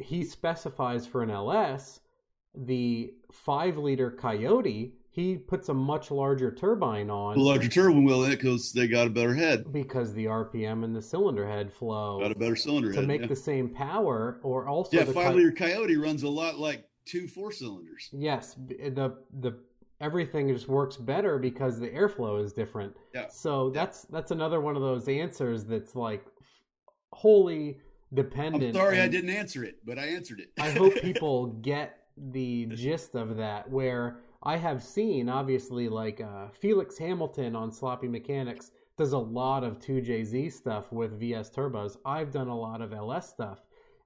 He specifies for an LS the five liter Coyote. He puts a much larger turbine on The larger turbine wheel in eh, it because they got a better head, because the RPM and the cylinder head flow got a better cylinder to head. make yeah, the same power. Or also yeah five liter Coyote runs a lot like two four cylinders. Yes, eh, the the everything just works better because the airflow is different. Yeah. So that's that's another one of those answers that's like wholly dependent. I'm sorry I didn't answer it, but I answered it. I hope people get the gist of that. Where I have seen, obviously, like uh, Felix Hamilton on Sloppy Mechanics does a lot of 2JZ stuff with VS turbos. I've done a lot of LS stuff,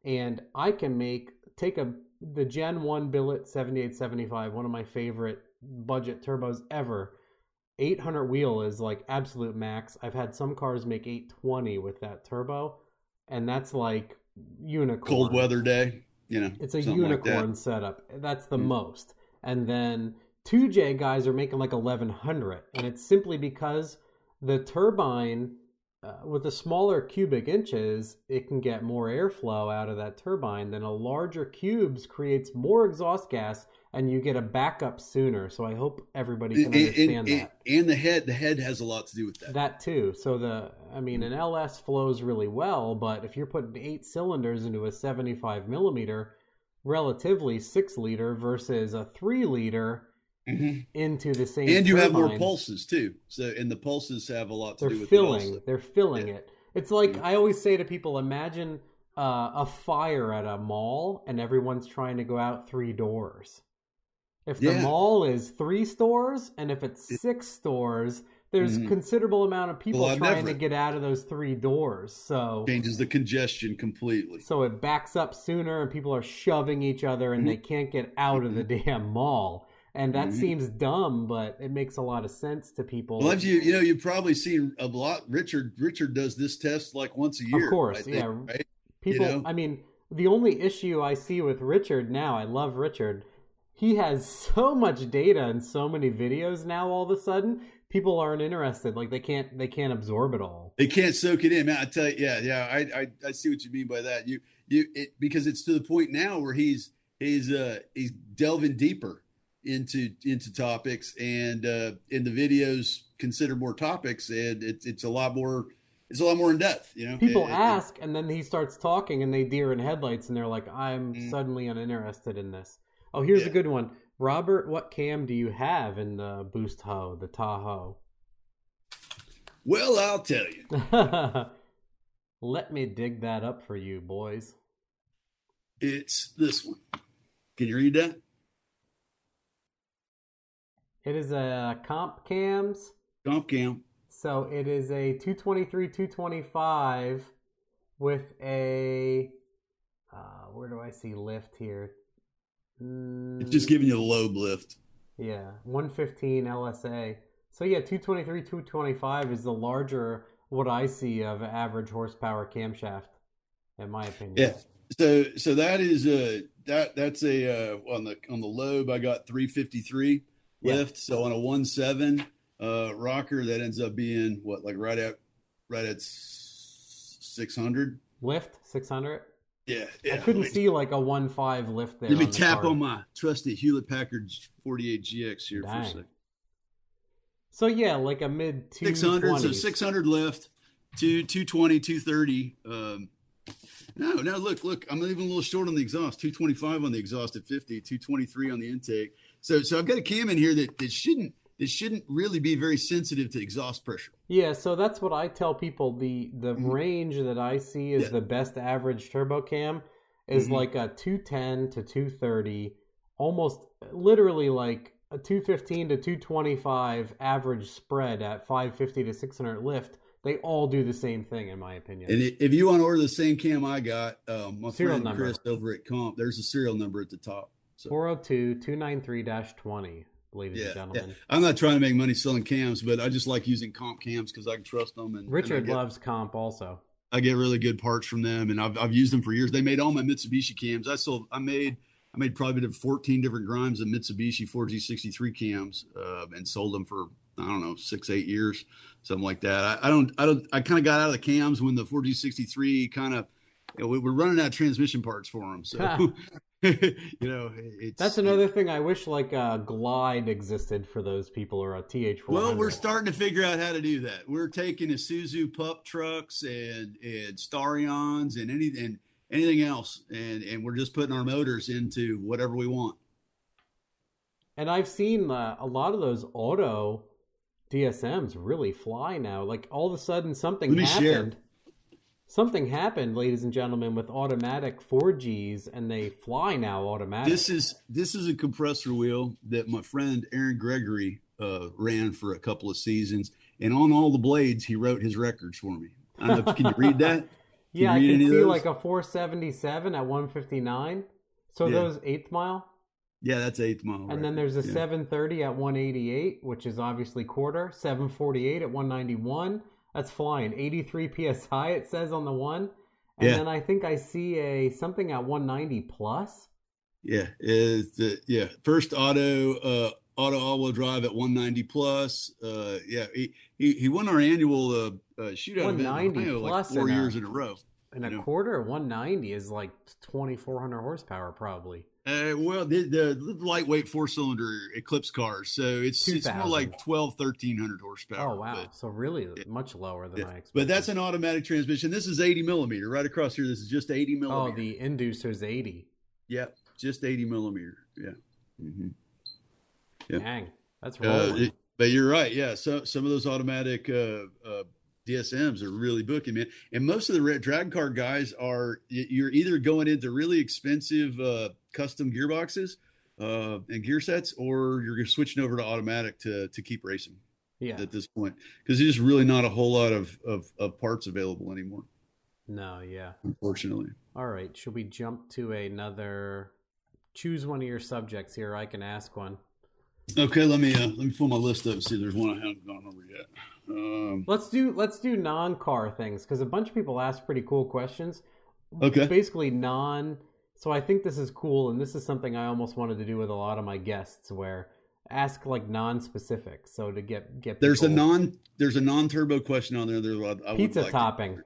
and I can make take a the Gen One billet 7875, one of my favorite budget turbos ever. 800 wheel is like absolute max. I've had some cars make 820 with that turbo, and that's like unicorn. Cold weather day, you know. It's a something like unicorn setup. That's the Mm. most. And then 2J guys are making like 1100. And it's simply because the turbine, uh, with the smaller cubic inches, it can get more airflow out of that turbine. Then a larger cubes creates more exhaust gas and you get a backup sooner. So I hope everybody can and- understand and- that. and the head, the head has a lot to do with that. That too. So the I mean an LS flows really well, but if you're putting eight cylinders into a 75 millimeter, relatively six liter versus a three liter Mhm. into the same And you have more pulses too. So, and the pulses have a lot to They're do with filling. also. They're filling Yeah. it. It's like Mhm. I always say to people: imagine uh, a fire at a mall, and everyone's trying to go out three doors. If the Yeah. mall is three stores, and if it's six stores, there's Mhm. considerable amount of people lot trying to get out of those three doors. So Changes the congestion completely. so it backs up sooner, and people are shoving each other, and they can't get out of the damn mall. And that Mhm. seems dumb, but it makes a lot of sense to people. Well, you you know you've probably seen a lot. Richard Richard does this test like once a year. Of course, think, yeah. right? People, know? I mean, the only issue I see with Richard now, I love Richard. He has so much data and so many videos now. All of a sudden, people aren't interested. Like they can't, they can't absorb it all. They can't soak it in, man. I tell you, yeah, yeah. I, I I see what you mean by that. You you it because it's to the point now where he's he's uh he's delving deeper into into topics and uh in the videos consider more topics and it's it's a lot more it's a lot more in depth you know People And- and- ask, and then he starts talking, and they deer in headlights, and they're like, "I'm Mm. suddenly uninterested in this." Oh, here's a good one, Robert. What cam do you have in the Boost Ho, the Tahoe? Well, I'll tell you. Let me dig that up for you, boys. It's this one. Can you read that? It is a comp cams. Comp cam. So it is a 223 225 with a uh, where do I see lift here? Mm, it's just giving you the lobe lift. Yeah, 115 LSA. So yeah, 223 225 is the larger what I see of average horsepower camshaft, in my opinion. Yeah. So so that is a that that's a uh, on the on the lobe I got 353 yeah. lift. So on a one seven uh, rocker that ends up being what like right at right at 600 lift 600. Yeah, yeah. I couldn't see like a one five lift there. Let me on tap on my trusty Hewlett Packard 48 GX here Dang. for a second. So yeah, like a mid 600, so 600 lift, to 220, 230. Um, no, no, look, look, I'm even a little short on the exhaust. 225 on the exhaust at 50, 223 on the intake. So, so I've got a cam in here that, that shouldn't that shouldn't really be very sensitive to exhaust pressure. Yeah, so that's what I tell people. The the mm-hmm. range that I see is yeah. the best average turbo cam is mm-hmm. like a 210 to 230, almost literally like a 215 to 225 average spread at 550 to 600 lift. They all do the same thing, in my opinion. And if you want to order the same cam I got, um, my serial friend number. Chris over at Comp, there's a serial number at the top. So. 402 293 20 ladies yeah, and gentlemen. Yeah. I'm not trying to make money selling cams, but I just like using comp cams because I can trust them. And Richard and get, loves comp also. I get really good parts from them, and I've I've used them for years. They made all my Mitsubishi cams. I sold. I made. I made probably 14 different grinds of Mitsubishi 4G63 cams uh, and sold them for I don't know six eight years, something like that. I, I don't I don't I kind of got out of the cams when the 4G63 kind of you know, we were running out of transmission parts for them. So you know, that's another thing. I wish like a glide existed for those people or a TH4. Well, we're starting to figure out how to do that. We're taking Isuzu pup trucks and and Starions and anything anything else, and and we're just putting our motors into whatever we want. And I've seen uh, a lot of those auto DSMs really fly now. Like all of a sudden something happened. Share something happened, ladies and gentlemen, with automatic 4Gs, and they fly now automatic. This is this is a compressor wheel that my friend Aaron Gregory uh, ran for a couple of seasons, and on all the blades, he wrote his records for me. I don't know, can you read that? Can yeah, I can see like a 477 at 159. So yeah. those eighth mile. Yeah, that's eighth mile. And then there's a yeah. 730 at 188, which is obviously quarter. 748 at 191. That's flying. 83 psi it says on the one. And yeah. then I think I see a something at 190 plus. Yeah, is the yeah first auto uh auto all-wheel drive at 190 plus. Uh, yeah, he, he he won our annual uh, uh shootout 190 event like four years a, in a row. And a know? quarter 190 is like 2400 horsepower probably. Uh, well, the, the, lightweight four cylinder Eclipse cars, so it's it's more like 12, 1300 horsepower. Oh wow! But, so really yeah. much lower than yeah. I expected. But that's an automatic transmission. This is 80 millimeter right across here. This is just 80 millimeter. Oh, the inducer's 80. Yep, just 80 millimeter. Yeah. Mm-hmm. Yeah. Dang, that's rolling. Uh, but you're right. Yeah. So some of those automatic uh, uh, DSMs are really booking, man. And most of the red drag car guys are you're either going into really expensive uh, custom gearboxes uh, and gear sets, or you're switching over to automatic to to keep racing. Yeah. At this point, because there's just really not a whole lot of, of of parts available anymore. No. Yeah. Unfortunately. All right. Should we jump to another? Choose one of your subjects here. I can ask one. Okay, let me uh, let me pull my list up and see if there's one I haven't gone over yet. Um, let's do let's do non car things because a bunch of people ask pretty cool questions. Okay. Basically non. So I think this is cool, and this is something I almost wanted to do with a lot of my guests, where ask like non-specific. So to get get people... there's a non there's a non-turbo question on there. There's a lot, I pizza like topping.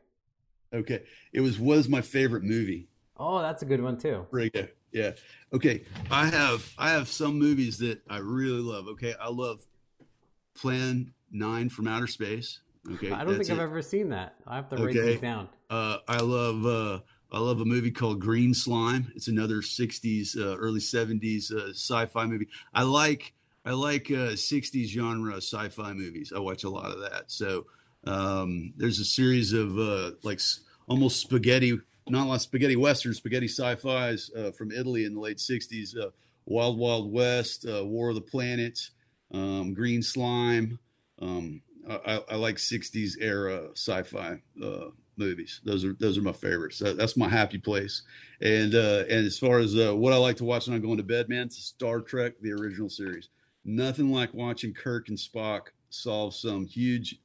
To... Okay, it was was my favorite movie. Oh, that's a good one too. Right. Yeah. Okay. I have I have some movies that I really love. Okay. I love Plan Nine from Outer Space. Okay. I don't think I've ever seen that. I have to write okay. this down. Uh, I love uh, I love a movie called Green Slime. It's another '60s, uh, early '70s uh, sci-fi movie. I like I like '60s uh, genre sci-fi movies. I watch a lot of that. So Um, there's a series of uh, like almost spaghetti, not like spaghetti western, spaghetti sci-fi's uh, from Italy in the late '60s. Uh, Wild Wild West, uh, War of the Planets, um, Green Slime. Um, I, I, like '60s era sci-fi uh, movies. Those are those are my favorites. that's my happy place. And uh, and as far as uh, what I like to watch when I'm going to bed, man, it's Star Trek, the original series. Nothing like watching Kirk and Spock solve some huge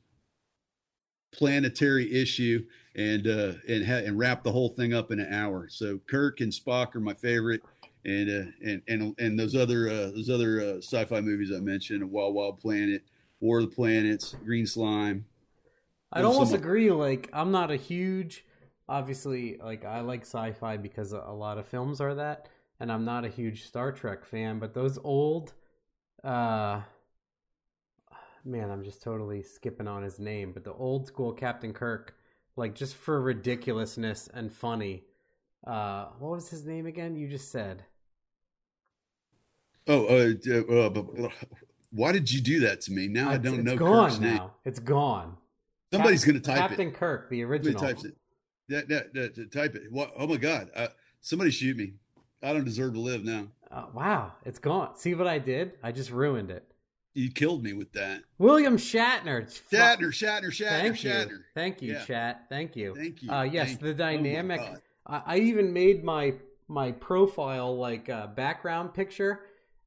planetary issue and uh, and ha- and wrap the whole thing up in an hour. So Kirk and Spock are my favorite, and uh, and and and those other uh, those other uh, sci-fi movies I mentioned, Wild Wild Planet, War of the Planets, Green Slime. I'd almost agree. Like I'm not a huge, obviously, like I like sci-fi because a lot of films are that, and I'm not a huge Star Trek fan. But those old uh man, I'm just totally skipping on his name, but the old school Captain Kirk, like just for ridiculousness and funny. Uh what was his name again? You just said. Oh, uh, uh, uh why did you do that to me? Now it's, I don't know gone Kirk's now. name. It's gone. Somebody's going to type Captain it. Captain Kirk, the original. Somebody types it. That, that, that, type it. What? Oh my God! Uh, somebody shoot me. I don't deserve to live now. Uh, wow, it's gone. See what I did? I just ruined it. You killed me with that. William Shatner. Shatner, Shatner, Shatner, Thank Shatner. You. Thank you, yeah. chat. Thank you. Thank you. Uh, yes, Thank the oh dynamic. Oh I, I, even made my my profile like uh, background picture.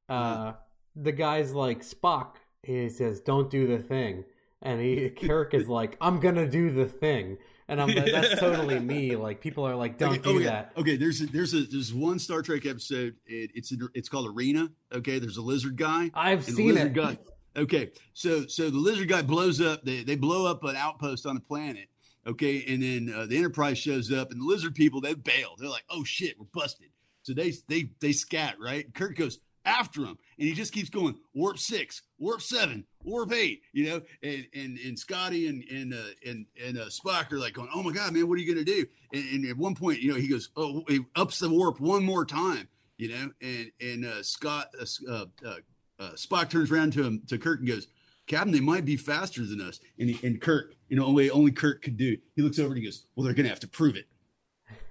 Uh, uh-huh. The guy's like Spock. He says, "Don't do the thing," and he Kirk is like, "I'm gonna do the thing." and I'm like, that's totally me. Like people are like, don't okay, do okay. that. Okay, there's a, there's a there's one Star Trek episode. It, it's it's called Arena. Okay, there's a lizard guy. I've seen it. Guy, okay, so so the lizard guy blows up. They they blow up an outpost on the planet. Okay, and then uh, the Enterprise shows up, and the lizard people they bail. They're like, oh shit, we're busted. So they they they scat right. Kirk goes, after him, and he just keeps going warp six, warp seven, warp eight, you know, and and and Scotty and and uh, and and uh, Spock are like going, oh my god, man, what are you gonna do? And, and at one point, you know, he goes, oh, he ups the warp one more time, you know, and and uh, Scott uh, uh, uh, uh, Spock turns around to him to Kirk and goes, Captain, they might be faster than us, and he, and Kirk, you know, only only Kirk could do. He looks over and he goes, well, they're gonna have to prove it.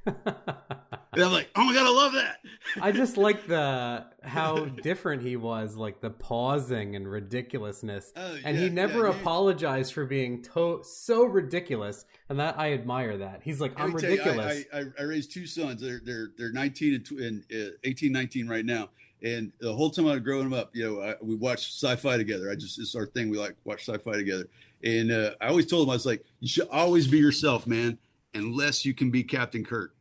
and I'm like, oh my god, I love that. I just like the how different he was, like the pausing and ridiculousness, oh, and yeah, he never yeah, apologized for being to- so ridiculous, and that I admire that. He's like, I'm ridiculous. You, I, I, I, raised two sons. They're they're they're 19 and, and uh, 18, 19 right now. And the whole time I was growing them up, you know, I, we watched sci-fi together. I just it's our thing. We like watch sci-fi together. And uh, I always told him I was like, you should always be yourself, man unless you can be Captain Kirk.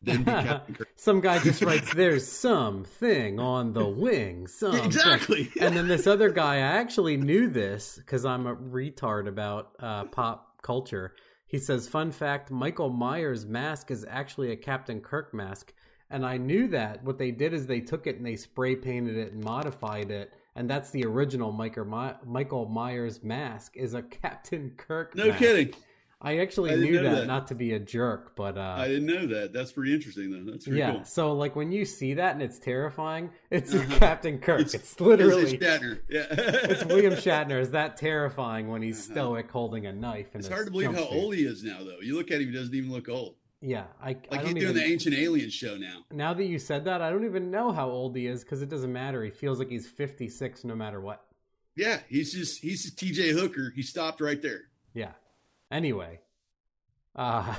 Then be Captain Kirk. some guy just writes, "There's something on the wing." Some exactly. and then this other guy, I actually knew this because I'm a retard about uh, pop culture. He says, "Fun fact: Michael Myers' mask is actually a Captain Kirk mask." And I knew that. What they did is they took it and they spray painted it and modified it and that's the original Michael Myers mask is a Captain Kirk. No mask. kidding. I actually I knew that, that, not to be a jerk, but uh, I didn't know that. That's pretty interesting, though. That's yeah. Cool. So, like when you see that and it's terrifying, it's uh-huh. Captain Kirk. It's, it's literally it's Shatner. Yeah, it's William Shatner. Is that terrifying when he's uh-huh. stoic holding a knife? it's hard to believe how old he is now, though. You look at him; he doesn't even look old. Yeah, I like I he's doing even, the Ancient Alien show now. Now that you said that, I don't even know how old he is because it doesn't matter. He feels like he's fifty six no matter what. Yeah, he's just he's T.J. Hooker. He stopped right there. Yeah. Anyway, uh,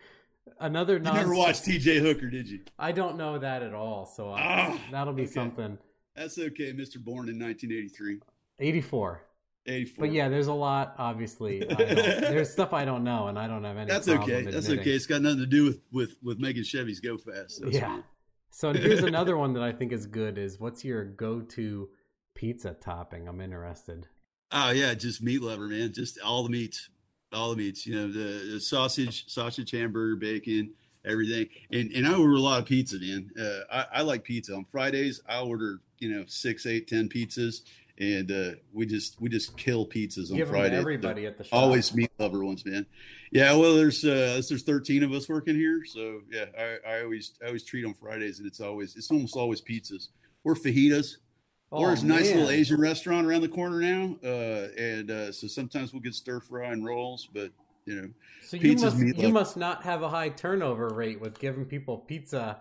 another non- you never watched T.J. Hooker, did you? I don't know that at all, so I, oh, that'll be okay. something. That's okay, Mister Born in 1983. 84. 84. But yeah, there's a lot. Obviously, there's stuff I don't know, and I don't have any. That's okay. That's okay. It's got nothing to do with with with making Chevys go fast. That's yeah. Fine. So here's another one that I think is good. Is what's your go-to pizza topping? I'm interested. Oh yeah, just meat lover, man. Just all the meats all the meats, you know, the, the, sausage, sausage, hamburger, bacon, everything. And and I order a lot of pizza, man. Uh, I, I, like pizza on Fridays. I order, you know, six, eight, ten pizzas, and uh, we just we just kill pizzas on Give Friday. everybody at the shop. Always meat lover ones, man. Yeah, well, there's uh, there's 13 of us working here, so yeah, I, I always I always treat on Fridays, and it's always it's almost always pizzas or fajitas. Oh, a nice little Asian restaurant around the corner now, uh, and uh, so sometimes we'll get stir fry and rolls, but you know, so you must you must not have a high turnover rate with giving people pizza.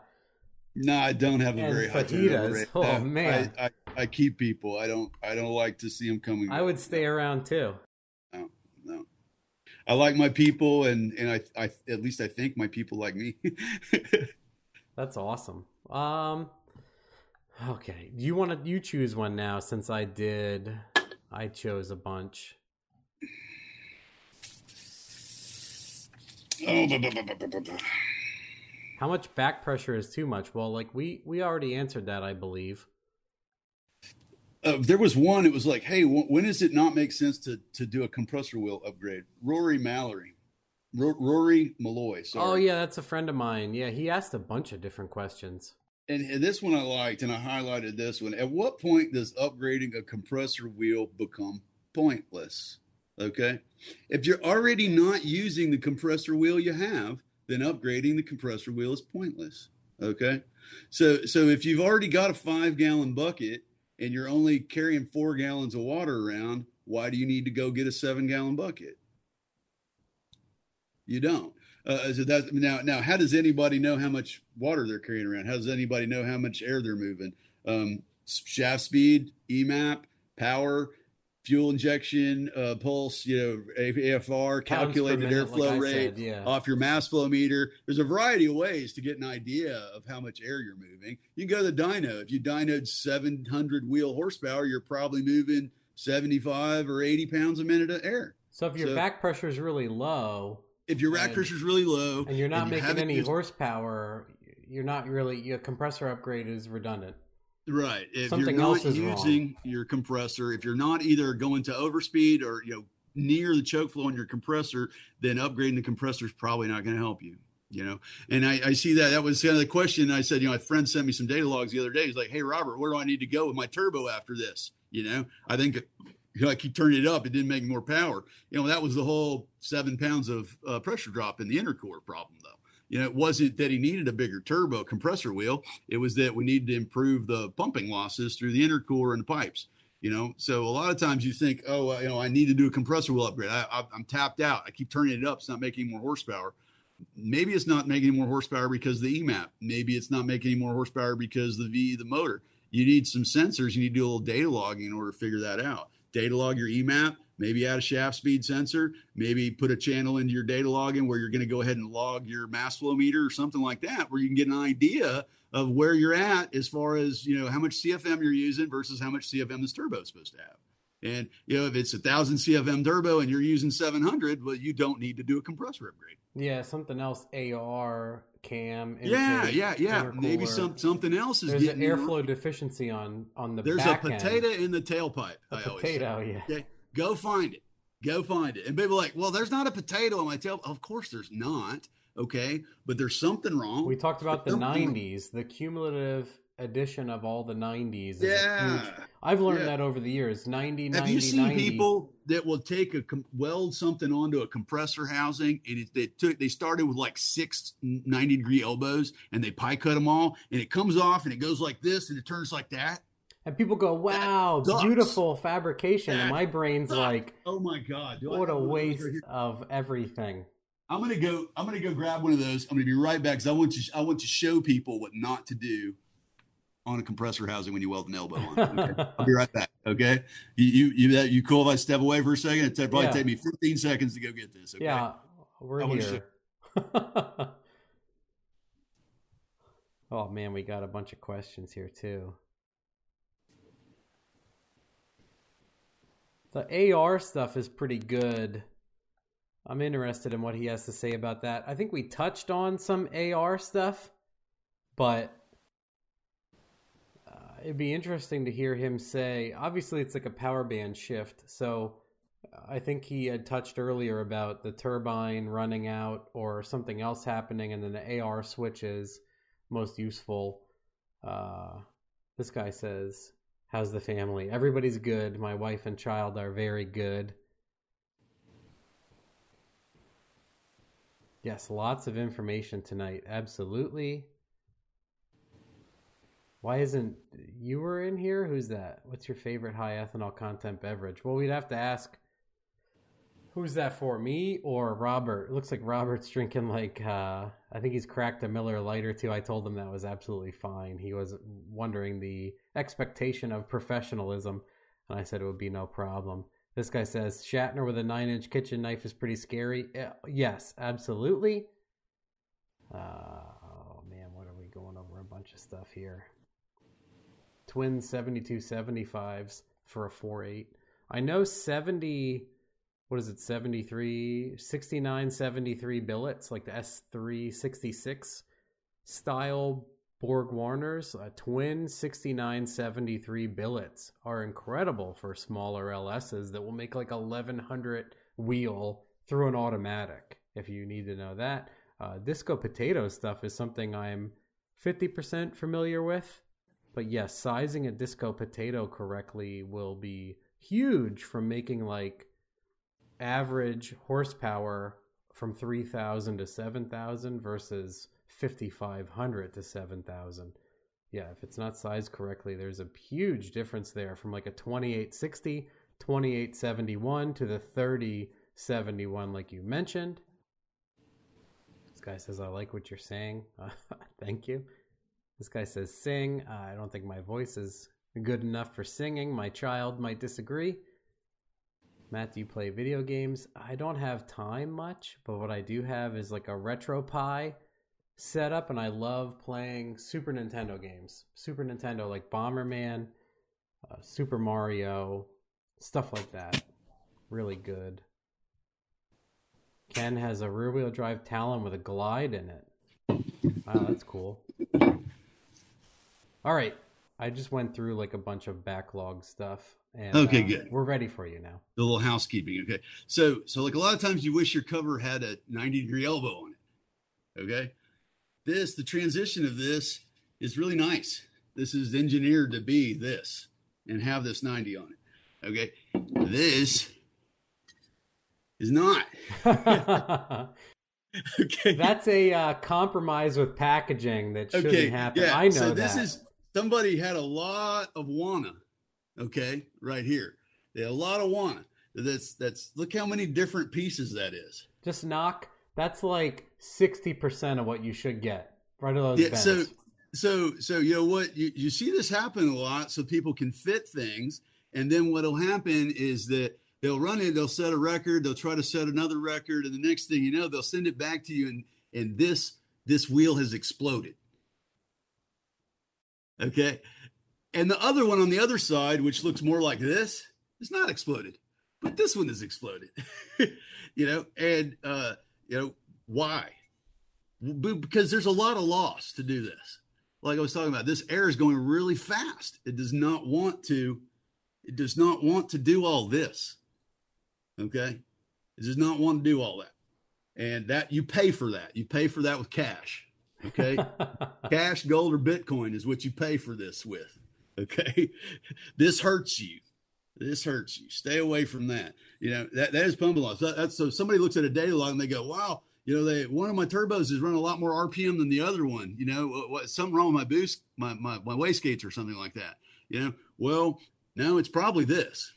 No, I don't have a very fajitas. high turnover rate. Oh man, I, I, I, keep people. I don't I don't like to see them coming. I would stay around too. No, no. I like my people, and and I I at least I think my people like me. That's awesome. Um, okay, you want to you choose one now since I did. I chose a bunch. Oh, How much back pressure is too much? Well, like we we already answered that, I believe. Uh, there was one. It was like, hey, w- when does it not make sense to to do a compressor wheel upgrade? Rory Mallory, R- Rory Malloy. Sorry. Oh yeah, that's a friend of mine. Yeah, he asked a bunch of different questions. And, this one I liked, and I highlighted this one. At what point does upgrading a compressor wheel become pointless? Okay. If you're already not using the compressor wheel you have, then upgrading the compressor wheel is pointless. Okay. So, so if you've already got a five gallon bucket and you're only carrying four gallons of water around, why do you need to go get a seven gallon bucket? You don't. Uh, so that now, now, how does anybody know how much water they're carrying around? How does anybody know how much air they're moving? Um, shaft speed, EMAP, power, fuel injection, uh, pulse, you know, AFR, calculated airflow like rate said, yeah. off your mass flow meter. There's a variety of ways to get an idea of how much air you're moving. You can go to the dyno. If you dynoed 700 wheel horsepower, you're probably moving 75 or 80 pounds a minute of air. So if your so, back pressure is really low, if your rack pressure is really low, and you're not and making any used, horsepower, you're not really your compressor upgrade is redundant. Right. If Something you're not using wrong. your compressor, if you're not either going to overspeed or you know near the choke flow on your compressor, then upgrading the compressor is probably not going to help you. You know, and I, I, see that that was kind of the question. I said, you know, my friend sent me some data logs the other day. He's like, "Hey, Robert, where do I need to go with my turbo after this?" You know, I think I keep turning it up. It didn't make more power. You know, that was the whole seven pounds of uh, pressure drop in the intercooler problem, though. You know, it wasn't that he needed a bigger turbo compressor wheel. It was that we needed to improve the pumping losses through the intercooler and the pipes. You know, so a lot of times you think, oh, you know, I need to do a compressor wheel upgrade. I, am tapped out. I keep turning it up. It's not making more horsepower. Maybe it's not making more horsepower because the EMAP. Maybe it's not making more horsepower because the V, the motor. You need some sensors. You need to do a little data logging in order to figure that out. Data log your EMAP, maybe add a shaft speed sensor, maybe put a channel into your data logging where you're going to go ahead and log your mass flow meter or something like that, where you can get an idea of where you're at as far as you know how much CFM you're using versus how much CFM this turbo is supposed to have. And you know if it's a thousand CFM turbo and you're using 700, well, you don't need to do a compressor upgrade. Yeah, something else. AR cam. Yeah, yeah, yeah. Maybe some something else is There's an airflow deficiency on on the. There's a potato end. in the tailpipe. A I potato, yeah. Okay, Go find it. Go find it. And people like, well, there's not a potato on my tail. Of course, there's not. Okay, but there's something wrong. We talked about the '90s, the cumulative addition of all the 90s. Yeah. I've learned yeah. that over the years. 90, Have 90, you seen 90. people that will take a weld something onto a compressor housing and it, they took they started with like six 90 degree elbows and they pie cut them all and it comes off and it goes like this and it turns like that and people go, "Wow, beautiful fabrication." That and my brain's sucks. like, "Oh my god, Do what a waste of everything." I'm gonna go. I'm gonna go grab one of those. I'm gonna be right back because I want to. I want to show people what not to do on a compressor housing when you weld an elbow on. Okay? I'll be right back. Okay, you you you, that, you cool if I step away for a second? It'll probably yeah. take me 15 seconds to go get this. Okay? Yeah, we're I here. oh man, we got a bunch of questions here too. The AR stuff is pretty good. I'm interested in what he has to say about that. I think we touched on some AR stuff, but it'd be interesting to hear him say. Obviously, it's like a power band shift, so I think he had touched earlier about the turbine running out or something else happening, and then the AR switch is most useful. Uh, this guy says How's the family? Everybody's good. My wife and child are very good. Yes, lots of information tonight. Absolutely. Why isn't you were in here? Who's that? What's your favorite high ethanol content beverage? Well, we'd have to ask who's that for, me or Robert? It looks like Robert's drinking like uh I think he's cracked a Miller Lite or two. I told him that was absolutely fine. He was wondering the expectation of professionalism, and I said it would be no problem. This guy says Shatner with a nine-inch kitchen knife is pretty scary. Uh, yes, absolutely. Uh, oh man, what are we going over a bunch of stuff here? Twin 7275s for a 4.8. I know 70 what is it 73 69 73 billets like the S366 style Borg Warners, twin 6973 billets are incredible for smaller LSs that will make like 1100 wheel through an automatic if you need to know that. Uh, disco potato stuff is something I'm 50% familiar with. But yes, sizing a disco potato correctly will be huge from making like average horsepower from 3000 to 7000 versus 5500 to 7000 yeah if it's not sized correctly there's a huge difference there from like a 2860 2871 to the 3071 like you mentioned. This guy says i like what you're saying. Thank you this guy says sing uh, i don't think my voice is good enough for singing my child might disagree Matt, do you play video games? I don't have time much, but what I do have is like a RetroPie setup, and I love playing Super Nintendo games. Super Nintendo, like Bomberman, uh, Super Mario, stuff like that. Really good. Ken has a rear wheel drive Talon with a glide in it. Wow, that's cool. All right. I just went through like a bunch of backlog stuff. And, okay, uh, good. We're ready for you now. The little housekeeping. Okay. So, so like a lot of times you wish your cover had a 90 degree elbow on it. Okay. This, the transition of this is really nice. This is engineered to be this and have this 90 on it. Okay. This is not. okay. That's a uh, compromise with packaging that shouldn't okay. happen. Yeah. I know so this that. is somebody had a lot of wanna. Okay, right here. They had a lot of wanna. That's that's look how many different pieces that is. Just knock. That's like sixty percent of what you should get. Right of those Yeah, bends. so so so you know what you, you see this happen a lot so people can fit things and then what'll happen is that they'll run it they'll set a record they'll try to set another record and the next thing you know they'll send it back to you and and this this wheel has exploded okay and the other one on the other side which looks more like this is not exploded but this one is exploded you know and uh you know why because there's a lot of loss to do this like I was talking about, this air is going really fast. It does not want to, it does not want to do all this. Okay. It does not want to do all that. And that you pay for that. You pay for that with cash. Okay. cash, gold, or Bitcoin is what you pay for this with. Okay. This hurts you. This hurts you. Stay away from that. You know, that, that is pumping loss. That, that's so somebody looks at a data log and they go, wow, you know, they one of my turbos is running a lot more RPM than the other one. You know, what, what something wrong with my boost, my, my my wastegates or something like that. You know, well, now it's probably this.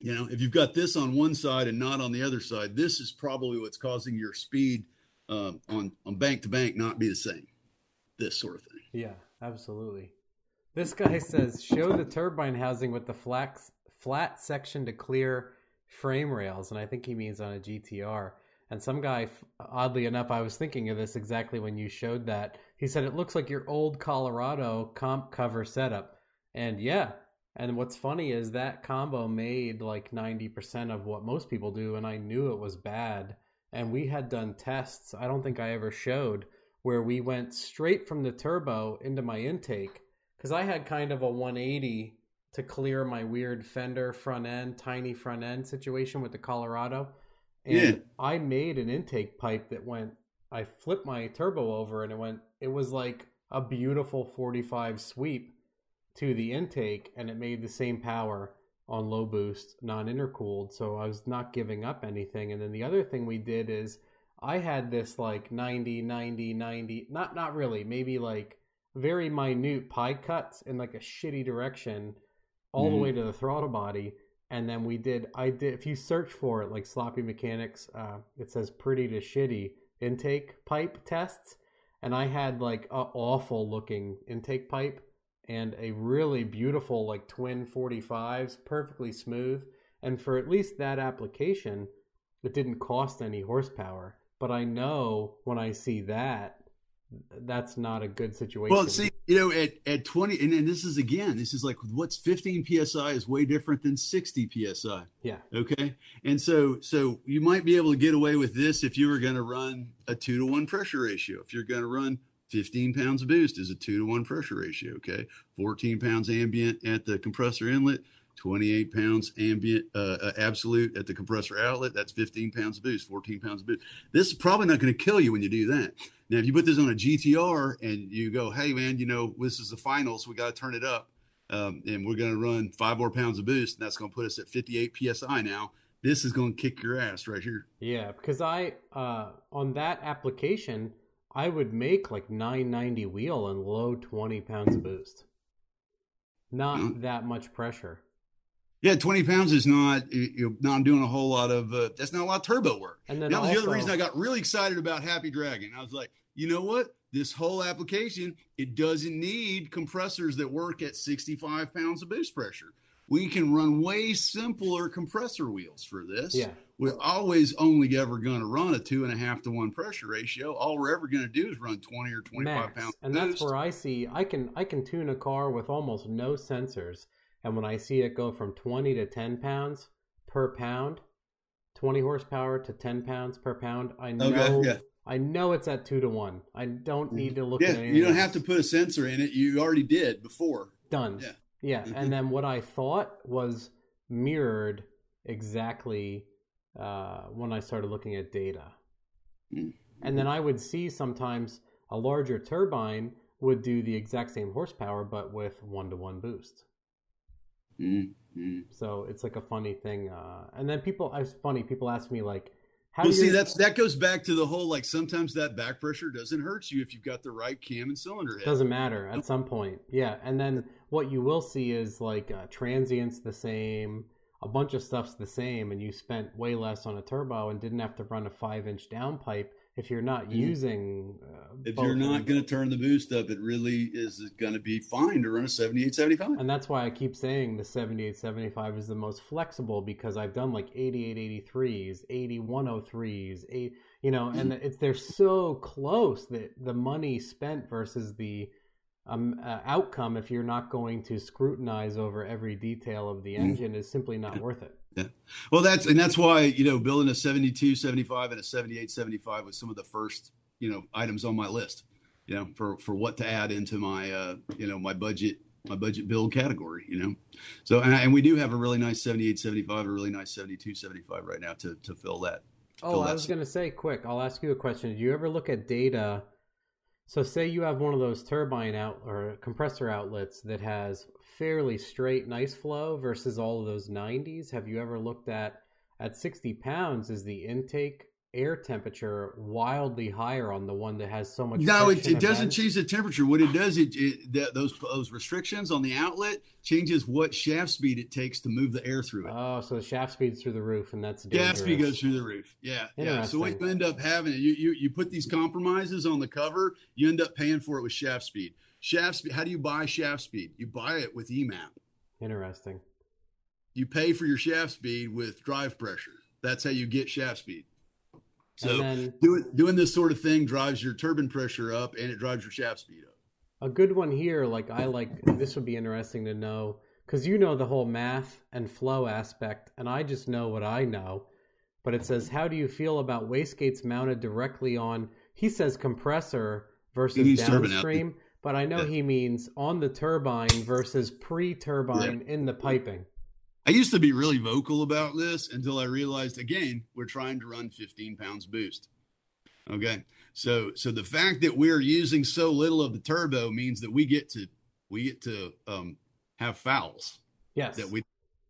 You know, if you've got this on one side and not on the other side, this is probably what's causing your speed um, on on bank to bank not be the same. This sort of thing. yeah, absolutely. This guy says, "Show the turbine housing with the flat flat section to clear frame rails," and I think he means on a GTR. And some guy, oddly enough, I was thinking of this exactly when you showed that. He said it looks like your old Colorado comp cover setup. And yeah, and what's funny is that combo made like 90% of what most people do, and I knew it was bad. And we had done tests, I don't think I ever showed, where we went straight from the turbo into my intake. Because I had kind of a 180 to clear my weird fender front end, tiny front end situation with the Colorado. And Yeah. I made an intake pipe that went, I flipped my turbo over and it went, it was like a beautiful 45 sweep to the intake and it made the same power on low boost, non intercooled. So I was not giving up anything. And then the other thing we did is I had this like 90, 90, 90, not, not really, maybe like very minute pie cuts in like a shitty direction all the Mhm. way to the throttle body. And then we did, I did, if you search for it, like Sloppy Mechanics, uh, it says pretty to shitty intake pipe tests. And I had like a awful looking intake pipe and a really beautiful like twin 45s, perfectly smooth. And for at least that application, it didn't cost any horsepower. But I know when I see that, that's not a good situation. Well, see, you know, at, at 20, and, and this is again, this is like what's 15 psi is way different than 60 psi. yeah, Okay. And so, so you might be able to get away with this if you were going to run a two to one pressure ratio. If you're going to run 15 pounds of boost is a two to one pressure ratio. Okay. 14 pounds ambient at the compressor inlet, 28 pounds ambient, uh, uh, absolute at the compressor outlet. That's 15 pounds of boost, 14 pounds of boost. This is probably not going to kill you when you do that. Now, if you put this on a GTR and you go, hey, man, you know, this is the finals, we got to turn it up. Um, and we're going to run five more pounds of boost, and that's going to put us at 58 psi now. This is going to kick your ass right here. yeah, because I uh, on that application, I would make like 990 wheel and low 20 pounds of boost. Not Mm. that much pressure. Yeah, 20 pounds is not, you're not doing a whole lot of, uh, that's not a lot of turbo work. And then that was the other reason I got really excited about Happy Dragon. I was like, you know what? This whole application, it doesn't need compressors that work at 65 pounds of boost pressure. We can run way simpler compressor wheels for this. Yeah. We're always only ever going to run a two and a half to one pressure ratio. All we're ever going to do is run 20 or 25 max. pounds. and of that's where I see I can I can tune a car with almost no sensors, and when I see it go from 20 to 10 pounds per pound, 20 horsepower to 10 pounds per pound, I know Okay, yeah. I know it's at two to one. I don't mm-hmm. need to look yeah, at anything. you don't have to put a sensor in it. You already did before. done. Yeah. Yeah, Mhm. and then what I thought was mirrored exactly uh, when I started looking at data. Mm. And then I would see sometimes a larger turbine would do the exact same horsepower, but with one to one boost. Mm, mm. So it's like a funny thing. Uh, and then people, it's funny, people ask me, like, how Well, do see, that's that goes back to the whole like sometimes that back pressure doesn't hurt you if you've got the right cam and cylinder head. Doesn't matter at some point. Yeah. And then what you will see is like uh, transients the same, a bunch of stuff's the same, and you spent way less on a turbo and didn't have to run a five inch downpipe if you're not using. Uh, If you're not going to turn the boost up, it really is going to be fine to run a 7875. And that's why I keep saying the 7875 is the most flexible because I've done like 8883s, 8103s, eight, you know, and it's they're so close that the money spent versus the um, uh, outcome if you're not going to scrutinize over every detail of the Mhm. engine is simply not worth it. Yeah. Well, that's and that's why you know building a 72, 75, and a 78, 75 was some of the first you know items on my list. You know, for for what to add into my uh, you know my budget my budget build category. You know, so and, and we do have a really nice 78, 75, a really nice 72, 75 right now to to fill that. to Oh, fill I that was going to say quick. I'll ask you a question. Do you ever look at data? So, say you have one of those turbine out or compressor outlets that has fairly straight, nice flow versus all of those 90s. Have you ever looked at at 60 pounds? Is the intake air temperature wildly higher on the one that has so much? No, it, it doesn't change the temperature. What it does, it, it that, those those restrictions on the outlet changes what shaft speed it takes to move the air through it. Oh, so the shaft speed's through the roof, and that's Gas dangerous. speed goes through the roof. Yeah, yeah. So what you end up having, you, you you put these compromises on the cover, you end up paying for it with shaft speed. Shaft speed. How do you buy shaft speed? You buy it with EMAP. Interesting. You pay for your shaft speed with drive pressure. That's how you get shaft speed. So then doing doing this sort of thing drives your turbine pressure up and it drives your shaft speed up. A good one here, like I like this would be interesting to know because you know the whole math and flow aspect, and I just know what I know. But it says, How do you feel about wastegates mounted directly on? He says compressor versus downstream, but I know Yeah. he means on the turbine versus pre turbine in the piping. I used to be really vocal about this until I realized again we're trying to run 15 pounds boost. Okay, so so the fact that we're using so little of the turbo means that we get to we get to um, have fouls Yes. that we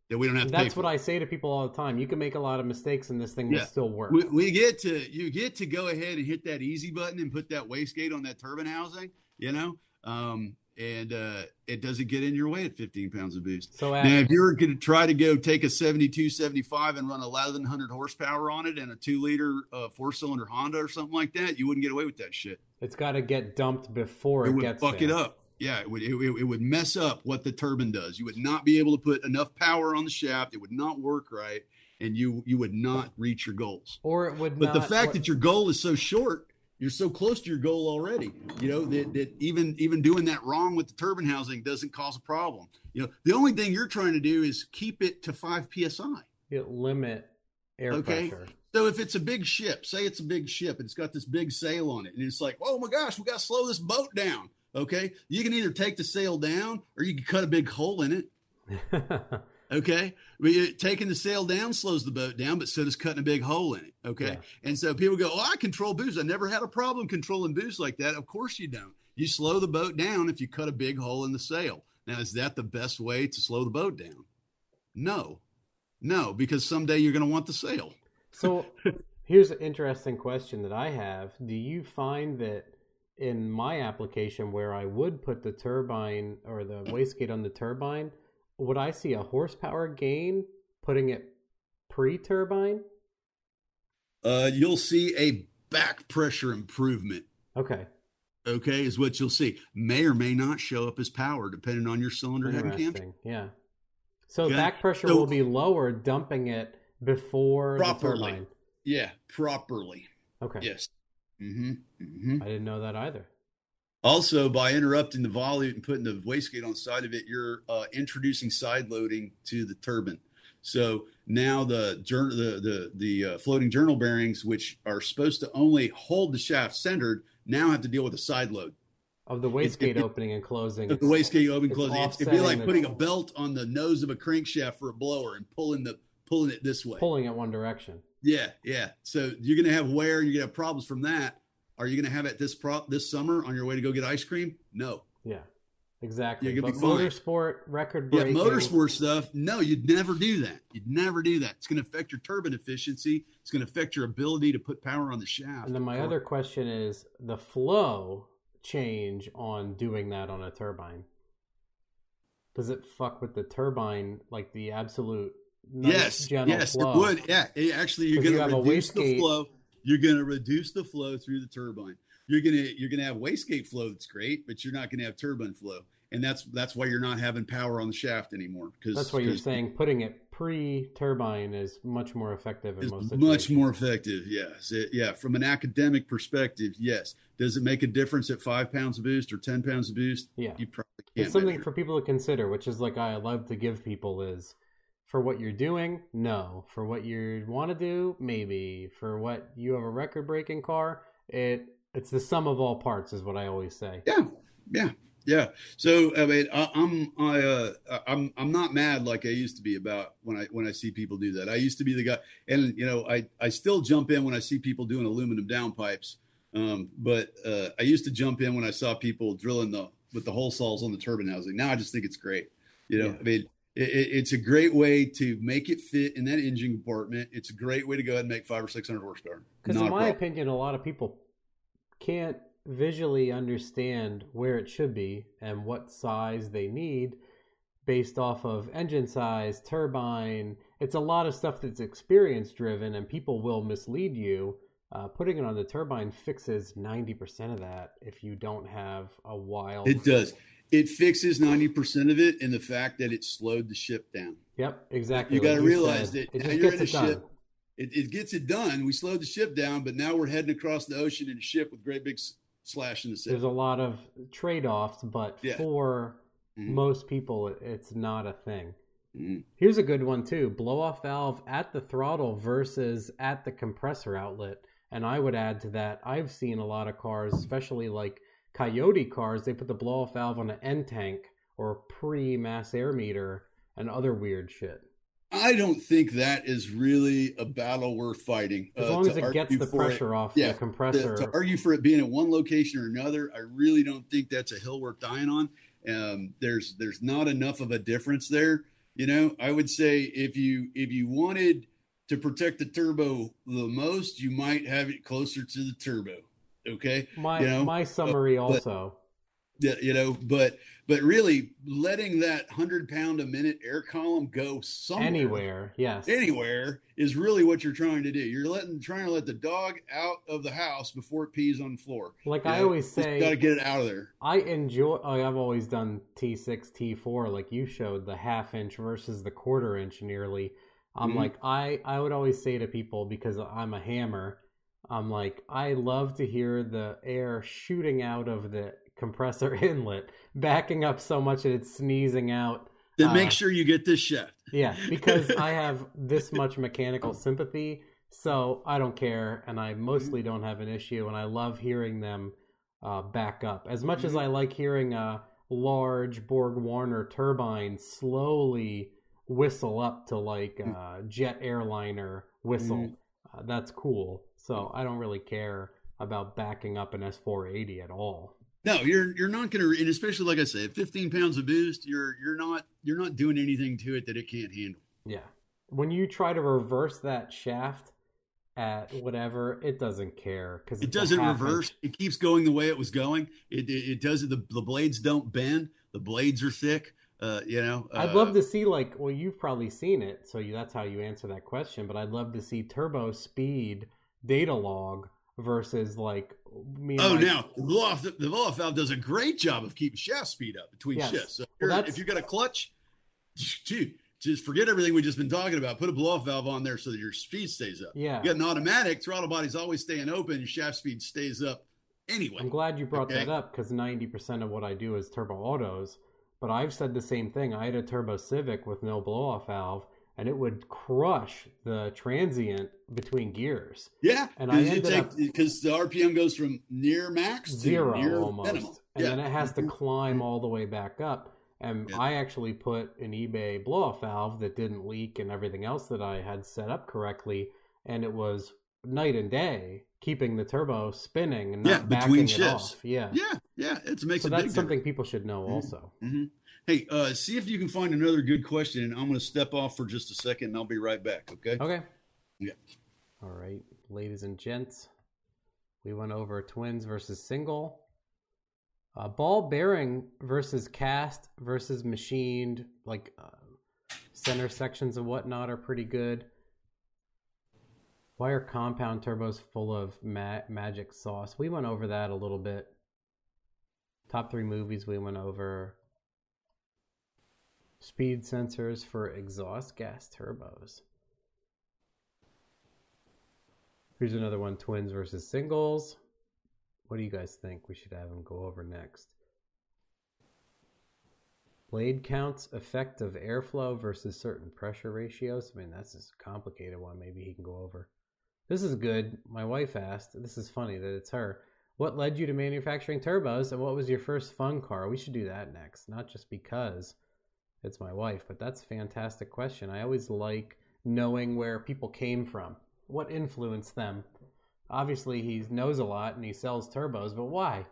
that we don't have to That's what I say to people all the time. You can make a lot of mistakes and this thing will still work. we, we get to you get to go ahead and hit that easy button and put that wastegate on that turbine housing. You know, Um, and uh, it doesn't get in your way at 15 pounds of boost. So now, if you're going to try to go take a 72, 75 and run 1100 horsepower on it and a two liter uh, four cylinder Honda or something like that, you wouldn't get away with that shit. It's got to get dumped before it, it would gets fuck there. it up. Yeah, it would it, it would mess up what the turbine does. You would not be able to put enough power on the shaft. It would not work right, and you you would not reach your goals. Or it would. But not, the fact or, that your goal is so short, you're so close to your goal already. You know that, that even even doing that wrong with the turbine housing doesn't cause a problem. You know the only thing you're trying to do is keep it to five psi. it limit air Okay. pressure. So if it's a big ship, say it's a big ship and it's got this big sail on it, and it's like, oh my gosh, we got to slow this boat down. Okay, you can either take the sail down or you can cut a big hole in it. Okay, taking the sail down slows the boat down, but so does cutting a big hole in it. Okay, Yeah. and so people go, "Oh, I control boost. I never had a problem controlling boost like that." Of course you don't. You slow the boat down if you cut a big hole in the sail. Now, is that the best way to slow the boat down? No, no, because someday you're going to want the sail. so here's an interesting question that I have. Do you find that in my application where I would put the turbine or the wastegate on the turbine, would I see a horsepower gain putting it pre-turbine? Uh, you'll see a back pressure improvement. Okay, Okay, is what you'll see. May or may not show up as power depending on your cylinder head and cam. interesting. Yeah. So Okay. back pressure So- will be lower dumping it before Properly. the turbine. Yeah, properly. Okay. Yes. Mm-hmm. Mm-hmm. I didn't know that either. Also, by interrupting the volute and putting the wastegate on the side of it, you're uh, introducing side loading to the turbine. So now the the the the uh, floating journal bearings, which are supposed to only hold the shaft centered, now have to deal with a side load. Of the wastegate it- opening and closing. The wastegate open it's closing. It's, it'd be like putting a belt on the nose of a crankshaft for a blower and pulling the pulling it this way. pulling it one direction. Yeah, yeah. So you're gonna have wear, you're gonna have problems from that. Are you gonna have it this pro this summer on your way to go get ice cream? No. Yeah, exactly. You're but gonna be fine. motorsport record Yeah, motorsport stuff. No, you'd never do that. You'd never do that. It's going to affect your turbine efficiency. It's going to affect your ability to put power on the shaft. And then my other question is the flow change on doing that on a turbine. Does it fuck with the turbine like the absolute nice, yes, yes, flow? it would. Yeah, it- actually, you're going to a reduce the flow. You're going to reduce the flow through the turbine. You're going to you're going to have wastegate flow that's great, but you're not going to have turbine flow, and that's that's why you're not having power on the shaft anymore. Because That's what you're saying putting it pre-turbine is much more effective in most much more effective. Yes, It- yeah. From an academic perspective, yes. Does it make a difference at five pounds of boost or ten pounds of boost? Yeah. you probably can't. it's something measure. for people to consider, which is like I love to give people is for what you're doing, no. For what you want to do, maybe. For what you have a record breaking car, it it's the sum of all parts, is what I always say. Yeah, yeah, yeah. So I mean, I, I'm I uh, I'm I'm not mad like I used to be about when I when I see people do that. I used to be the guy, and you know, I I still jump in when I see people doing aluminum downpipes. Um, but uh, I used to jump in when I saw people drilling the with the hole saws on the turbine housing. Now I just think it's great. You know, Yeah. I mean. It, it- it's a great way to make it fit in that engine compartment. It's a great way to go ahead and make five or six hundred horsepower. Because in my problem. opinion, a lot of people can't visually understand where it should be and what size they need based off of engine size, turbine. It's a lot of stuff that's experience driven, and people will mislead you. Uh, putting it on the turbine fixes 90% of that if you don't have a wild. It does. It fixes ninety percent of it in the fact that it slowed the ship down. Yep, exactly. You gotta realize said. that it now you're gets in it a done. ship. It, it gets it done. We slowed the ship down, but now we're heading across the ocean in a ship with great big slash in the sea. There's a lot of trade offs, but Yeah. for Mhm. most people, it's not a thing. Mhm. Here's a good one too: blow off valve at the throttle versus at the compressor outlet. And I would add to that, I've seen a lot of cars, especially like Coyote cars, they put the blow off valve on an end tank or pre mass air meter and other weird shit. I don't think that is really a battle worth fighting. As uh, long to as it gets the for it. pressure off Yeah, the To, to argue for it being at one location or another, I really don't think that's a hill worth dying on. Um, there's there's not enough of a difference there. You know, I would say if you if you wanted to protect the turbo the most, you might have it closer to the turbo. Okay. my you know, my summary also Yeah, you know, but but really letting that hundred pound a minute air column go somewhere Anywhere, yes. anywhere is really what you're trying to do. You're letting trying to let the dog out of the house before it pees on the floor. Like You I know, always say, got to get it out of there. I enjoy. Oh, I've always done T6, T4, like you showed the half inch versus the quarter inch nearly. I'm Mhm. like, I I would always say to people because I'm a hammer. I'm like, I love to hear the air shooting out of the compressor inlet, backing up so much that it's sneezing out. Then Uh, make sure you get this shaft. Yeah, because I have this much mechanical sympathy, so I don't care, and I mostly don't have an issue, and I love hearing them uh, back up. As much as I like hearing a large Borg Warner turbine slowly whistle up to like a jet airliner whistle, Mhm. uh, that's cool. So I don't really care about backing up an S480 at all. No, you're you're not going to, and especially like I said, 15 pounds of boost, you're you're not you're not doing anything to it that it can't handle. Yeah. When you try to reverse that shaft at whatever, it doesn't care because It doesn't reverse. It keeps going the way it was going. It it, it does. The the blades don't bend. The blades are thick. Uh, you know. I'd uh, love to see like well, you've probably seen it, so you, that's how you answer that question. But I'd love to see turbo speed data log versus like me. Oh, now the blow off the valve does a great job of keeping shaft speed up between Yes. shifts. So if Well, if you got a clutch, dude, just forget everything we've just been talking about. Put a blow off valve on there so that your speed stays up. yeah. You got an automatic throttle body's always staying open. Your shaft speed stays up anyway. I'm glad you brought Okay. that up because 90% of what I do is turbo autos. But I've said the same thing. I had a turbo Civic with no blow off valve, and it would crush the transient between gears. Yeah, And I ended up- because the RPM goes from near max to zero near almost, minimum. and yeah. then it has to climb all the way back up. And Yeah. I actually put an eBay blow off valve that didn't leak and everything else that I had set up correctly, and it was night and day keeping the turbo spinning and not Yeah, backing between it shifts. off. Yeah, yeah, yeah, it makes so that's something difference. people should know Mhm. also. hmm Hey, uh, see if you can find another good question, and I'm going to step off for just a second, and I'll be right back. Okay? Okay. Yeah. All right, ladies and gents, we went over twins versus single. Uh, ball bearing versus cast versus machined, like uh, center sections and whatnot, are pretty good. Why are compound turbos full of ma- magic sauce? We went over that a little bit. Top three movies we went over. Speed sensors for exhaust gas turbos. Here's another one twins versus singles. What do you guys think we should have them go over next? Blade counts, effect of airflow versus certain pressure ratios. I mean, that's a complicated one. Maybe he can go over. This is good. My wife asked. This is funny that it's her. What led you to manufacturing turbos and what was your first fun car? We should do that next. Not just because it's my wife, but that's a fantastic question. I always like knowing where people came from, what influenced them. Obviously, he knows a lot and he sells turbos, but why?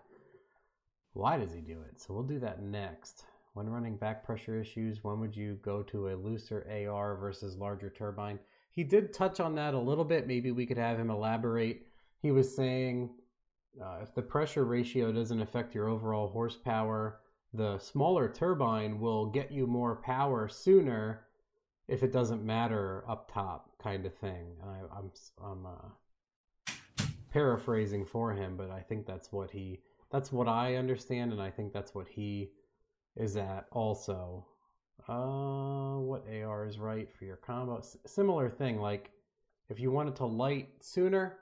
Why does he do it? So we'll do that next. When running back pressure issues, when would you go to a looser AR versus larger turbine? He did touch on that a little bit. Maybe we could have him elaborate. He was saying uh, if the pressure ratio doesn't affect your overall horsepower, the smaller turbine will get you more power sooner if it doesn't matter up top, kind of thing. I, I'm I'm uh, paraphrasing for him, but I think that's what he that's what I understand, and I think that's what he is at also. Uh, what AR is right for your combo? S- similar thing, like if you wanted to light sooner,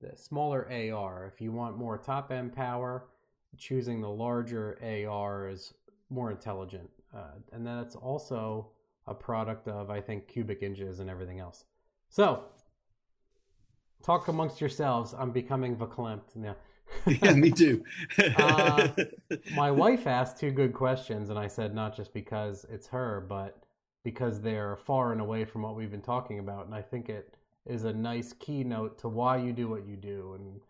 the smaller AR. If you want more top end power, choosing the larger AR is more intelligent. Uh, and that's also a product of, I think, cubic inches and everything else. So, talk amongst yourselves. I'm becoming verklempt now. yeah, me too. Uh, My wife asked two good questions, and I said not just because it's her, but because they're far and away from what we've been talking about. And I think it is a nice keynote to why you do what you do. And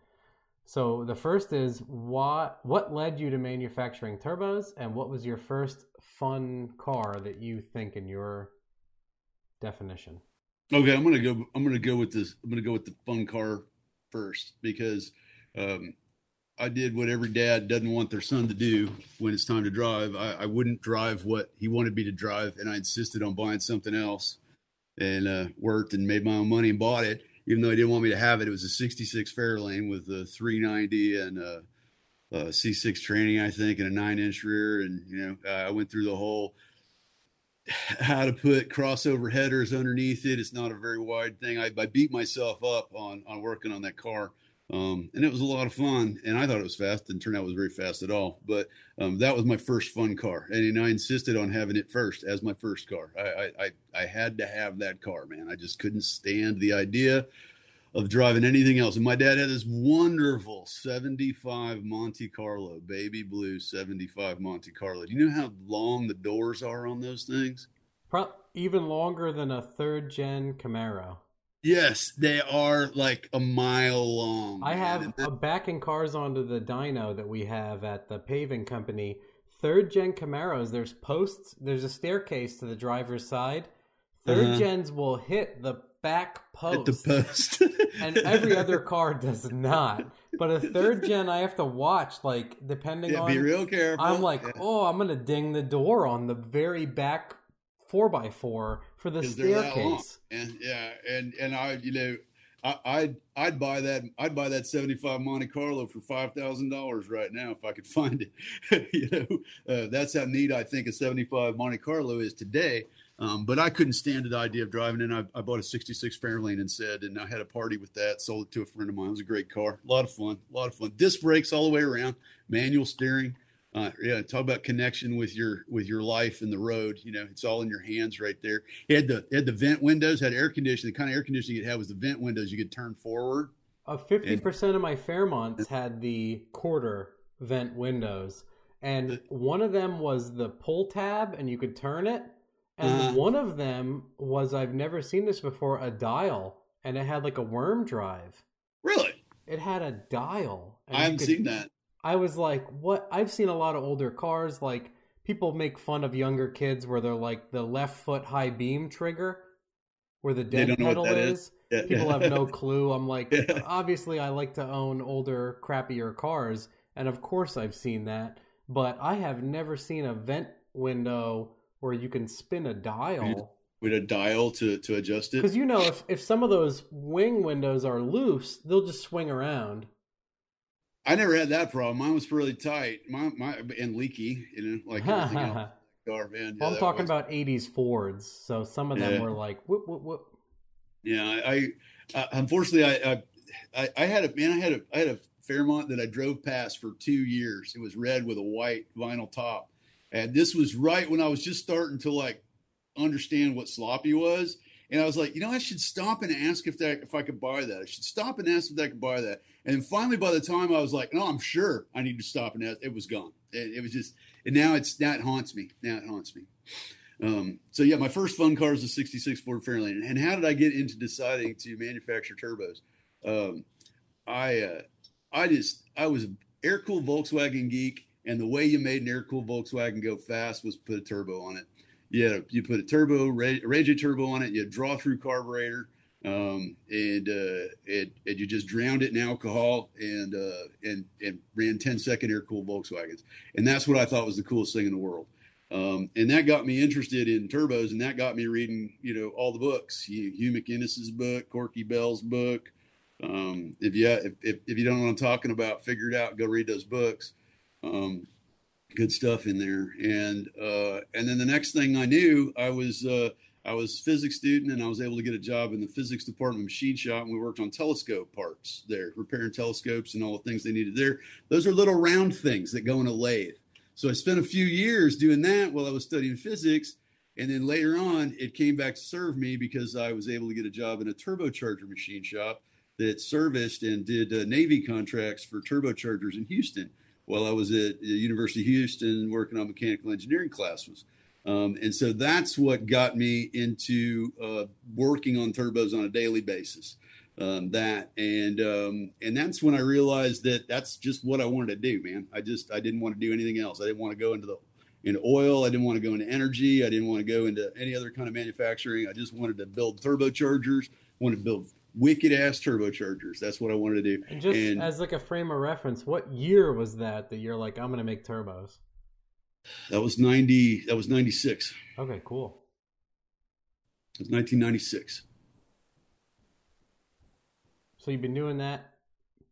so the first is what what led you to manufacturing turbos, and what was your first fun car that you think in your definition? Okay, I'm gonna go. I'm gonna go with this. I'm gonna go with the fun car first because um, I did what every dad doesn't want their son to do when it's time to drive. I, I wouldn't drive what he wanted me to drive, and I insisted on buying something else, and uh, worked and made my own money and bought it, even though he didn't want me to have it. It was a '66 Fairlane with a 390 and a, a C6 training, I think, and a nine-inch rear, and you know, I went through the whole how to put crossover headers underneath it. It's not a very wide thing. I, I beat myself up on on working on that car um, and it was a lot of fun. And I thought it was fast. Didn't turn out it was very fast at all. But um, that was my first fun car, and, and, I insisted on having it first as my first car. I, I I had to have that car, man. I just couldn't stand the idea of driving anything else. And my dad had this wonderful 75 Monte Carlo, baby blue 75 Monte Carlo. Do you know how long the doors are on those things? Pro- even longer than a third gen Camaro. Yes, they are like a mile long. I have a backing cars onto the dyno that we have at the paving company. Third gen Camaros, there's posts, there's a staircase to the driver's side. 3rd uh-huh. gens will hit the back post. Hit the post. and every other car does not. But a third gen, I have to watch, like, depending yeah, on. Be real careful. I'm like, yeah. oh, I'm going to ding the door on the very back four by four for the staircase. And yeah, and and I, you know, I, I'd I'd buy that I'd buy that seventy five Monte Carlo for five thousand dollars right now if I could find it. you know, uh, that's how neat I think a seventy five Monte Carlo is today. Um, but I couldn't stand the idea of driving it. I, I bought a 66 Fairlane instead, and I had a party with that. Sold it to a friend of mine. It was a great car. A lot of fun. A lot of fun. Disc brakes all the way around. Manual steering. Uh, yeah, talk about connection with your with your life and the road. You know, it's all in your hands right there. It had the it had the vent windows, had air conditioning. The kind of air conditioning it had was the vent windows. You could turn forward. Uh, fifty percent of my Fairmonts had the quarter vent windows, and one of them was the pull tab, and you could turn it. And uh, one of them was I've never seen this before a dial, and it had like a worm drive. Really? It had a dial. I haven't could, seen that. I was like, what? I've seen a lot of older cars. Like people make fun of younger kids where they're like the left foot high beam trigger, where the dead pedal is. is. Yeah. People have no clue. I'm like, yeah. obviously, I like to own older, crappier cars, and of course, I've seen that. But I have never seen a vent window where you can spin a dial with a dial to to adjust it. Because you know, if if some of those wing windows are loose, they'll just swing around. I never had that problem. Mine was really tight, my, my and leaky, you know, like everything else. Man. Yeah, I'm talking was... about '80s Fords, so some of them yeah. were like whoop whoop whoop. Yeah, I, I uh, unfortunately I, I I had a man, I had a I had a Fairmont that I drove past for two years. It was red with a white vinyl top, and this was right when I was just starting to like understand what sloppy was. And I was like, you know, I should stop and ask if that if I could buy that. I should stop and ask if I could buy that. And finally, by the time I was like, no, I'm sure I need to stop and it was gone. It, it was just, and now it's now it haunts me. Now it haunts me. Um, so yeah, my first fun car is a '66 Ford Fairlane. And how did I get into deciding to manufacture turbos? Um, I uh, I just I was an air cooled Volkswagen geek, and the way you made an air cooled Volkswagen go fast was put a turbo on it. Yeah, you put a turbo, Rajay turbo on it. You draw through carburetor, um, and uh, it, and you just drowned it in alcohol and uh, and and ran 10 second air cooled Volkswagens, and that's what I thought was the coolest thing in the world. Um, and that got me interested in turbos, and that got me reading, you know, all the books. Hugh MacInnes's book, Corky Bell's book. Um, if you if, if, if you don't know what I'm talking about, figure it out. Go read those books. Um, good stuff in there. And uh, and then the next thing I knew, I was uh, I was physics student, and I was able to get a job in the physics department machine shop, and we worked on telescope parts there, repairing telescopes and all the things they needed there. Those are little round things that go in a lathe. So I spent a few years doing that while I was studying physics. And then later on, it came back to serve me because I was able to get a job in a turbocharger machine shop that serviced and did uh, Navy contracts for turbochargers in Houston while I was at the University of Houston working on mechanical engineering classes. Um, and so that's what got me into uh, working on turbos on a daily basis. Um, that and um, and that's when I realized that that's just what I wanted to do, man. I just I didn't want to do anything else. I didn't want to go into the into oil. I didn't want to go into energy. I didn't want to go into any other kind of manufacturing. I just wanted to build turbochargers. Wanted to build wicked ass turbochargers. That's what I wanted to do. And just and, as like a frame of reference, what year was that that you're like, I'm gonna make turbos? That was ninety. That was ninety six. Okay, cool. It was nineteen ninety six. So you've been doing that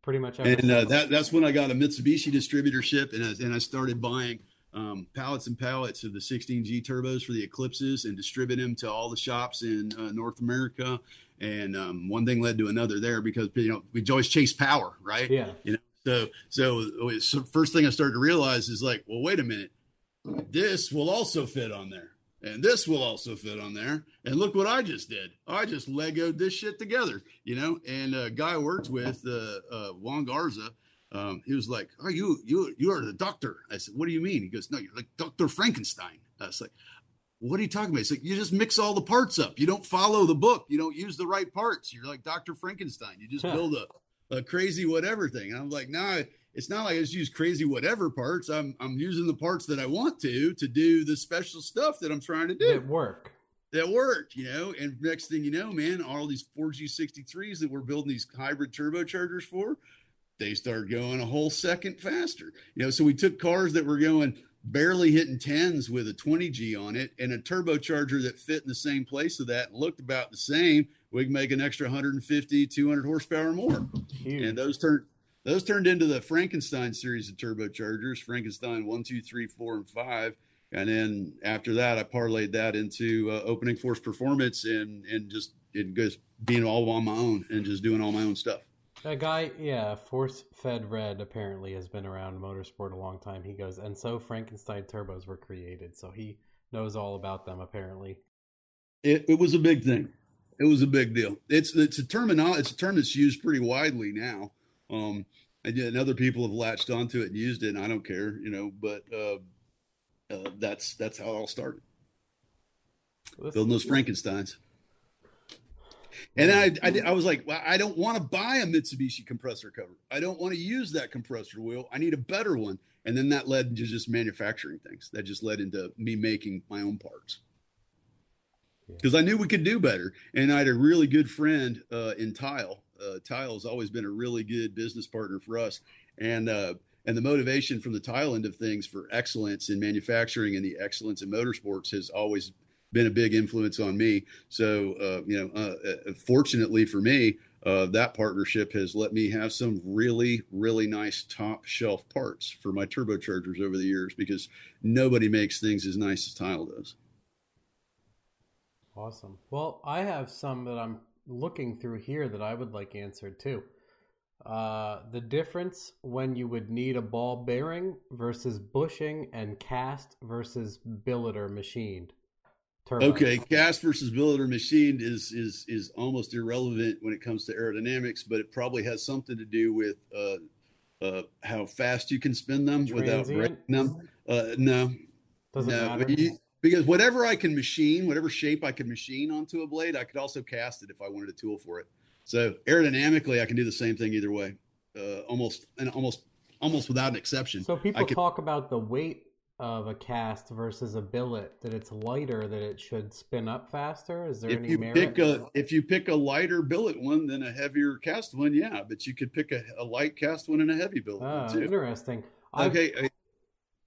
pretty much ever and uh, that that's when I got a Mitsubishi distributorship, and I, and I started buying um, pallets and pallets of the 16G turbos for the Eclipses and distribute them to all the shops in uh, North America. And um, one thing led to another there because you know we always chase power, right? Yeah. You know, so so, so first thing I started to realize is like, well, wait a minute, this will also fit on there and this will also fit on there. And look what I just did. I just Legoed this shit together, you know. And a guy I worked with, uh, uh, Juan Garza, um, he was like, "Are you you you are the doctor?" I said, "What do you mean?" He goes, "No, you're like Doctor Frankenstein." I was like, "What are you talking about?" He's like, "You just mix all the parts up. You don't follow the book. You don't use the right parts. You're like Doctor Frankenstein. You just build a, a crazy whatever thing." And I'm like, "No." Nah, it's not like I just use crazy whatever parts. I'm I'm using the parts that I want to to do the special stuff that I'm trying to do. That work. That worked, you know. And next thing you know, man, all these 4G63s that we're building these hybrid turbochargers for, they start going a whole second faster. You know, so we took cars that were going barely hitting tens with a 20G on it and a turbocharger that fit in the same place of that and looked about the same. We can make an extra 150, 200 horsepower more. Huge. And those turn those turned into the Frankenstein series of turbochargers, Frankenstein one, two, three, four, and five. And then after that, I parlayed that into uh, opening Forced Performance and and just it goes being all on my own and just doing all my own stuff. That guy, yeah, Force Fed Red apparently has been around motorsport a long time. He goes, and so Frankenstein turbos were created, so he knows all about them apparently. It, it was a big thing. It was a big deal. It's it's a term it's a term that's used pretty widely now. Um, and, and other people have latched onto it and used it, and I don't care, you know. But uh, uh, that's that's how it all started. Building those Frankenstein's. And I, I, I was like, well, I don't want to buy a Mitsubishi compressor cover. I don't want to use that compressor wheel. I need a better one. And then that led into just manufacturing things. That just led into me making my own parts because I knew we could do better. And I had a really good friend uh, in TiAL uh, TiAL has always been a really good business partner for us, and uh, and the motivation from the TiAL end of things for excellence in manufacturing and the excellence in motorsports has always been a big influence on me. So uh, you know, uh, uh, fortunately for me, uh, that partnership has let me have some really really nice top shelf parts for my turbochargers over the years because nobody makes things as nice as TiAL does. Awesome. Well, I have some that I'm looking through here that I would like answered too. Uh, the difference when you would need a ball bearing versus bushing and cast versus billet or machined. Turbine. Okay, cast versus billet or machined is is is almost irrelevant when it comes to aerodynamics, but it probably has something to do with uh, uh, how fast you can spin them Transient? without breaking them. Uh, no, doesn't no, matter. You, because whatever I can machine, whatever shape I can machine onto a blade, I could also cast it if I wanted a tool for it. So aerodynamically, I can do the same thing either way, uh, almost and almost almost without an exception. So people can, talk about the weight of a cast versus a billet that it's lighter that it should spin up faster. Is there if any you merit? Pick a, if you pick a lighter billet one than a heavier cast one, yeah, but you could pick a, a light cast one and a heavy billet one ah, too. Interesting. Okay, I've,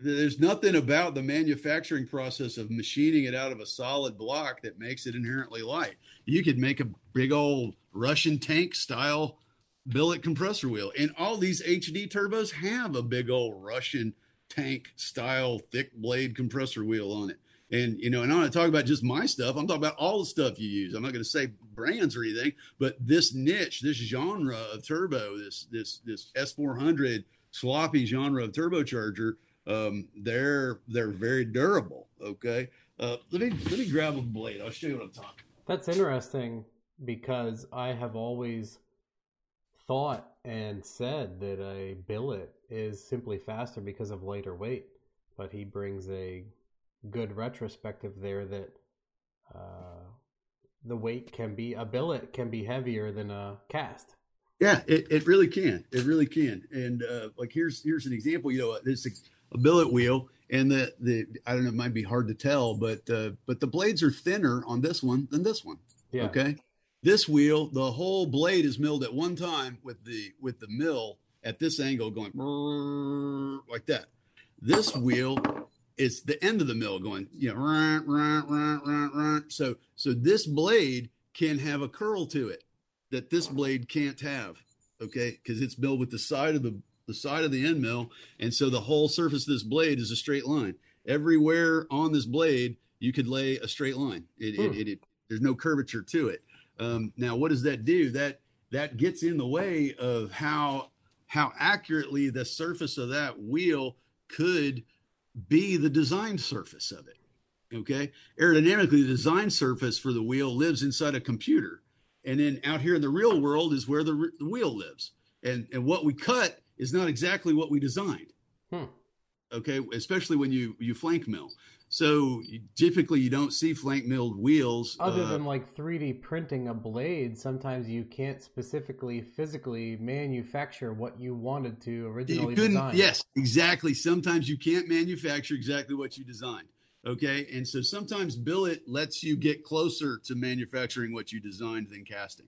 there's nothing about the manufacturing process of machining it out of a solid block that makes it inherently light. You could make a big old Russian tank style billet compressor wheel, and all these HD turbos have a big old Russian tank style thick blade compressor wheel on it. And you know, and I'm not talking about just my stuff. I'm talking about all the stuff you use. I'm not going to say brands or anything, but this niche, this genre of turbo, this this this S400 sloppy genre of turbocharger um, they're they're very durable. Okay, uh, let me let me grab a blade. I'll show you what I'm talking. That's interesting because I have always thought and said that a billet is simply faster because of lighter weight, but he brings a good retrospective there that uh, the weight can be a billet can be heavier than a cast. Yeah, it, it really can. It really can. And uh, like here's here's an example. You know, this a billet wheel, and the the I don't know, it might be hard to tell, but uh, but the blades are thinner on this one than this one. Yeah. Okay. This wheel, the whole blade is milled at one time with the with the mill at this angle going like that. This wheel is the end of the mill going, you know, run, run, run, run. So so this blade can have a curl to it that this blade can't have. Okay, because it's milled with the side of the the side of the end mill, and so the whole surface of this blade is a straight line. Everywhere on this blade, you could lay a straight line. It, hmm. it, it, there's no curvature to it. Um, now, what does that do? That that gets in the way of how how accurately the surface of that wheel could be the design surface of it. Okay, aerodynamically, the design surface for the wheel lives inside a computer, and then out here in the real world is where the, the wheel lives. And and what we cut is not exactly what we designed. Hmm. Okay, especially when you you flank mill. So typically, you don't see flank milled wheels. Other uh, than like 3D printing a blade, sometimes you can't specifically physically manufacture what you wanted to originally you design. Yes, exactly. Sometimes you can't manufacture exactly what you designed. Okay, and so sometimes billet lets you get closer to manufacturing what you designed than casting.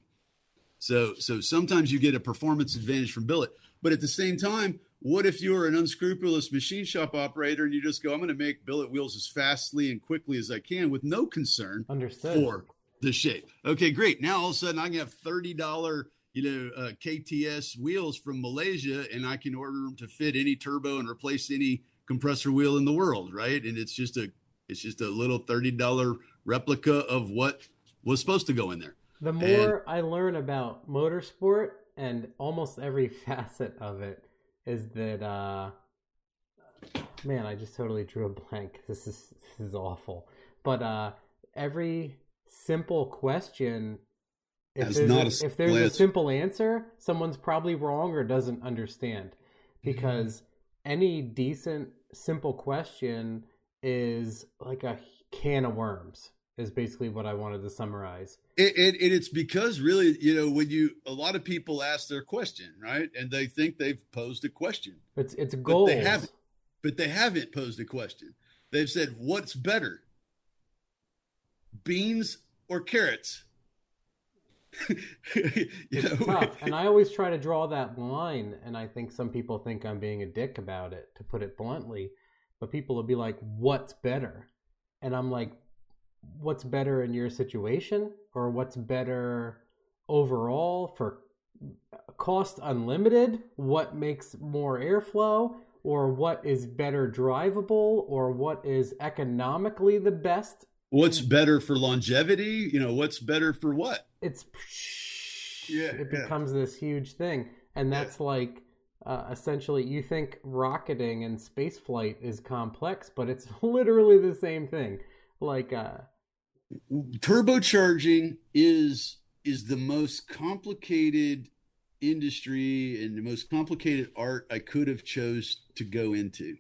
So so sometimes you get a performance advantage from billet, but at the same time, what if you're an unscrupulous machine shop operator and you just go, I'm going to make billet wheels as fastly and quickly as I can with no concern Understood. for the shape? Okay, great. Now all of a sudden I can have thirty dollar you know uh, KTS wheels from Malaysia and I can order them to fit any turbo and replace any compressor wheel in the world, right? And it's just a it's just a little thirty dollar replica of what was supposed to go in there. The more and, I learn about motorsport and almost every facet of it is that uh man, I just totally drew a blank. This is this is awful. But uh every simple question if there's, a, if there's a simple answer, someone's probably wrong or doesn't understand. Because mm-hmm. any decent simple question is like a can of worms is basically what I wanted to summarize. It, it, it's because really, you know, when you a lot of people ask their question, right, and they think they've posed a question. It's it's goals. But they haven't. But they haven't posed a question. They've said, "What's better, beans or carrots?" it's know? tough, and I always try to draw that line, and I think some people think I'm being a dick about it, to put it bluntly. But people will be like, "What's better?" And I'm like, what's better in your situation or what's better overall for cost unlimited? What makes more airflow or what is better drivable or what is economically the best? What's better for longevity? You know what's better for what? It's yeah it becomes yeah. this huge thing. And that's yeah. like uh, essentially you think rocketing and space flight is complex but it's literally the same thing. Like uh turbocharging is is the most complicated industry and the most complicated art I could have chose to go into.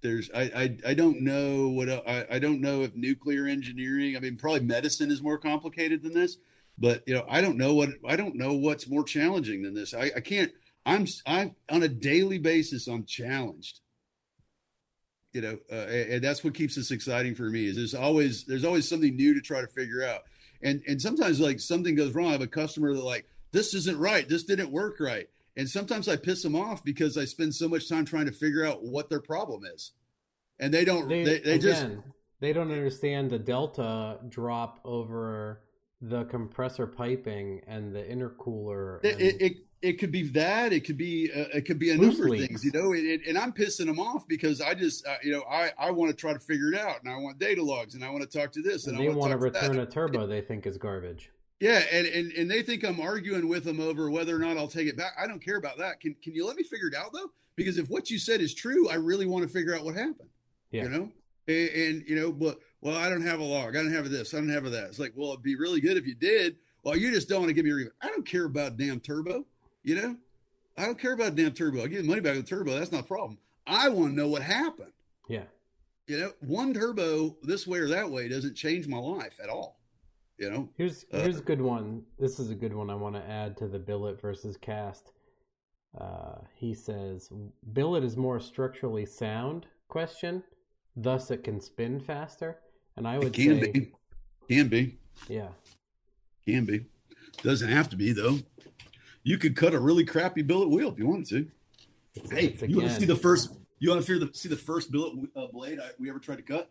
There's I I, I don't know what I, I don't know if nuclear engineering I mean probably medicine is more complicated than this, but you know I don't know what I don't know what's more challenging than this. I, I can't I'm I'm on a daily basis I'm challenged you know, uh, and that's what keeps this exciting for me. Is there's always there's always something new to try to figure out, and and sometimes like something goes wrong. I have a customer that like this isn't right, this didn't work right, and sometimes I piss them off because I spend so much time trying to figure out what their problem is, and they don't. They, they, they again, just they don't understand the delta drop over the compressor piping and the intercooler. And... It, it, it could be that it could be uh, it could be a number of things you know it, it, and i'm pissing them off because i just uh, you know i i want to try to figure it out and i want data logs and i want to talk to this and, and they want to return a turbo they think is garbage. Yeah and, and and they think i'm arguing with them over whether or not i'll take it back. I don't care about that. Can can you let me figure it out though? Because if what you said is true i really want to figure out what happened yeah. you know? And, and you know but well i don't have a log i don't have this i don't have that. It's like well it'd be really good if you did. Well you just don't want to give me a review i don't care about damn turbo you know, I don't care about a damn turbo. I give the money back to the turbo. That's not a problem. I want to know what happened. Yeah. You know, one turbo this way or that way doesn't change my life at all. You know. Here's uh, here's uh, a good one. This is a good one I want to add to the billet versus cast. Uh, he says billet is more structurally sound question, thus it can spin faster. And I would can say be. can be yeah can be Doesn't have to be though. You could cut a really crappy billet wheel if you wanted to. It's, Hey, it's you want to see the first? You want to see the first billet uh, blade I, we ever tried to cut?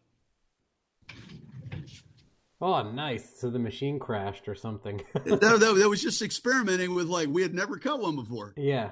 Oh, nice. So the machine crashed or something. that, that, that was just experimenting with like we had never cut one before, yeah.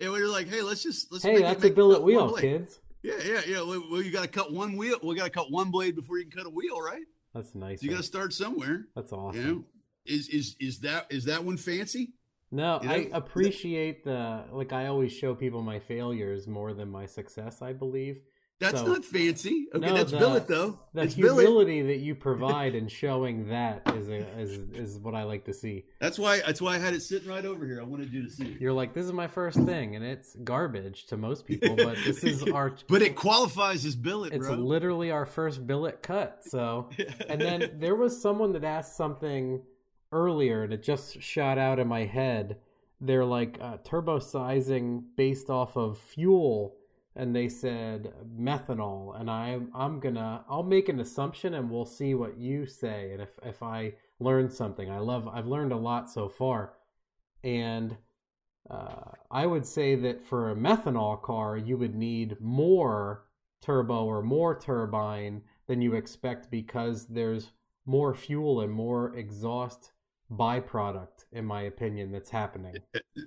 and we were like, "Hey, let's just let's Hey, make that's it, a make billet wheel, kids. Yeah, yeah, yeah. Well, you got to cut one wheel. We got to cut one blade before you can cut a wheel, right? That's nice. You got to start somewhere. That's awesome. You know, is is is that is that one fancy? No, You know? I appreciate the like. I always show people my failures more than my success. I believe That's So- not fancy. Okay, No, that's the- billet though. the it's billet. humility that you provide in showing that is a, is is what I like to see. That's why that's why I had it sitting right over here. I wanted you to see. it. You're like, this is my first thing, and it's garbage to most people, but this is our. But it qualifies as billet, It's bro. literally our first billet cut. So, and then there was someone that asked something earlier, and it just shot out in my head. They're like uh, turbo sizing based off of fuel, and they said methanol. And I, I'm gonna, I'll make an assumption, and we'll see what you say. And if if I learn something, I love, I've learned a lot so far, and. Uh, I would say that for a methanol car, you would need more turbo or more turbine than you expect because there's more fuel and more exhaust byproduct, in my opinion, that's happening.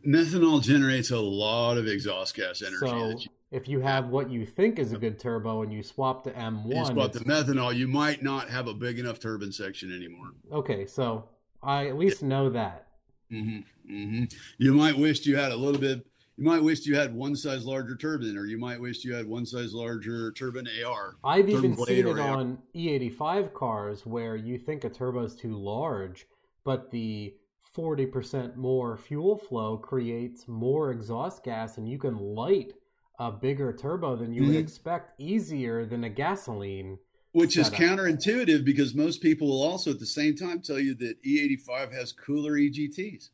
Methanol generates a lot of exhaust gas energy. So you, if you have what you think is a good turbo and you swap to M1, swap the methanol, you might not have a big enough turbine section anymore. okay, so I at least know that. hmm hmm You might wish you had a little bit. You might wish you had one size larger turbine, or you might wish you had one size larger turbine AR. I've Turbine even seen it on E85 cars where you think a turbo's too large, but the 40% more fuel flow creates more exhaust gas and you can light a bigger turbo than you would Mhm. expect easier than a gasoline. Which is counterintuitive because most people will also at the same time tell you that E85 has cooler EGTs.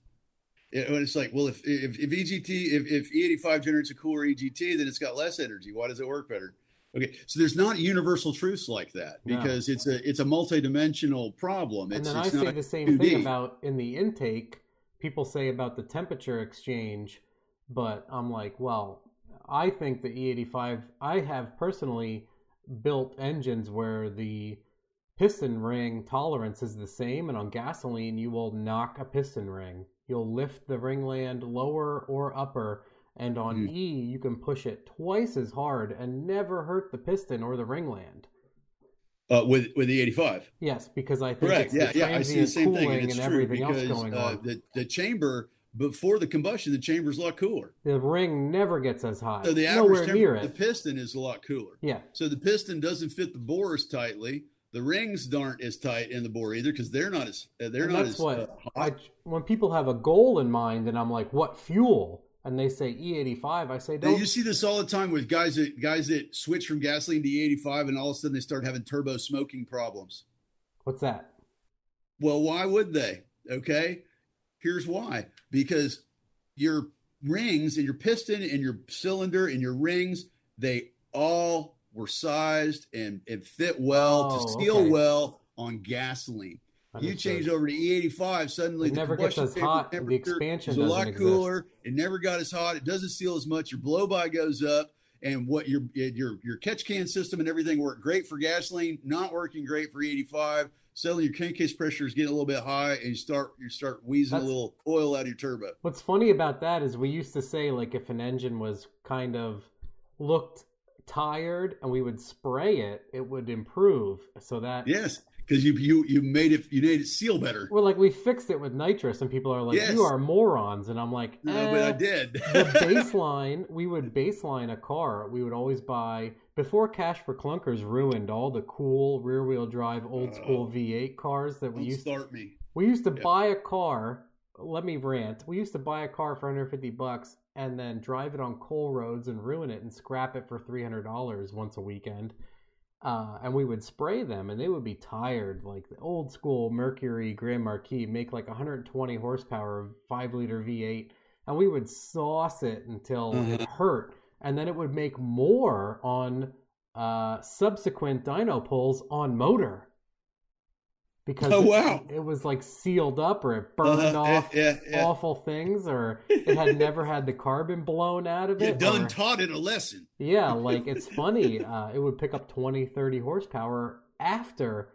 It- it's like, well, if if, if EGT if, if E85 generates a cooler EGT, then it's got less energy. Why does it work better? Okay, so there's not universal truths like that No. because it's a it's a multidimensional problem. And It's, then I it's say the same 2D. thing about in the intake, people say about the temperature exchange, but I'm like, well, I think the E85, I have personally built engines where the piston ring tolerance is the same, and on gasoline, you will knock a piston ring. You'll lift the ringland lower or upper, and on Hmm. E, you can push it twice as hard and never hurt the piston or the ringland. uh, with with the 85. Yes, because I think Correct. it's Yeah, the yeah. I see the same thing, and it's and true everything else because going uh, on. the the chamber before the combustion, the chamber's a lot cooler. The ring never gets as high. So the average near temperature, the piston is a lot cooler. yeah, So the piston doesn't fit the bore as tightly. The rings aren't as tight in the bore either because they're not as uh, they're and not that's as what uh, I, when people have a goal in mind, and I'm like, "What fuel?" And they say E85, I say, "Don't." you see this all the time with guys that guys that switch from gasoline to E85 and all of a sudden they start having turbo smoking problems. What's that? Well, why would they? Okay, here's why: because your rings and your piston and your cylinder and your rings they all were sized and, and fit well Oh, to seal okay. well on gasoline. You change over to E85, suddenly It the never gets combustion as hot, the expansion is a lot exist. cooler. It never got as hot. It doesn't seal as much. Your blow by goes up, and what your your your catch can system and everything worked great for gasoline, not working great for E85. Suddenly your crankcase pressure is getting a little bit high, and you start you start wheezing That's- a little oil out of your turbo. What's funny about that is we used to say like if an engine was kind of looked tired and we would spray it, it would improve. So that Yes, because you you you made it you made it seal better. well, like we fixed it with nitrous, and people are like, Yes. "You are morons," and I'm like, No, but I "Eh, did. the baseline we would baseline a car we would always buy before cash for clunkers ruined all the cool rear wheel drive old school Oh. v8 cars that we used start me. we used to Yeah. buy a car let me rant we used to buy a car for 150 bucks and then drive it on coal roads and ruin it and scrap it for $300 once a weekend uh, and we would spray them and they would be tired like the old school mercury grand marquis make like 120 horsepower 5 liter v8 and we would sauce it until it Mhm. hurt and then it would make more on uh, subsequent dyno pulls on motor because Oh, it- wow. it, was like sealed up or it burned Uh-huh, off yeah, yeah. awful things or it had never had the carbon blown out of it. done or- taught it a lesson. yeah, like it's funny. Uh, it would pick up 20, 30 horsepower after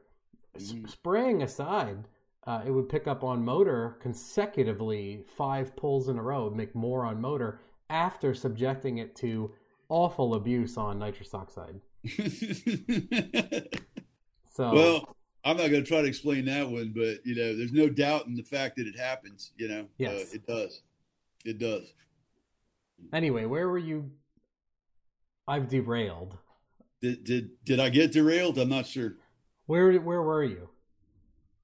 Mhm. spraying aside. Uh, it would pick up on motor consecutively five pulls in a row, make more on motor after subjecting it to awful abuse on nitrous oxide. So, well, I'm not going to try to explain that one, but you know, there's no doubt in the fact that it happens. You know, Yes. uh, it does. It does. anyway, where were you? I've derailed. Did did did I get derailed? I'm not sure. Where where were you?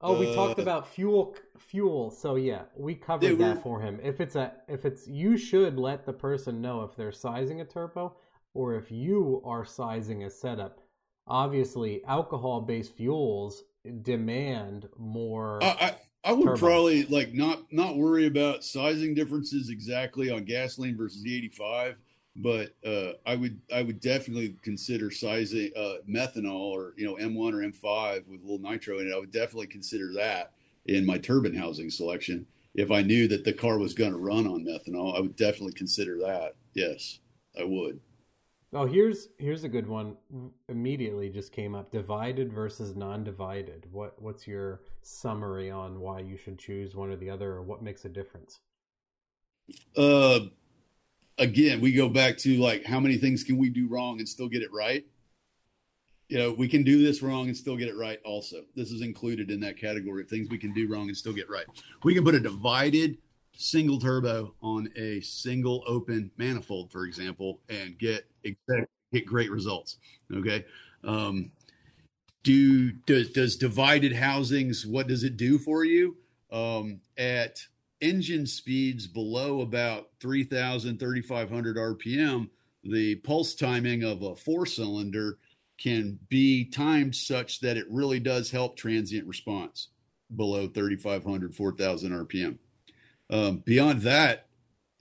Oh, we talked Uh, about fuel fuel. So yeah, we covered Yeah, that for him. If it's a if it's you should let the person know if they're sizing a turbo or if you are sizing a setup. Obviously, alcohol-based fuels demand more I, I I would probably like not not worry about sizing differences exactly on gasoline versus E85, but uh, I would I would definitely consider sizing uh, methanol or you know M1 or M5 with a little nitro in it. I would definitely consider that in my turbine housing selection. If I knew that the car was going to run on methanol, I would definitely consider that. Yes, I would. Oh, here's here's a good one. Immediately just came up: divided versus non-divided. What what's your summary on why you should choose one or the other, or what makes a difference? Uh, again, we go back to like how many things can we do wrong and still get it right? You know, we can do this wrong and still get it right. Also, this is included in that category of things we can do wrong and still get right. We can put a divided single turbo on a single open manifold, for example, and get get great results. Okay. Um, do does, does divided housings what does it do for you um, at engine speeds below about 3000 3500 rpm the pulse timing of a four cylinder can be timed such that it really does help transient response below 3500 4000 rpm um, beyond that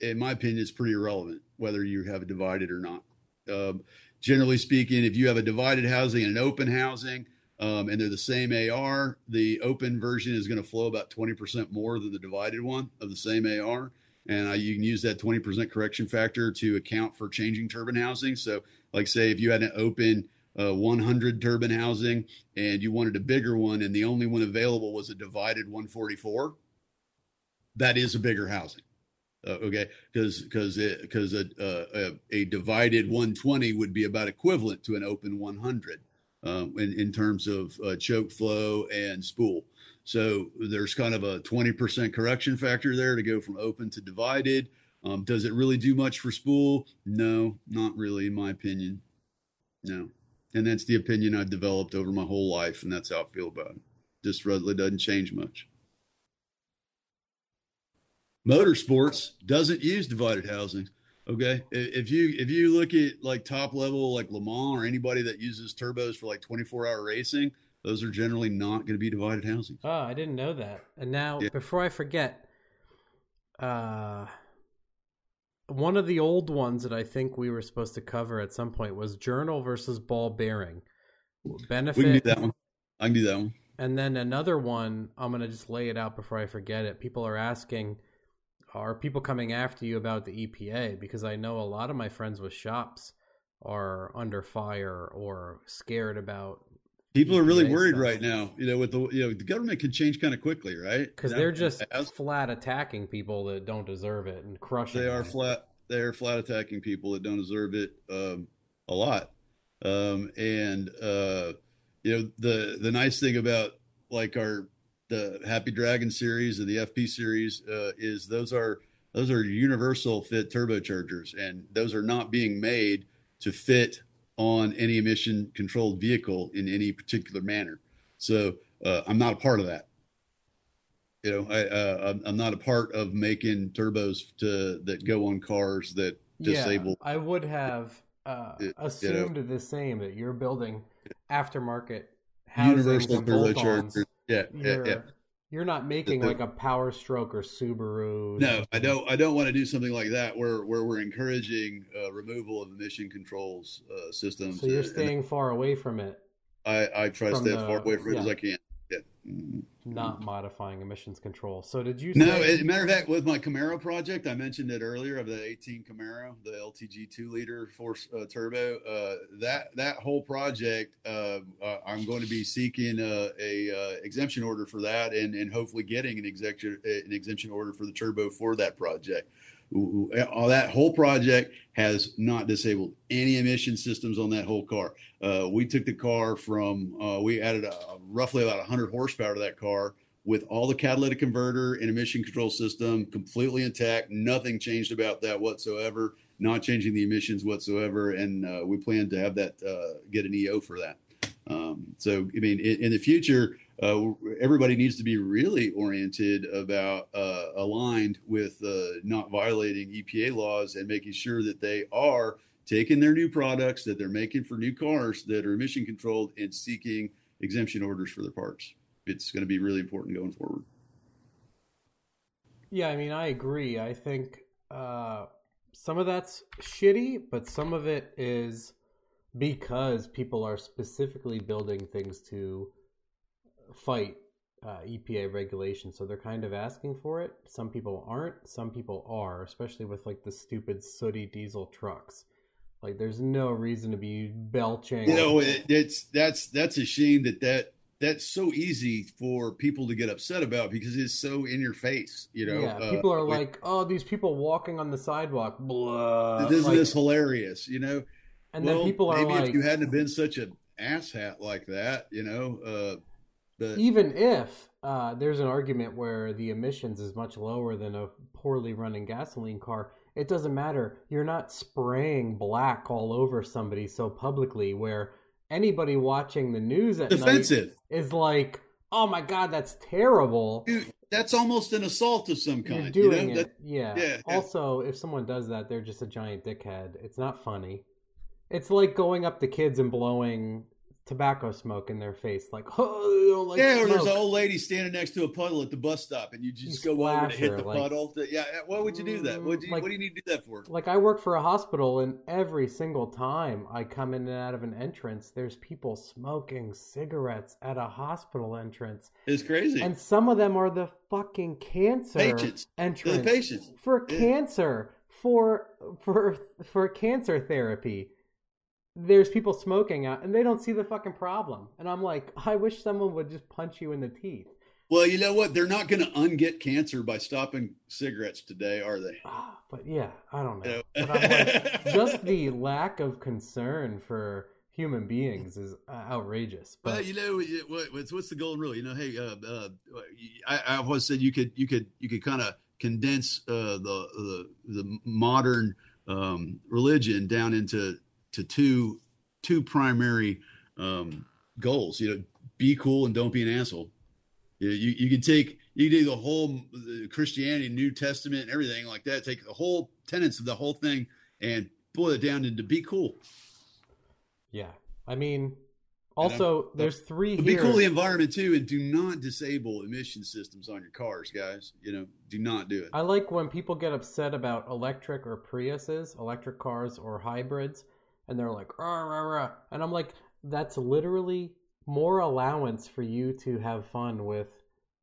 in my opinion it's pretty irrelevant whether you have a divided or not um, generally speaking if you have a divided housing and an open housing um, and they're the same AR. The open version is going to flow about 20% more than the divided one of the same AR. And uh, you can use that 20% correction factor to account for changing turbine housing. So, like, say, if you had an open uh, 100 turbine housing and you wanted a bigger one and the only one available was a divided 144, that is a bigger housing. Uh, okay, because because because a, a a divided 120 would be about equivalent to an open 100 um, in, in terms of uh, choke flow and spool. So there's kind of a 20% correction factor there to go from open to divided. Um, does it really do much for spool? No, not really, in my opinion. No. And that's the opinion I've developed over my whole life, and that's how I feel about it. Just really doesn't change much. Motorsports doesn't use divided housings. Okay, if you if you look at like top level like Le Mans or anybody that uses turbos for like 24 hour racing, those are generally not going to be divided housings. Oh, I didn't know that. And now, Yeah. before I forget, uh, one of the old ones that I think we were supposed to cover at some point was journal versus ball bearing benefit. We can do that one. I can do that one. And then another one, I'm going to just lay it out before I forget it. People are asking, are people coming after you about the EPA? Because I know a lot of my friends with shops are under fire or scared about People are really worried stuff. right now. You know, with the you know the government can change kind of quickly, right? because they're just flat attacking people that don't deserve it and crushing. they are them. flat. They are flat attacking people that don't deserve it um, a lot. Um, and uh, you know the the nice thing about like our the Happy Dragon series and the FP series uh, is those are those are universal fit turbochargers, and those are not being made to fit on any emission controlled vehicle in any particular manner. So uh, I'm not a part of that. You know, I uh, I'm, not a part of making turbos to that go on cars that disable. Yeah, I would have uh, It- you know. assumed the same that you're building aftermarket universal turbochargers. Yeah, yeah, You're, yeah. you're not making The- like a Power Stroke or Subaru. No, I don't. I don't want to do something like that where where we're encouraging uh, removal of emission controls uh, systems. So you're And- and staying far away from it. I I try to stay as far away from it as yeah. I can. Not modifying emissions control. So did you? No, say- as a matter of fact, with my Camaro project, I mentioned it earlier of the 18 Camaro, the LTG two liter force uh, turbo. Uh, that that whole project, uh, uh, I'm going to be seeking uh, a uh, exemption order for that, and and hopefully getting an exemption an exemption order for the turbo for that project. All that whole project has not disabled any emission systems on that whole car. Uh, we took the car from uh, we added a, roughly about 100 horsepower to that car with all the catalytic converter and emission control system completely intact. Nothing changed about that whatsoever. Not changing the emissions whatsoever, and uh, we plan to have that uh, get an EO for that. Um, so, I mean, in, in the future, uh, everybody needs to be really oriented about uh, aligned with uh, not violating EPA laws and making sure that they are taking their new products that they're making for new cars that are emission controlled and seeking exemption orders for their parts. It's going to be really important going forward. Yeah, I mean, I agree. I think uh, some of that's shitty, but some of it is because people are specifically building things to fight uh, EPA regulation, so they're kind of asking for it. Some people aren't. Some people are, especially with like the stupid sooty diesel trucks. Like, there's no reason to be belching. You know, it, it's that's that's a shame that that that's so easy for people to get upset about because it's so in your face. You know, yeah, people are like, "Oh, these people walking on the sidewalk, blah." Isn't like, this hilarious? You know, and well, then people are maybe like, if you hadn't been such an asshat like that, you know, uh, but even if uh, there's an argument where the emissions is much lower than a poorly running gasoline car, it doesn't matter. You're not spraying black all over somebody so publicly where anybody watching the news at defensive night is like, "Oh my god, that's terrible." Dude, that's almost an assault of some kind. You're doing you know? it, That- yeah. yeah, yeah. Also, if someone does that, they're just a giant dickhead. It's not funny. It's like going up to kids and blowing tobacco smoke in their face, like, "Oh, like yeah, or there's an old lady standing next to a puddle at the bus stop, and you just You go over to hit the like- puddle. Yeah, why would you do that? What do you, mm, Like- what do you need to do that for? Like I work for a hospital, and every single time I come in and out of an entrance, there's people smoking cigarettes at a hospital entrance, It's crazy. and some of them are the fucking cancer Patients. Entrance the patients. for Yeah. cancer for for for cancer therapy. There's people smoking out, and they don't see the fucking problem. And I'm like, I wish someone would just punch you in the teeth. Well, you know what? They're not going to unget cancer by stopping cigarettes today, are they? Ah, but yeah, I don't know. You know? But I'm like, just the lack of concern for human beings is uh, outrageous. Well, But you know what's what's the golden rule? You know, hey, uh, uh, I, I always said you could you could you could kind of condense uh, the, the the modern um, religion down into to two two primary um, goals. You know, be cool and don't be an asshole. You you, you can take you can do the whole the Christianity, New Testament, and everything like that. Take the whole tenets of the whole thing and boil it down into be cool. yeah, I mean, also there's three be cool the environment too, and do not disable emission systems on your cars, guys. You know, do not do it. I like when people get upset about electric or Priuses, electric cars or hybrids, and they're like, rah, rah, rah. and I'm like, that's literally more allowance for you to have fun with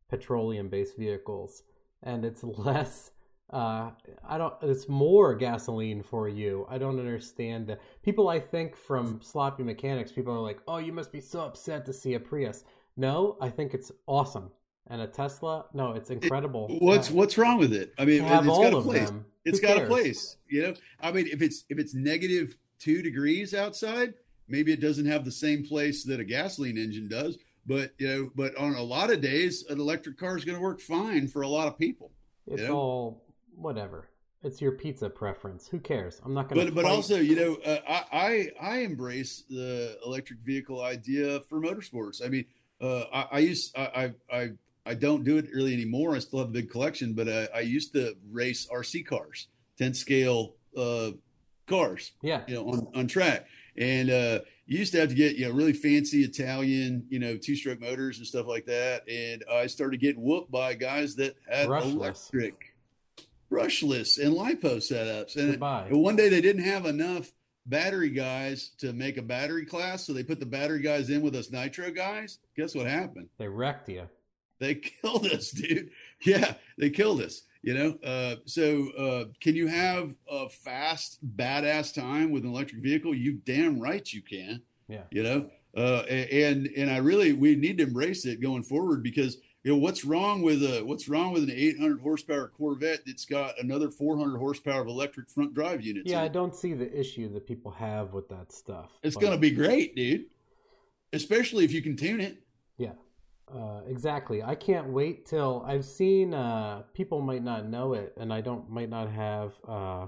petroleum-based vehicles, and it's less. Uh, I don't. It's more gasoline for you. I don't understand that. People, I think, from sloppy mechanics, people are like, "Oh, you must be so upset to see a Prius." No, I think it's awesome. And a Tesla, no, it's incredible. What's Uh, what's wrong with it? I mean, have it's all got a place. them. It's Who got a place. You know, I mean, if it's if it's negative two degrees outside, maybe it doesn't have the same place that a gasoline engine does. But you know, but on a lot of days, an electric car is going to work fine for a lot of people. It's Yeah. all whatever. It's your pizza preference. Who cares? I'm not going to. But but also, you know, uh, I, I I embrace the electric vehicle idea for motorsports. I mean, uh, I, I used I, I I I don't do it really anymore. I still have a big collection, but I, I used to race RC cars, 10 scale uh, cars, yeah, you know, on on track. And uh, you used to have to get you know really fancy Italian, you know, two stroke motors and stuff like that. And I started getting whooped by guys that had Brushless. electric, brushless, and lipo setups. And Goodbye. and one day they didn't have enough battery guys to make a battery class. So they put the battery guys in with us nitro guys. Guess what happened? They wrecked you. They killed us, dude. Yeah, they killed us. You know, uh, so uh, can you have a fast, badass time with an electric vehicle? You damn right you can. Yeah. You know, uh, and and I really we need to embrace it going forward because you know what's wrong with a what's wrong with an 800 horsepower Corvette that's got another 400 horsepower of electric front drive units. Yeah, I don't see the issue that people have with that stuff. It's but... going to be great, dude. Especially if you can tune it. Yeah. Uh, exactly. I can't wait till I've seen. Uh, people might not know it, and I don't might not have. Uh,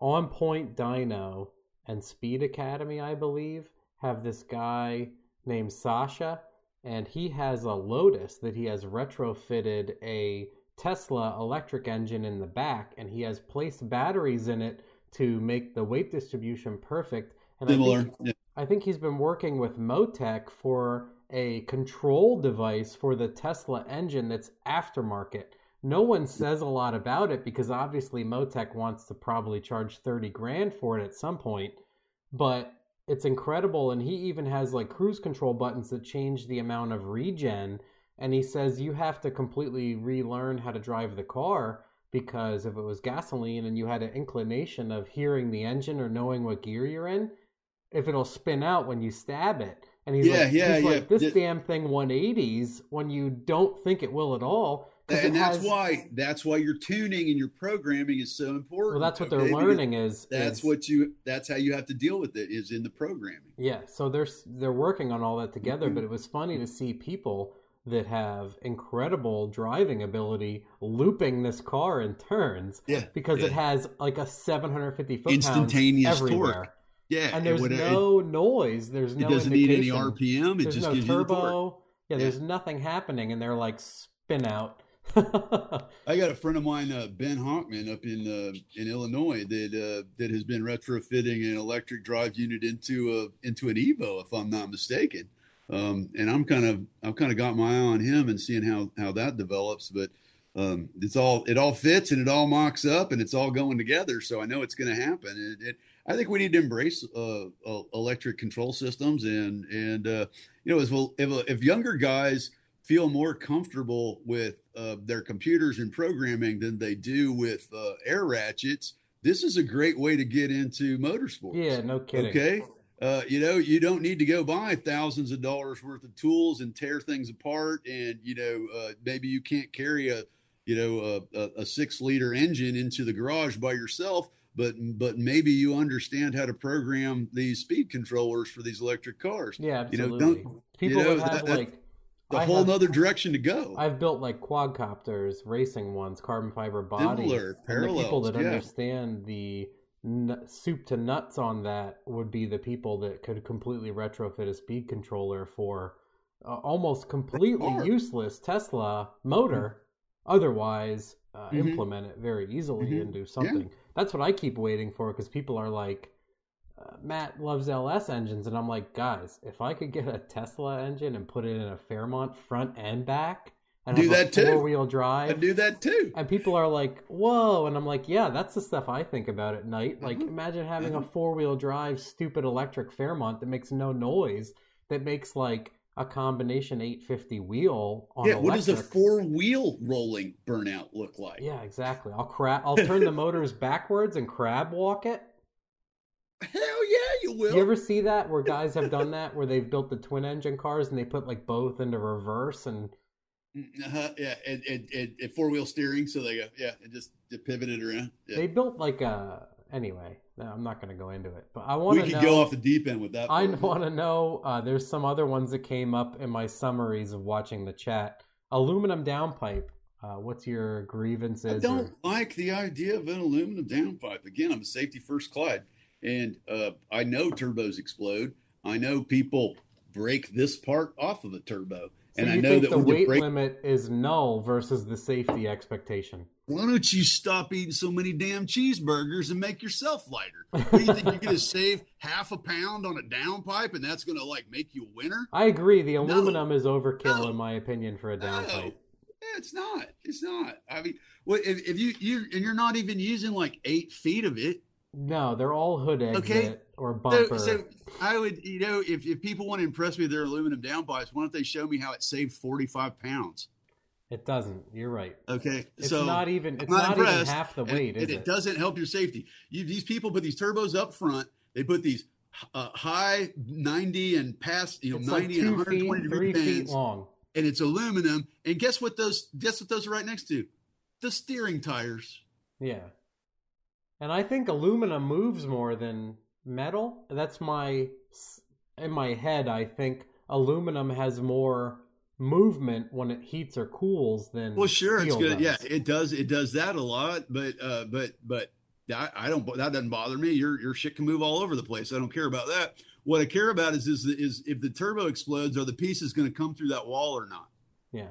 On Point Dino and Speed Academy, I believe, have this guy named Sasha, and he has a Lotus that he has retrofitted a Tesla electric engine in the back, and he has placed batteries in it to make the weight distribution perfect. And Similar. I think, yeah. I think he's been working with Motec for a control device for the Tesla engine that's aftermarket. No one says a lot about it because obviously Motec wants to probably charge 30 grand for it at some point, but it's incredible. And he even has like cruise control buttons that change the amount of regen. And he says you have to completely relearn how to drive the car because if it was gasoline and you had an inclination of hearing the engine or knowing what gear you're in, if it'll spin out when you stab it and he's yeah, like, yeah, he's yeah. like, this This- damn thing 180s when you don't think it will at all. and that's has- why that's why your tuning and your programming is so important. Well, that's what they're okay? Because learning is That's is- what you. That's how you have to deal with it. Is in the programming. Yeah, so they're they're working on all that together, mm-hmm. but it was funny to see people that have incredible driving ability looping this car in turns Yeah, because it has like a 750 foot Instantaneous torque. Yeah, and there's no noise. There's It, no it doesn't need any. RPM. It There's just no gives you the torque. turbo. Yeah, Yeah. there's nothing happening, and they're like spin out. I got a friend of mine, uh, Ben Honkman, up in uh, in Illinois, that uh, that has been retrofitting an electric drive unit into a into an Evo, if I'm not mistaken. Um, and I'm kind of I've kind of got my eye on him and seeing how how that develops. But um, it's all it all fits and it all mocks up and it's all going together. So I know it's going to happen. It, it, I think we need to embrace uh, uh, electric control systems and and uh, you know as well if, if younger guys feel more comfortable with uh, their computers and programming than they do with uh, air ratchets. This is a great way to get into motorsports. yeah, no kidding. Okay. Uh, you know, you don't need to go buy thousands of dollars worth of tools and tear things apart. And, you know, uh, maybe you can't carry a, you know, a, a, a six liter engine into the garage by yourself, but, but maybe you understand how to program these speed controllers for these electric cars. Yeah, You know, absolutely. don't- People you know, have that- like The I whole have- nother direction to go. I've built like quadcopters, racing ones, carbon fiber bodies. Similar, and the people that yeah. understand the n- soup to nuts on that would be the people that could completely retrofit a speed controller for uh, almost completely useless Tesla motor. Otherwise, uh, Mhm. implement it very easily Mhm. and do something. That's what I keep waiting for because people are like. Uh, Matt loves LS engines, and I'm like, guys, if I could get a Tesla engine and put it in a Fairmont front and back, and Do that too. four wheel drive, do that too. and people are like, whoa, and I'm like, yeah, that's the stuff I think about at night. Like, Mhm. imagine having a Mhm. four wheel drive, stupid electric Fairmont that makes no noise, that makes like a combination 850 wheel on Yeah. What does a four wheel rolling burnout look like? Yeah, exactly. I'll crab. I'll turn the motors backwards and crab walk it. Hell yeah, you will. You ever see that where guys have done that where they've built the twin engine cars and they put like both into reverse and Uh-huh, yeah, and, and, and, and four wheel steering, so they go, yeah, and just, it around. Yeah. they built like a anyway. I'm not going to go into it, but I want to. we could go off the deep end with that. I want to know. Uh, there's some other ones that came up in my summaries of watching the chat. Aluminum downpipe. Uh, what's your grievances? I don't like the idea of an aluminum downpipe. Again, I'm a safety first Clyde, and uh, I know turbos explode. I know people break this part off of a turbo, so and I know that the weight break. limit is null versus the safety expectation? Why don't you stop eating so many damn cheeseburgers and make yourself lighter? What, do you think you're going to save half a pound on a downpipe, and that's going to like make you a winner? I agree. The aluminum is overkill No. in my opinion for a downpipe. No, yeah, it's not. It's not. I mean, what if, if you you and you're not even using like eight feet of it? No, they're all hood exit Okay. or So, bumper. so I would, you know, if, if people want to impress me with their aluminum downpipes, why don't they show me how it saved 45 pounds? It doesn't. You're right. Okay. It's so not even. It's not, not, even half the weight, and, is it, it? doesn't help your safety. You, these people put these turbos up front. They put these uh, high 90 and past, you know, It's 90 like and 120 feet, degree fans, long. and it's aluminum. And guess what? Those guess what those are right next to? The steering tires. Yeah. And I think aluminum moves more than metal. That's my in my head. I think aluminum has more movement when it heats or cools than Well, sure, it's good. does. Yeah, it does. It does that a lot. But uh, but but I, I don't. That doesn't bother me. Your your shit can move all over the place. I don't care about that. What I care about is is is if the turbo explodes, are the pieces going to come through that wall or not? yeah.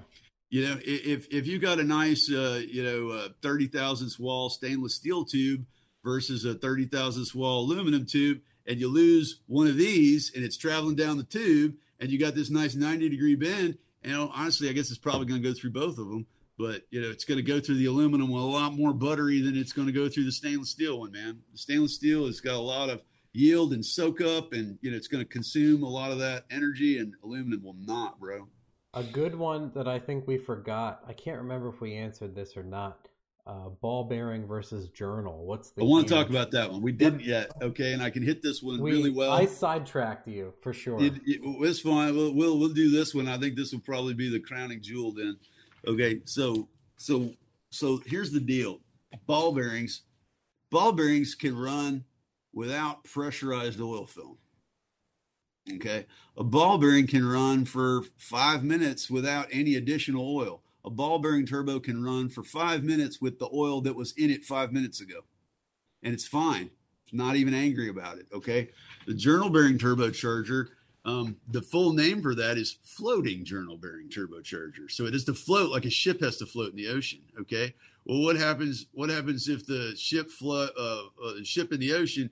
You know, if if you got a nice uh, you know uh, thirty thousand wall stainless steel tube versus a thirty thousand wall aluminum tube, and you lose one of these, and it's traveling down the tube, and you got this nice ninety degree bend. Know, honestly, I guess it's probably going to go through both of them, but you know, it's going to go through the aluminum a lot more buttery than it's going to go through the stainless steel one. Man, the stainless steel has got a lot of yield and soak up, and you know, it's going to consume a lot of that energy, and aluminum will not, bro. A good one that I think we forgot. I can't remember if we answered this or not. Uh, ball bearing versus journal. What's the? I want to talk about that one. We didn't yet, okay, and I can hit this one We, really well. I sidetracked you for sure. It, it, it's fine. We'll, we'll we'll do this one. I think this will probably be the crowning jewel. Then, okay. So so so here's the deal. Ball bearings, ball bearings can run without pressurized oil film. Okay, a ball bearing can run for five minutes without any additional oil. A ball bearing turbo can run for five minutes with the oil that was in it five minutes ago, and it's fine. It's not even angry about it. Okay, the journal bearing turbocharger um, the full name for that is floating journal bearing turbocharger. So it is to float like a ship has to float in the ocean. Okay. Well, what happens? What happens if the ship uh, uh, ship in the ocean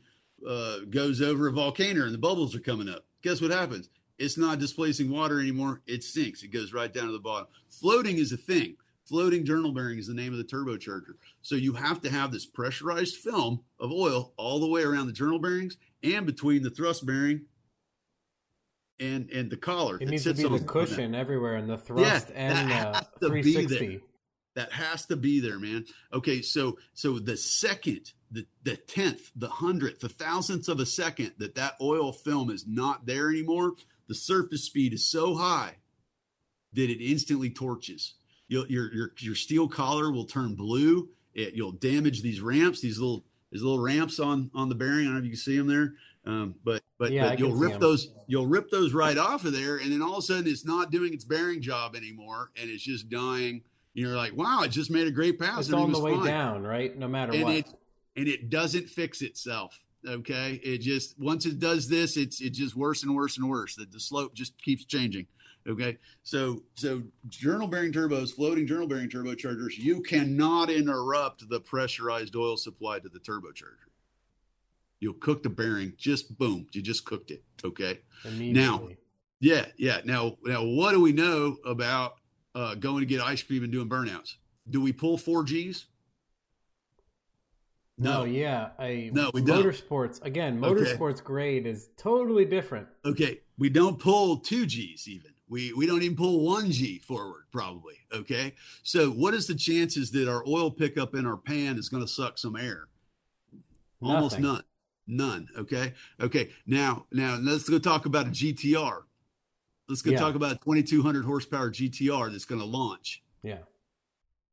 uh, goes over a volcano and the bubbles are coming up? Guess what happens? It's not displacing water anymore. It sinks. It goes right down to the bottom. Floating is a thing. Floating journal bearing is the name of the turbocharger. So you have to have this pressurized film of oil all the way around the journal bearings and between the thrust bearing and and the collar. it needs to be the that. cushion everywhere and the thrust and uh, to be there. 360. That has to be there, man. Okay, so so the second, the the tenth, the hundredth, the thousandth of a second that that oil film is not there anymore, the surface speed is so high that it instantly torches. You'll, your your your steel collar will turn blue. It, you'll damage these ramps, these little these little ramps on on the bearing. I don't know if you can see them there, um, but but, Yeah, but you'll rip those you'll rip those right off of there, and then all of a sudden it's not doing its bearing job anymore, and it's just dying. You're like, wow, it just made a great pass. It's on the way fine." down, right? No matter and what. it and it doesn't fix itself. Okay, it just once it does this, it's it's just worse and worse and worse. That the slope just keeps changing. Okay, so so journal bearing turbos, floating journal bearing turbochargers, you cannot interrupt the pressurized oil supply to the turbocharger. You'll cook the bearing, just boom, you just cooked it. Okay, now, yeah, yeah. Now, now, what do we know about uh, going to get ice cream and doing burnouts? Do we pull four Gs? No, oh, yeah, a No, we don't. motorsports again. Okay. Motorsports grade is totally different. Okay, we don't pull two G's even. We we don't even pull one G forward probably. Okay, so what is the chances that our oil pickup in our pan is going to suck some air? Almost none. None. Okay. Okay. Now now let's go talk about a GTR. Let's go Yeah. talk about a 2200 horsepower GTR that's going to launch. Yeah,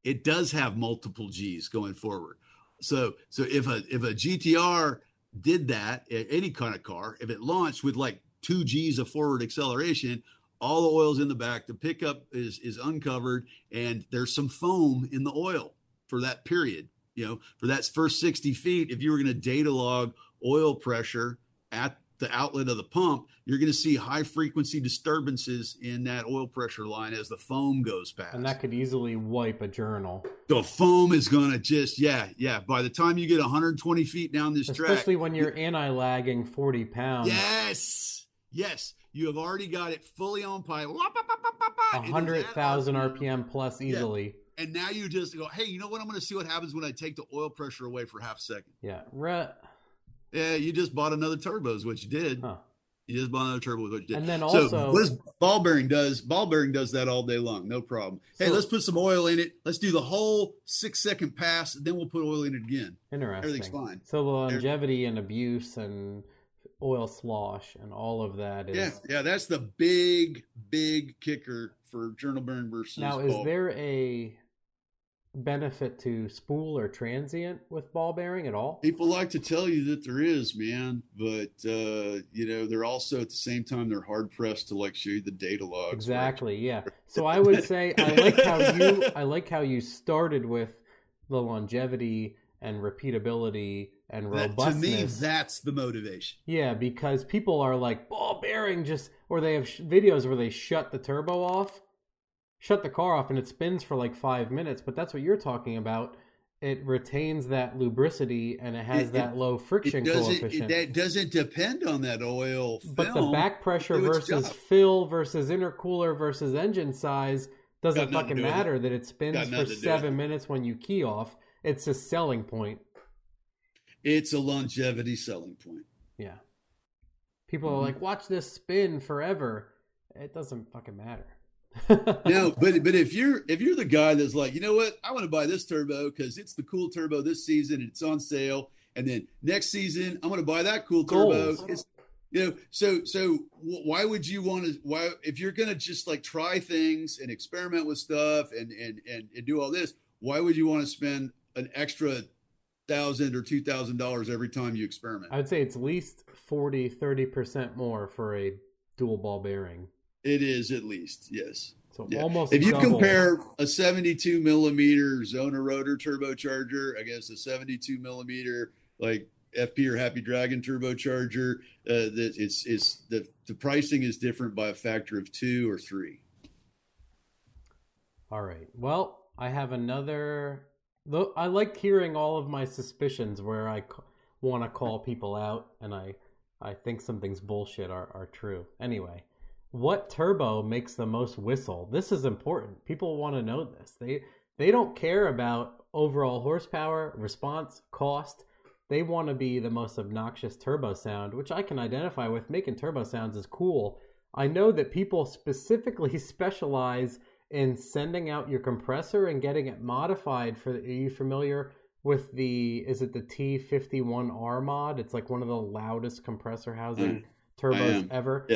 it does have multiple G's going forward. So so if a if a GTR did that, any kind of car, if it launched with like two G's of forward acceleration, all the oil's in the back, the pickup is is uncovered, and there's some foam in the oil for that period. You know, for that first 60 feet, if you were going to data log oil pressure at the outlet of the pump, you're going to see high frequency disturbances in that oil pressure line as the foam goes past. And that could easily wipe a journal, the foam is gonna just yeah yeah. By the time you get 120 feet down this track especially when you're anti-lagging 40 pounds. yes! Yes. You have already got it fully on pipe. Wah, bah, bah, bah, bah, bah. A It is hundred at thousand RPM. RPM plus easily. and now you just go hey you know what? I'm gonna see what happens when i take the oil pressure away for half a second. Yeah, Rhett, Yeah, you just bought another turbo, is what you did. Huh. You just bought another turbo, is what you did. And then so also- what does ball bearing does? Ball bearing does that all day long, no problem. Hey, So- let's put some oil in it. Let's do the whole six second pass, and then we'll put oil in it again. Interesting. Everything's fine. So the longevity and abuse and oil slosh and all of that is Yeah, yeah, that's the big, big kicker for journal bearing versus. now is ball. there a benefit to spool or transient with ball bearing at all? People like to tell you that there is, man, but uh, you know they're also at the same time they're hard pressed to like show you the data logs. right? Exactly. Yeah. So I would say I like how you I like how you started with the longevity and repeatability and That, to robustness. me, that's the motivation. yeah, because people are like ball bearing just or they have sh- videos where they shut the turbo off, shut the car off and it spins for like 5 minutes, but that's what you're talking about. It retains that lubricity and it has It- that low friction It doesn't. coefficient. It, that doesn't depend on that oil film. But the back pressure versus job. fill versus intercooler versus engine size doesn't fucking do matter that it spins for nothing to do with seven minutes when you key off. It's a selling point. It's a longevity selling point. Yeah. People are like, watch this spin forever. It doesn't fucking matter. No, but but if you're if you're the guy that's like, you know what, I want to buy this turbo because it's the cool turbo this season and it's on sale, and then next season I'm going to buy that cool turbo. It's, you know, so so why would you want to? Why if you're going to just like try things and experiment with stuff and and and, and do all this, why would you want to spend an extra thousand or two thousand dollars every time you experiment? I would say it's at least 40, 30% more for a dual ball bearing. It is at least yes. So Yeah. almost If you double. compare a 72 millimeter Xona Rotor turbocharger against a 72 millimeter like FP or Happy Dragon turbocharger, uh, that it's it's the the pricing is different by a factor of two or three. All right. Well, I have another. Though I like hearing all of my suspicions where I want to call people out and I I think something's bullshit are are true. Anyway, what turbo makes the most whistle? This is important. People want to know this. They they don't care about overall horsepower, response, cost. They want to be the most obnoxious turbo sound, which I can identify with. Making turbo sounds is cool. I know that people specifically specialize in sending out your compressor and getting it modified for are you familiar with the is it the T51R mod? It's like one of the loudest compressor housing mm, I turbos ever.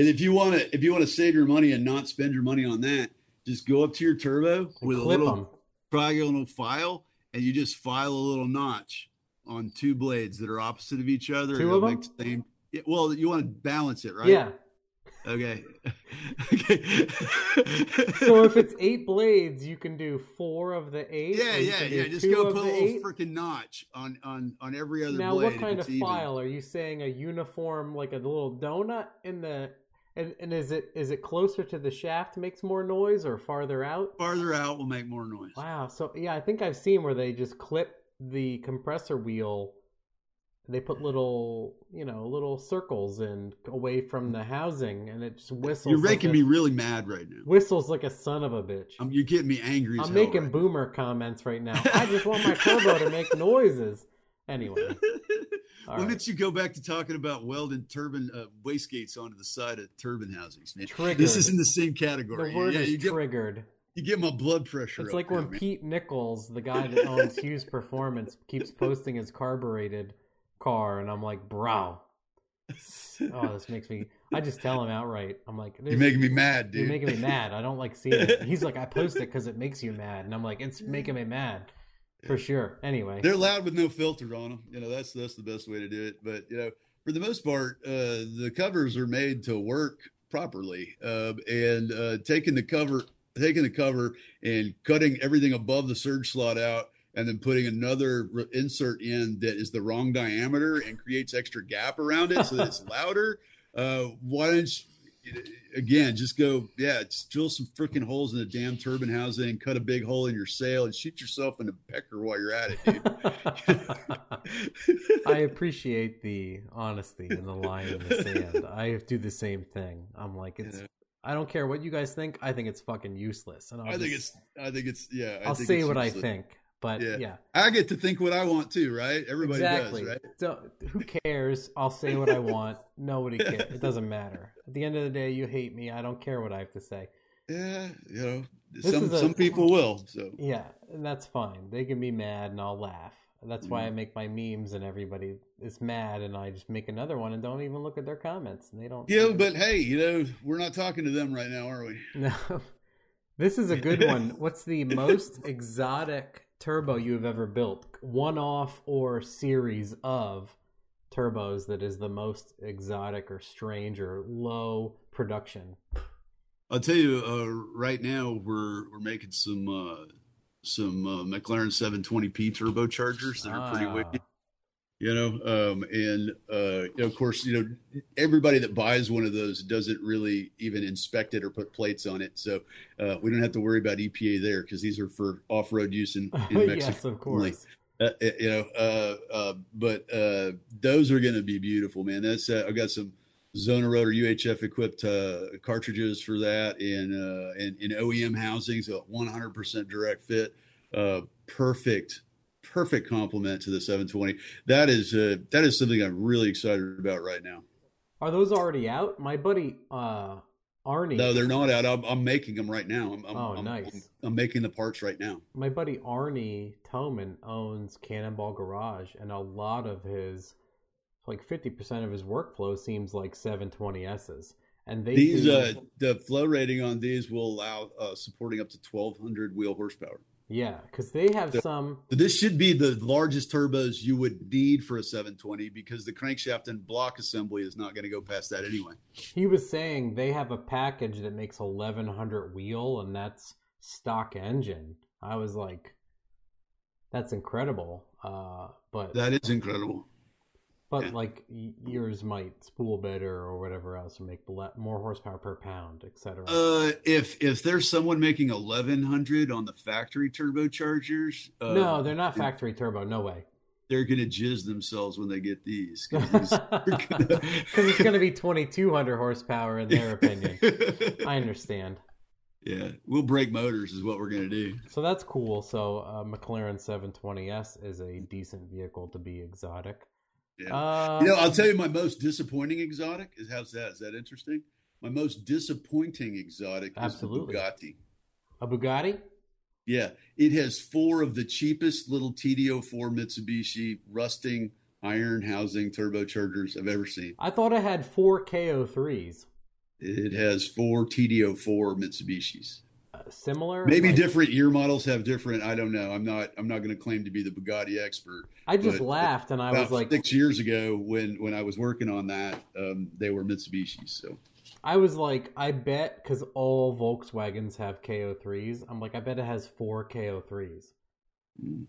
And if you want to if you want to save your money and not spend your money on that, just go up to your turbo with a little them. trigonal file and you just file a little notch on two blades that are opposite of each other. Two of make the same. Yeah, well, you want to balance it, right? Yeah. Okay. okay. So if it's eight blades, you can do four of the eight. yeah, yeah, yeah. Just go put a little freaking notch on on on every other Now, blade. what kind of even. file are you saying? A uniform, like a little donut in the, and, and is it is it closer to the shaft makes more noise or farther out? Farther out will make more noise. Wow. So yeah, I think I've seen where they just clip the compressor wheel. They put little, you know, little circles and away from the housing, and it just whistles. You're like making a- me really mad right now. whistles like a son of a bitch. Um, you're getting me angry. I'm making right boomer comments right now. I just want my turbo to make noises. Anyway, all Why right. don't you go back to talking about welding turbine uh, wastegates onto the side of turbine housings, man? Triggered. This is in the same category. the word yeah, is you get triggered. you get my blood pressure. It's like now, when man. Pete Nichols, the guy that owns Hughes Performance, keeps posting his carbureted car, and I'm like, bro. Oh, this makes me. I just tell him outright. I'm like, You're making me mad, dude. You're making me mad. I don't like seeing it. He's like, I post it because it makes you mad, and I'm like, it's making me mad, for sure. Anyway, They're loud with no filter on them. You know, that's that's the best way to do it. But you know, for the most part, uh, the covers are made to work properly. Uh, and uh, taking the cover, taking the cover, and cutting everything above the surge slot out, and then putting another re- insert in that is the wrong diameter and creates extra gap around it so that it's louder. Uh, why don't you, again just go yeah just drill some freaking holes in the damn turbine housing cut a big hole in your sail and shoot yourself in the pecker while you're at it dude I appreciate the honesty and the line in the sand. I do the same thing. I'm like, it's. Yeah. I don't care what you guys think. I think it's fucking useless, and I'll I think just- it's. I think it's. Yeah. I I'll think say what I think. But yeah, Yeah. I get to think what I want too, right? Everybody exactly. does, right? So who cares? I'll say what I want. Nobody cares. It doesn't matter. At the end of the day, you hate me. I don't care what I have to say. Yeah, you know, This some a- some people will. So Yeah, and that's fine. They can be mad, and I'll laugh. That's why. I mm-hmm. make my memes, and everybody is mad, and I just make another one and don't even look at their comments, and they don't. yeah, but hey, you know, we're not talking to them right now, are we? No. This is a good one. What's the most exotic turbo you have ever built? One off or series of turbos that is the most exotic or strange or low production? I'll tell you, uh, right now we're we're making some uh, some uh, McLaren 720p turbochargers that are pretty Ah. wicked. You know, um, and uh, you know, of course, you know, everybody that buys one of those doesn't really even inspect it or put plates on it, so uh, we don't have to worry about EPA there because these are for off-road use in, in Mexico. yes, of course. uh, you know, uh, uh, but uh, those are going to be beautiful, man. That's uh, I got some Xona Rotor UHF equipped uh, cartridges for that, and uh, and, and OEM housings, a 100% direct fit, uh, perfect, perfect complement to the 720. That is uh, that is something I'm really excited about right now. Are those already out? My buddy uh, Arnie. No, they're not out. I'm, I'm making them right now. I'm, I'm, Oh, I'm, nice. I'm, making the parts right now. my buddy Arnie Toman owns Cannonball Garage, and a lot of his, like fifty percent of his workflow seems like seven twenty S's, and they These do, uh, the flow rating on these will allow uh, supporting up to 1200 wheel horsepower. Yeah, because they have The- some. So this should be the largest turbos you would need for a 720 because the crankshaft and block assembly is not going to go past that anyway. He was saying they have a package that makes eleven hundred wheel, and that's stock engine. I was like, that's incredible. Uh, but That is incredible. But Yeah. like yours might spool better or whatever else and make more horsepower per pound, etc. Uh, if if there's someone making 1100 on the factory turbochargers, uh, no, they're not factory turbo. No way. They're going to jizz themselves when they get these Because gonna- it's going to be 2200 horsepower in their opinion. I understand. yeah, we'll break motors is what we're going to do. So that's cool. So uh, McLaren 720S is a decent vehicle to be exotic. Yeah. Uh, You know, I'll tell you my most disappointing exotic is how's that? Is that interesting? My most disappointing exotic Absolutely. is Bugatti. a Bugatti? Yeah, it has four of the cheapest little TD04 Mitsubishi rusting iron housing turbochargers I've ever seen. I thought I had four K03s. It has four TD04 Mitsubishis. Uh, similar? Maybe Like, different year models have different. I don't know. I'm not. I'm not going to claim to be the Bugatti expert. I just but laughed and I was like, six years ago, when when I was working on that, um, they were Mitsubishi. So I was like, I bet because all Volkswagens have K03s. I'm like, I bet it has four K03s. Mm.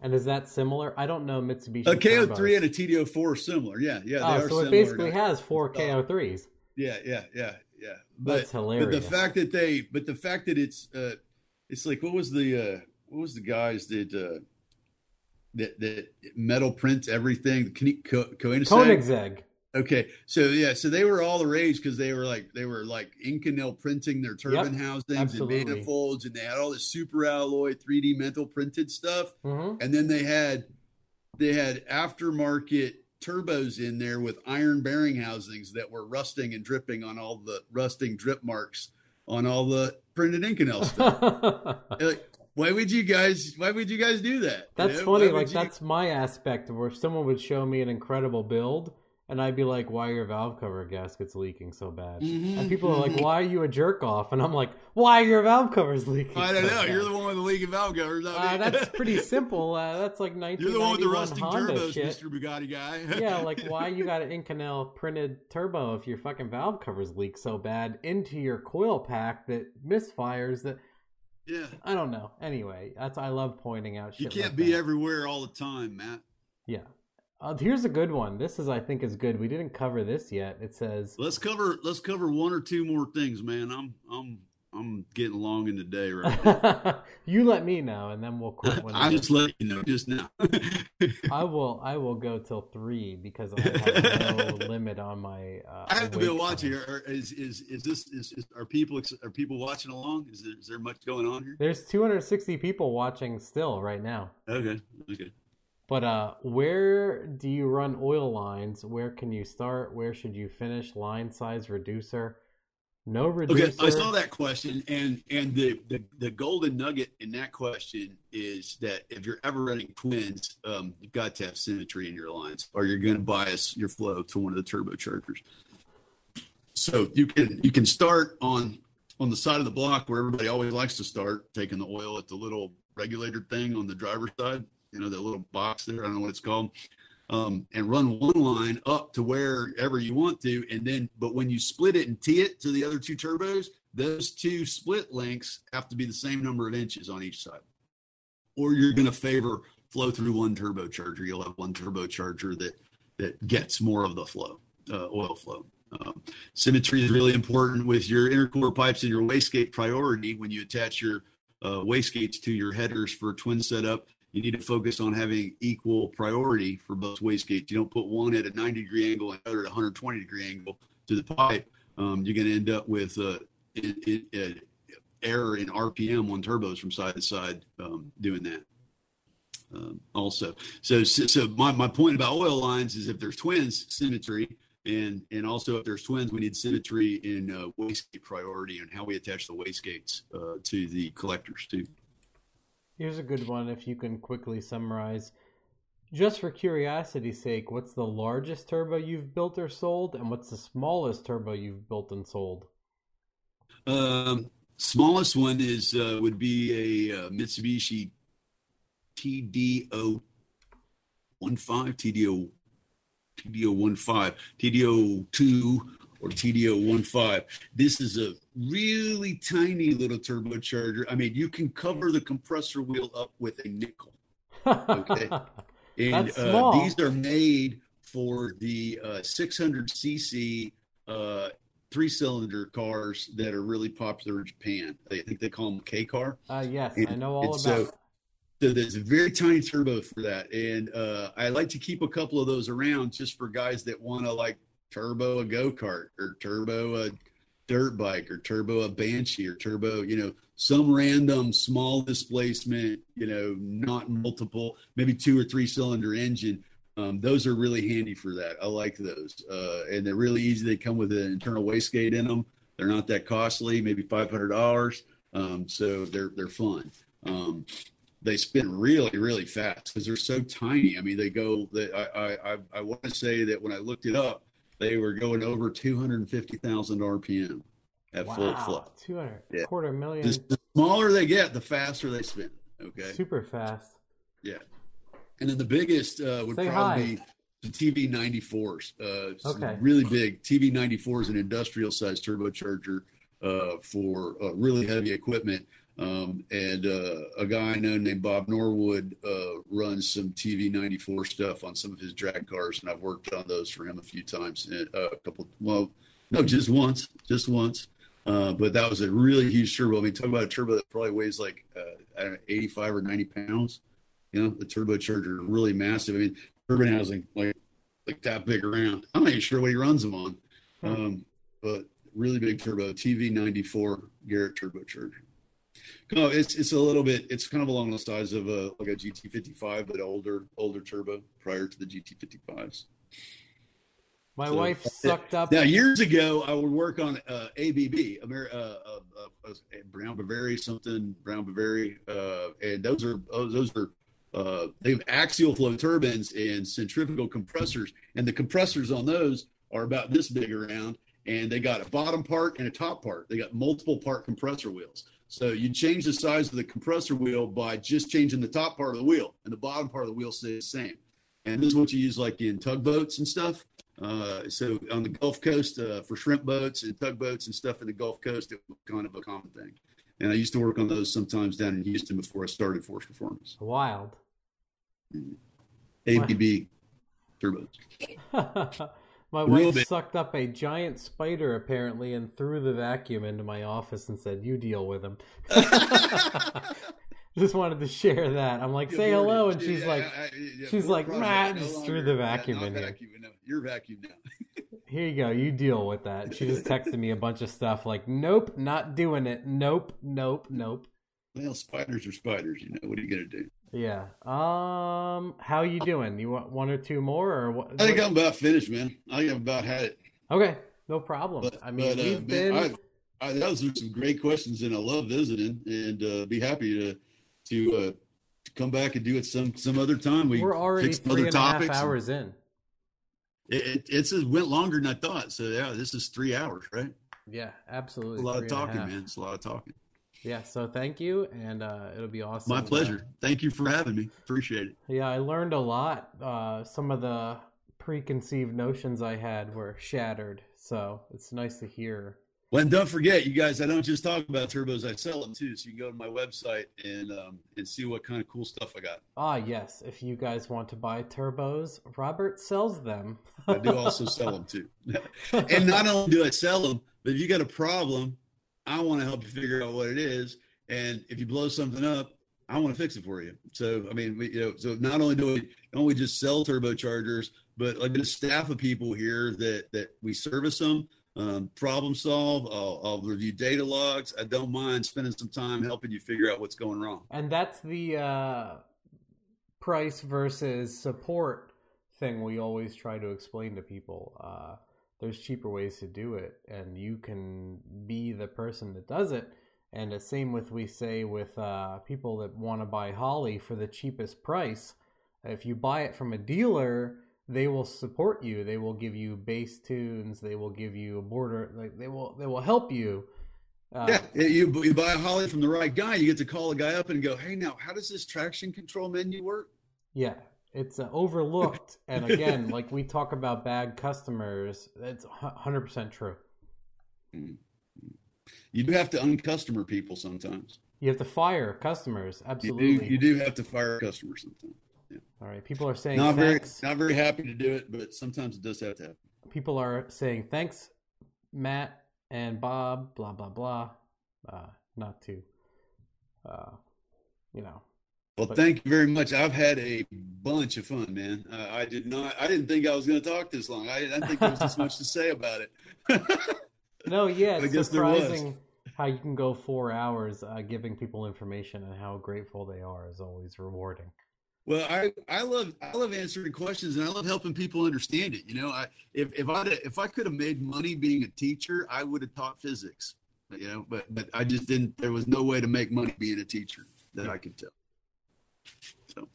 And is that similar? I don't know Mitsubishi. a K03 turbos. and a TD04 are similar. Yeah, yeah, they oh, are so similar. it basically has four K03s. Yeah, yeah, yeah, yeah. But That's but the fact that they, but the fact that it's, uh, it's like what was the uh, what was the guys that uh, that that metal print everything? Co- Koenigsegg? Koenigsegg. Okay, so yeah, so they were all the rage because they were like they were like Inconel printing their turbine housings absolutely. and manifolds, and they had all this super alloy 3D metal printed stuff, hmm and then they had they had aftermarket turbos in there with iron bearing housings that were rusting and dripping on all the rusting drip marks on all the printed Inconel stuff. like, why would you guys? Why would you guys do that? You that's know? funny. Like you- that's my aspect where someone would show me an incredible build, and I'd be like, "Why are your valve cover gaskets leaking so bad?" Mhm, And people are like. "Why are you a jerk off?" And I'm like, "Why are your valve covers leaking?" I don't so know. bad?" You're the one with the leaking valve covers. not Uh, that's pretty simple. Uh, that's like You're the one with the rusting Honda turbos, shit. Mr. Bugatti guy. yeah, like why you got an Inconel printed turbo if your fucking valve covers leak so bad into your coil pack that misfires that yeah. I don't know. Anyway, that's I love pointing out You can't like be that. everywhere all the time, Matt. Yeah. Uh, here's a good one. This is I think is good. We didn't cover this yet. It says Let's cover let's cover one or two more things, man. I'm I'm I'm getting long in the day right now. you let me know, and then we'll quit. I just let you know just now. I will. I will go till three because I have no limit on my. Uh, I have to be watching. Are, is is is this is, is, are people are people watching along? Is there, is there much going on here? There's 260 people watching still right now. Okay. Okay. But uh, where do you run oil lines? Where can you start? Where should you finish? Line size reducer. No reducer. Okay, I saw that question, and and the, the the golden nugget in that question is that if you're ever running twins, um, you've got to have symmetry in your lines, or you're going to bias your flow to one of the turbochargers. So you can you can start on on the side of the block where everybody always likes to start, taking the oil at the little regulator thing on the driver's side, you know, that little box there. I don't know what it's called um, and run one line up to wherever you want to. And then, but when you split it and tee it to the other two turbos, those two split lengths have to be the same number of inches on each side. Or you're going to favor flow through one turbocharger. You'll have one turbocharger that that gets more of the flow, uh, oil flow. Um, symmetry is really important with your intercooler pipes and your wastegate priority when you attach your uh, wastegates to your headers for twin setup you need to focus on having equal priority for both wastegates. You don't put one at a 90 degree angle and another at a 120 degree angle to the pipe. Um, you're going to end up with uh, in, in, uh, error in RPM on turbos from side to side um, doing that. Um, also, so, so, so my, my point about oil lines is if there's twins, symmetry, and and also if there's twins, we need symmetry in uh, wastegate priority and how we attach the wastegates uh, to the collectors too. Here's a good one if you can quickly summarize. Just for curiosity's sake, what's the largest turbo you've built or sold, and what's the smallest turbo you've built and sold? Um, smallest one is uh, would be a uh, Mitsubishi TDO 15, TDO TDO 15, TDO 2 or TDO 15. This is a really tiny little turbocharger. I mean, you can cover the compressor wheel up with a nickel. Okay. and uh, these are made for the uh, 600cc uh, three cylinder cars that are really popular in Japan. I think they call them K car. Uh, yes, and, I know all about so, so there's a very tiny turbo for that. And uh, I like to keep a couple of those around just for guys that want to like turbo a go kart or turbo a dirt bike or turbo a banshee or turbo you know some random small displacement you know not multiple maybe two or three cylinder engine. Um, those are really handy for that. I like those. Uh, and they're really easy. They come with an internal wastegate in them. They're not that costly maybe $500 um, so they're they're fun. Um, they spin really really fast because they're so tiny. I mean they go they, i i i want to say that when i looked it up they were going over 250,000 RPM at wow, full flow. 200, yeah. quarter million. The, the, smaller they get, the faster they spin. Okay. Super fast. Yeah. And then the biggest uh, would Say probably hi. be the TV94s. Uh, okay. Really big. TV94 is an industrial sized turbocharger uh, for uh, really heavy equipment. Um, and uh, a guy I know named Bob Norwood uh, runs some TV94 stuff on some of his drag cars, and I've worked on those for him a few times. Uh, a couple, well, no, just once, just once. Uh, but that was a really huge turbo. I mean, talk about a turbo that probably weighs like uh, I don't know, 85 or 90 pounds. You know, the turbocharger really massive. I mean, turbine housing like like that big around. I'm not even sure what he runs them on, um, but really big turbo TV94 Garrett turbocharger. No, it's it's a little bit. It's kind of along the size of a like a GT55, but older older turbo prior to the GT55s. My so, wife sucked up. Now, years ago, I would work on uh, ABB, Amer- uh, uh, uh, Brown Boveri, something Brown Boveri, uh, and those are oh, those are uh, they have axial flow turbines and centrifugal compressors, and the compressors on those are about this big around, and they got a bottom part and a top part. They got multiple part compressor wheels. So you change the size of the compressor wheel by just changing the top part of the wheel, and the bottom part of the wheel stays the same. And this is what you use like in tugboats and stuff. Uh, so on the Gulf Coast uh, for shrimp boats and tugboats and stuff in the Gulf Coast, it was kind of a common thing. And I used to work on those sometimes down in Houston before I started Forced Performance. Wild. Mm-hmm. ABB turbos. My wife sucked up a giant spider apparently and threw the vacuum into my office and said, "You deal with him." Just wanted to share that. I'm like, "Say hello," and she's Yeah, like, I- I- yeah, she's like, "Matt, no just threw the vacuum not in here." vacuum, no, You're vacuum now. "Here you go. You deal with that." She just texted me a bunch of stuff like, "Nope, not doing it. Nope, nope, nope." Well, spiders are spiders. You know what are you gonna do? Yeah. Um, how you doing? You want one or two more, or what? I think I'm about finished, man. I think I've about had it. Okay, no problem. But I mean, but, uh, we've man, been. I, I, those are some great questions, and I love visiting, and uh, be happy to to, uh, to come back and do it some some other time. We We're already three other and a half hours in. It, it it's it went longer than I thought. So yeah, this is three hours, right? Yeah, absolutely. A lot three of talking, man. It's a lot of talking. Yeah, so thank you, and uh, it'll be awesome. My uh, pleasure. Thank you for having me. Appreciate it. yeah, I learned a lot. Uh, some of the preconceived notions I had were shattered, so it's nice to hear. Well, and don't forget, you guys, I don't just talk about turbos, I sell them too. So you can go to my website and um, and see what kind of cool stuff I got. Ah, yes, if you guys want to buy turbos, Robert sells them. I do also sell them too. and not only do I sell them, but if you got a problem, I want to help you figure out what it is. And if you blow something up, I want to fix it for you. So I mean, we, you know, so not only do we don't we just sell turbochargers, but like a staff of people here that that we service them, um, problem solve. I'll, I'll review data logs. I don't mind spending some time helping you figure out what's going wrong. And that's the uh, price versus support thing we always try to explain to people. Uh, there's cheaper ways to do it, and you can be the person that does it. And the same with we say with uh, people that want to buy Holley for the cheapest price. If you buy it from a dealer, they will support you. They will give you base tunes. They will give you a border. Like they will, they will help you. Uh, Yeah, you, you buy a Holley from the right guy, you get to call a guy up and go, "Hey, now how does this traction control menu work?" Yeah, it's uh, overlooked. and again, like we talk about bad customers, it's hu- 100% true. You do have to uncustomer people sometimes. You have to fire customers. You Absolutely. do, you do have to fire customers sometimes. All right. People are saying Not very, thanks. not very happy to do it, but sometimes it does have to happen. People are saying thanks, Matt and Bob, blah, blah, blah. Uh, not to, uh, you know. Well, thank you very much. I've had a bunch of fun, man. Uh, I did not, I didn't think I was going to talk this long. I didn't think there was this much to say about it. No, yeah, I it's guess there was. surprising how you can go four hours uh, giving people information and how grateful they are is always rewarding. Well, I, I love I love answering questions and I love helping people understand it. You know, I if if I if I could have made money being a teacher, I would have taught physics. You know, but but I just didn't. There was no way to make money being a teacher that I could tell. So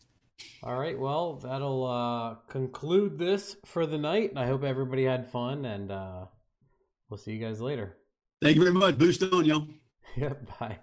All right, well, that'll uh, conclude this for the night. I hope everybody had fun, and uh, we'll see you guys later. thank you very much. Boost on, y'all. Yeah, bye.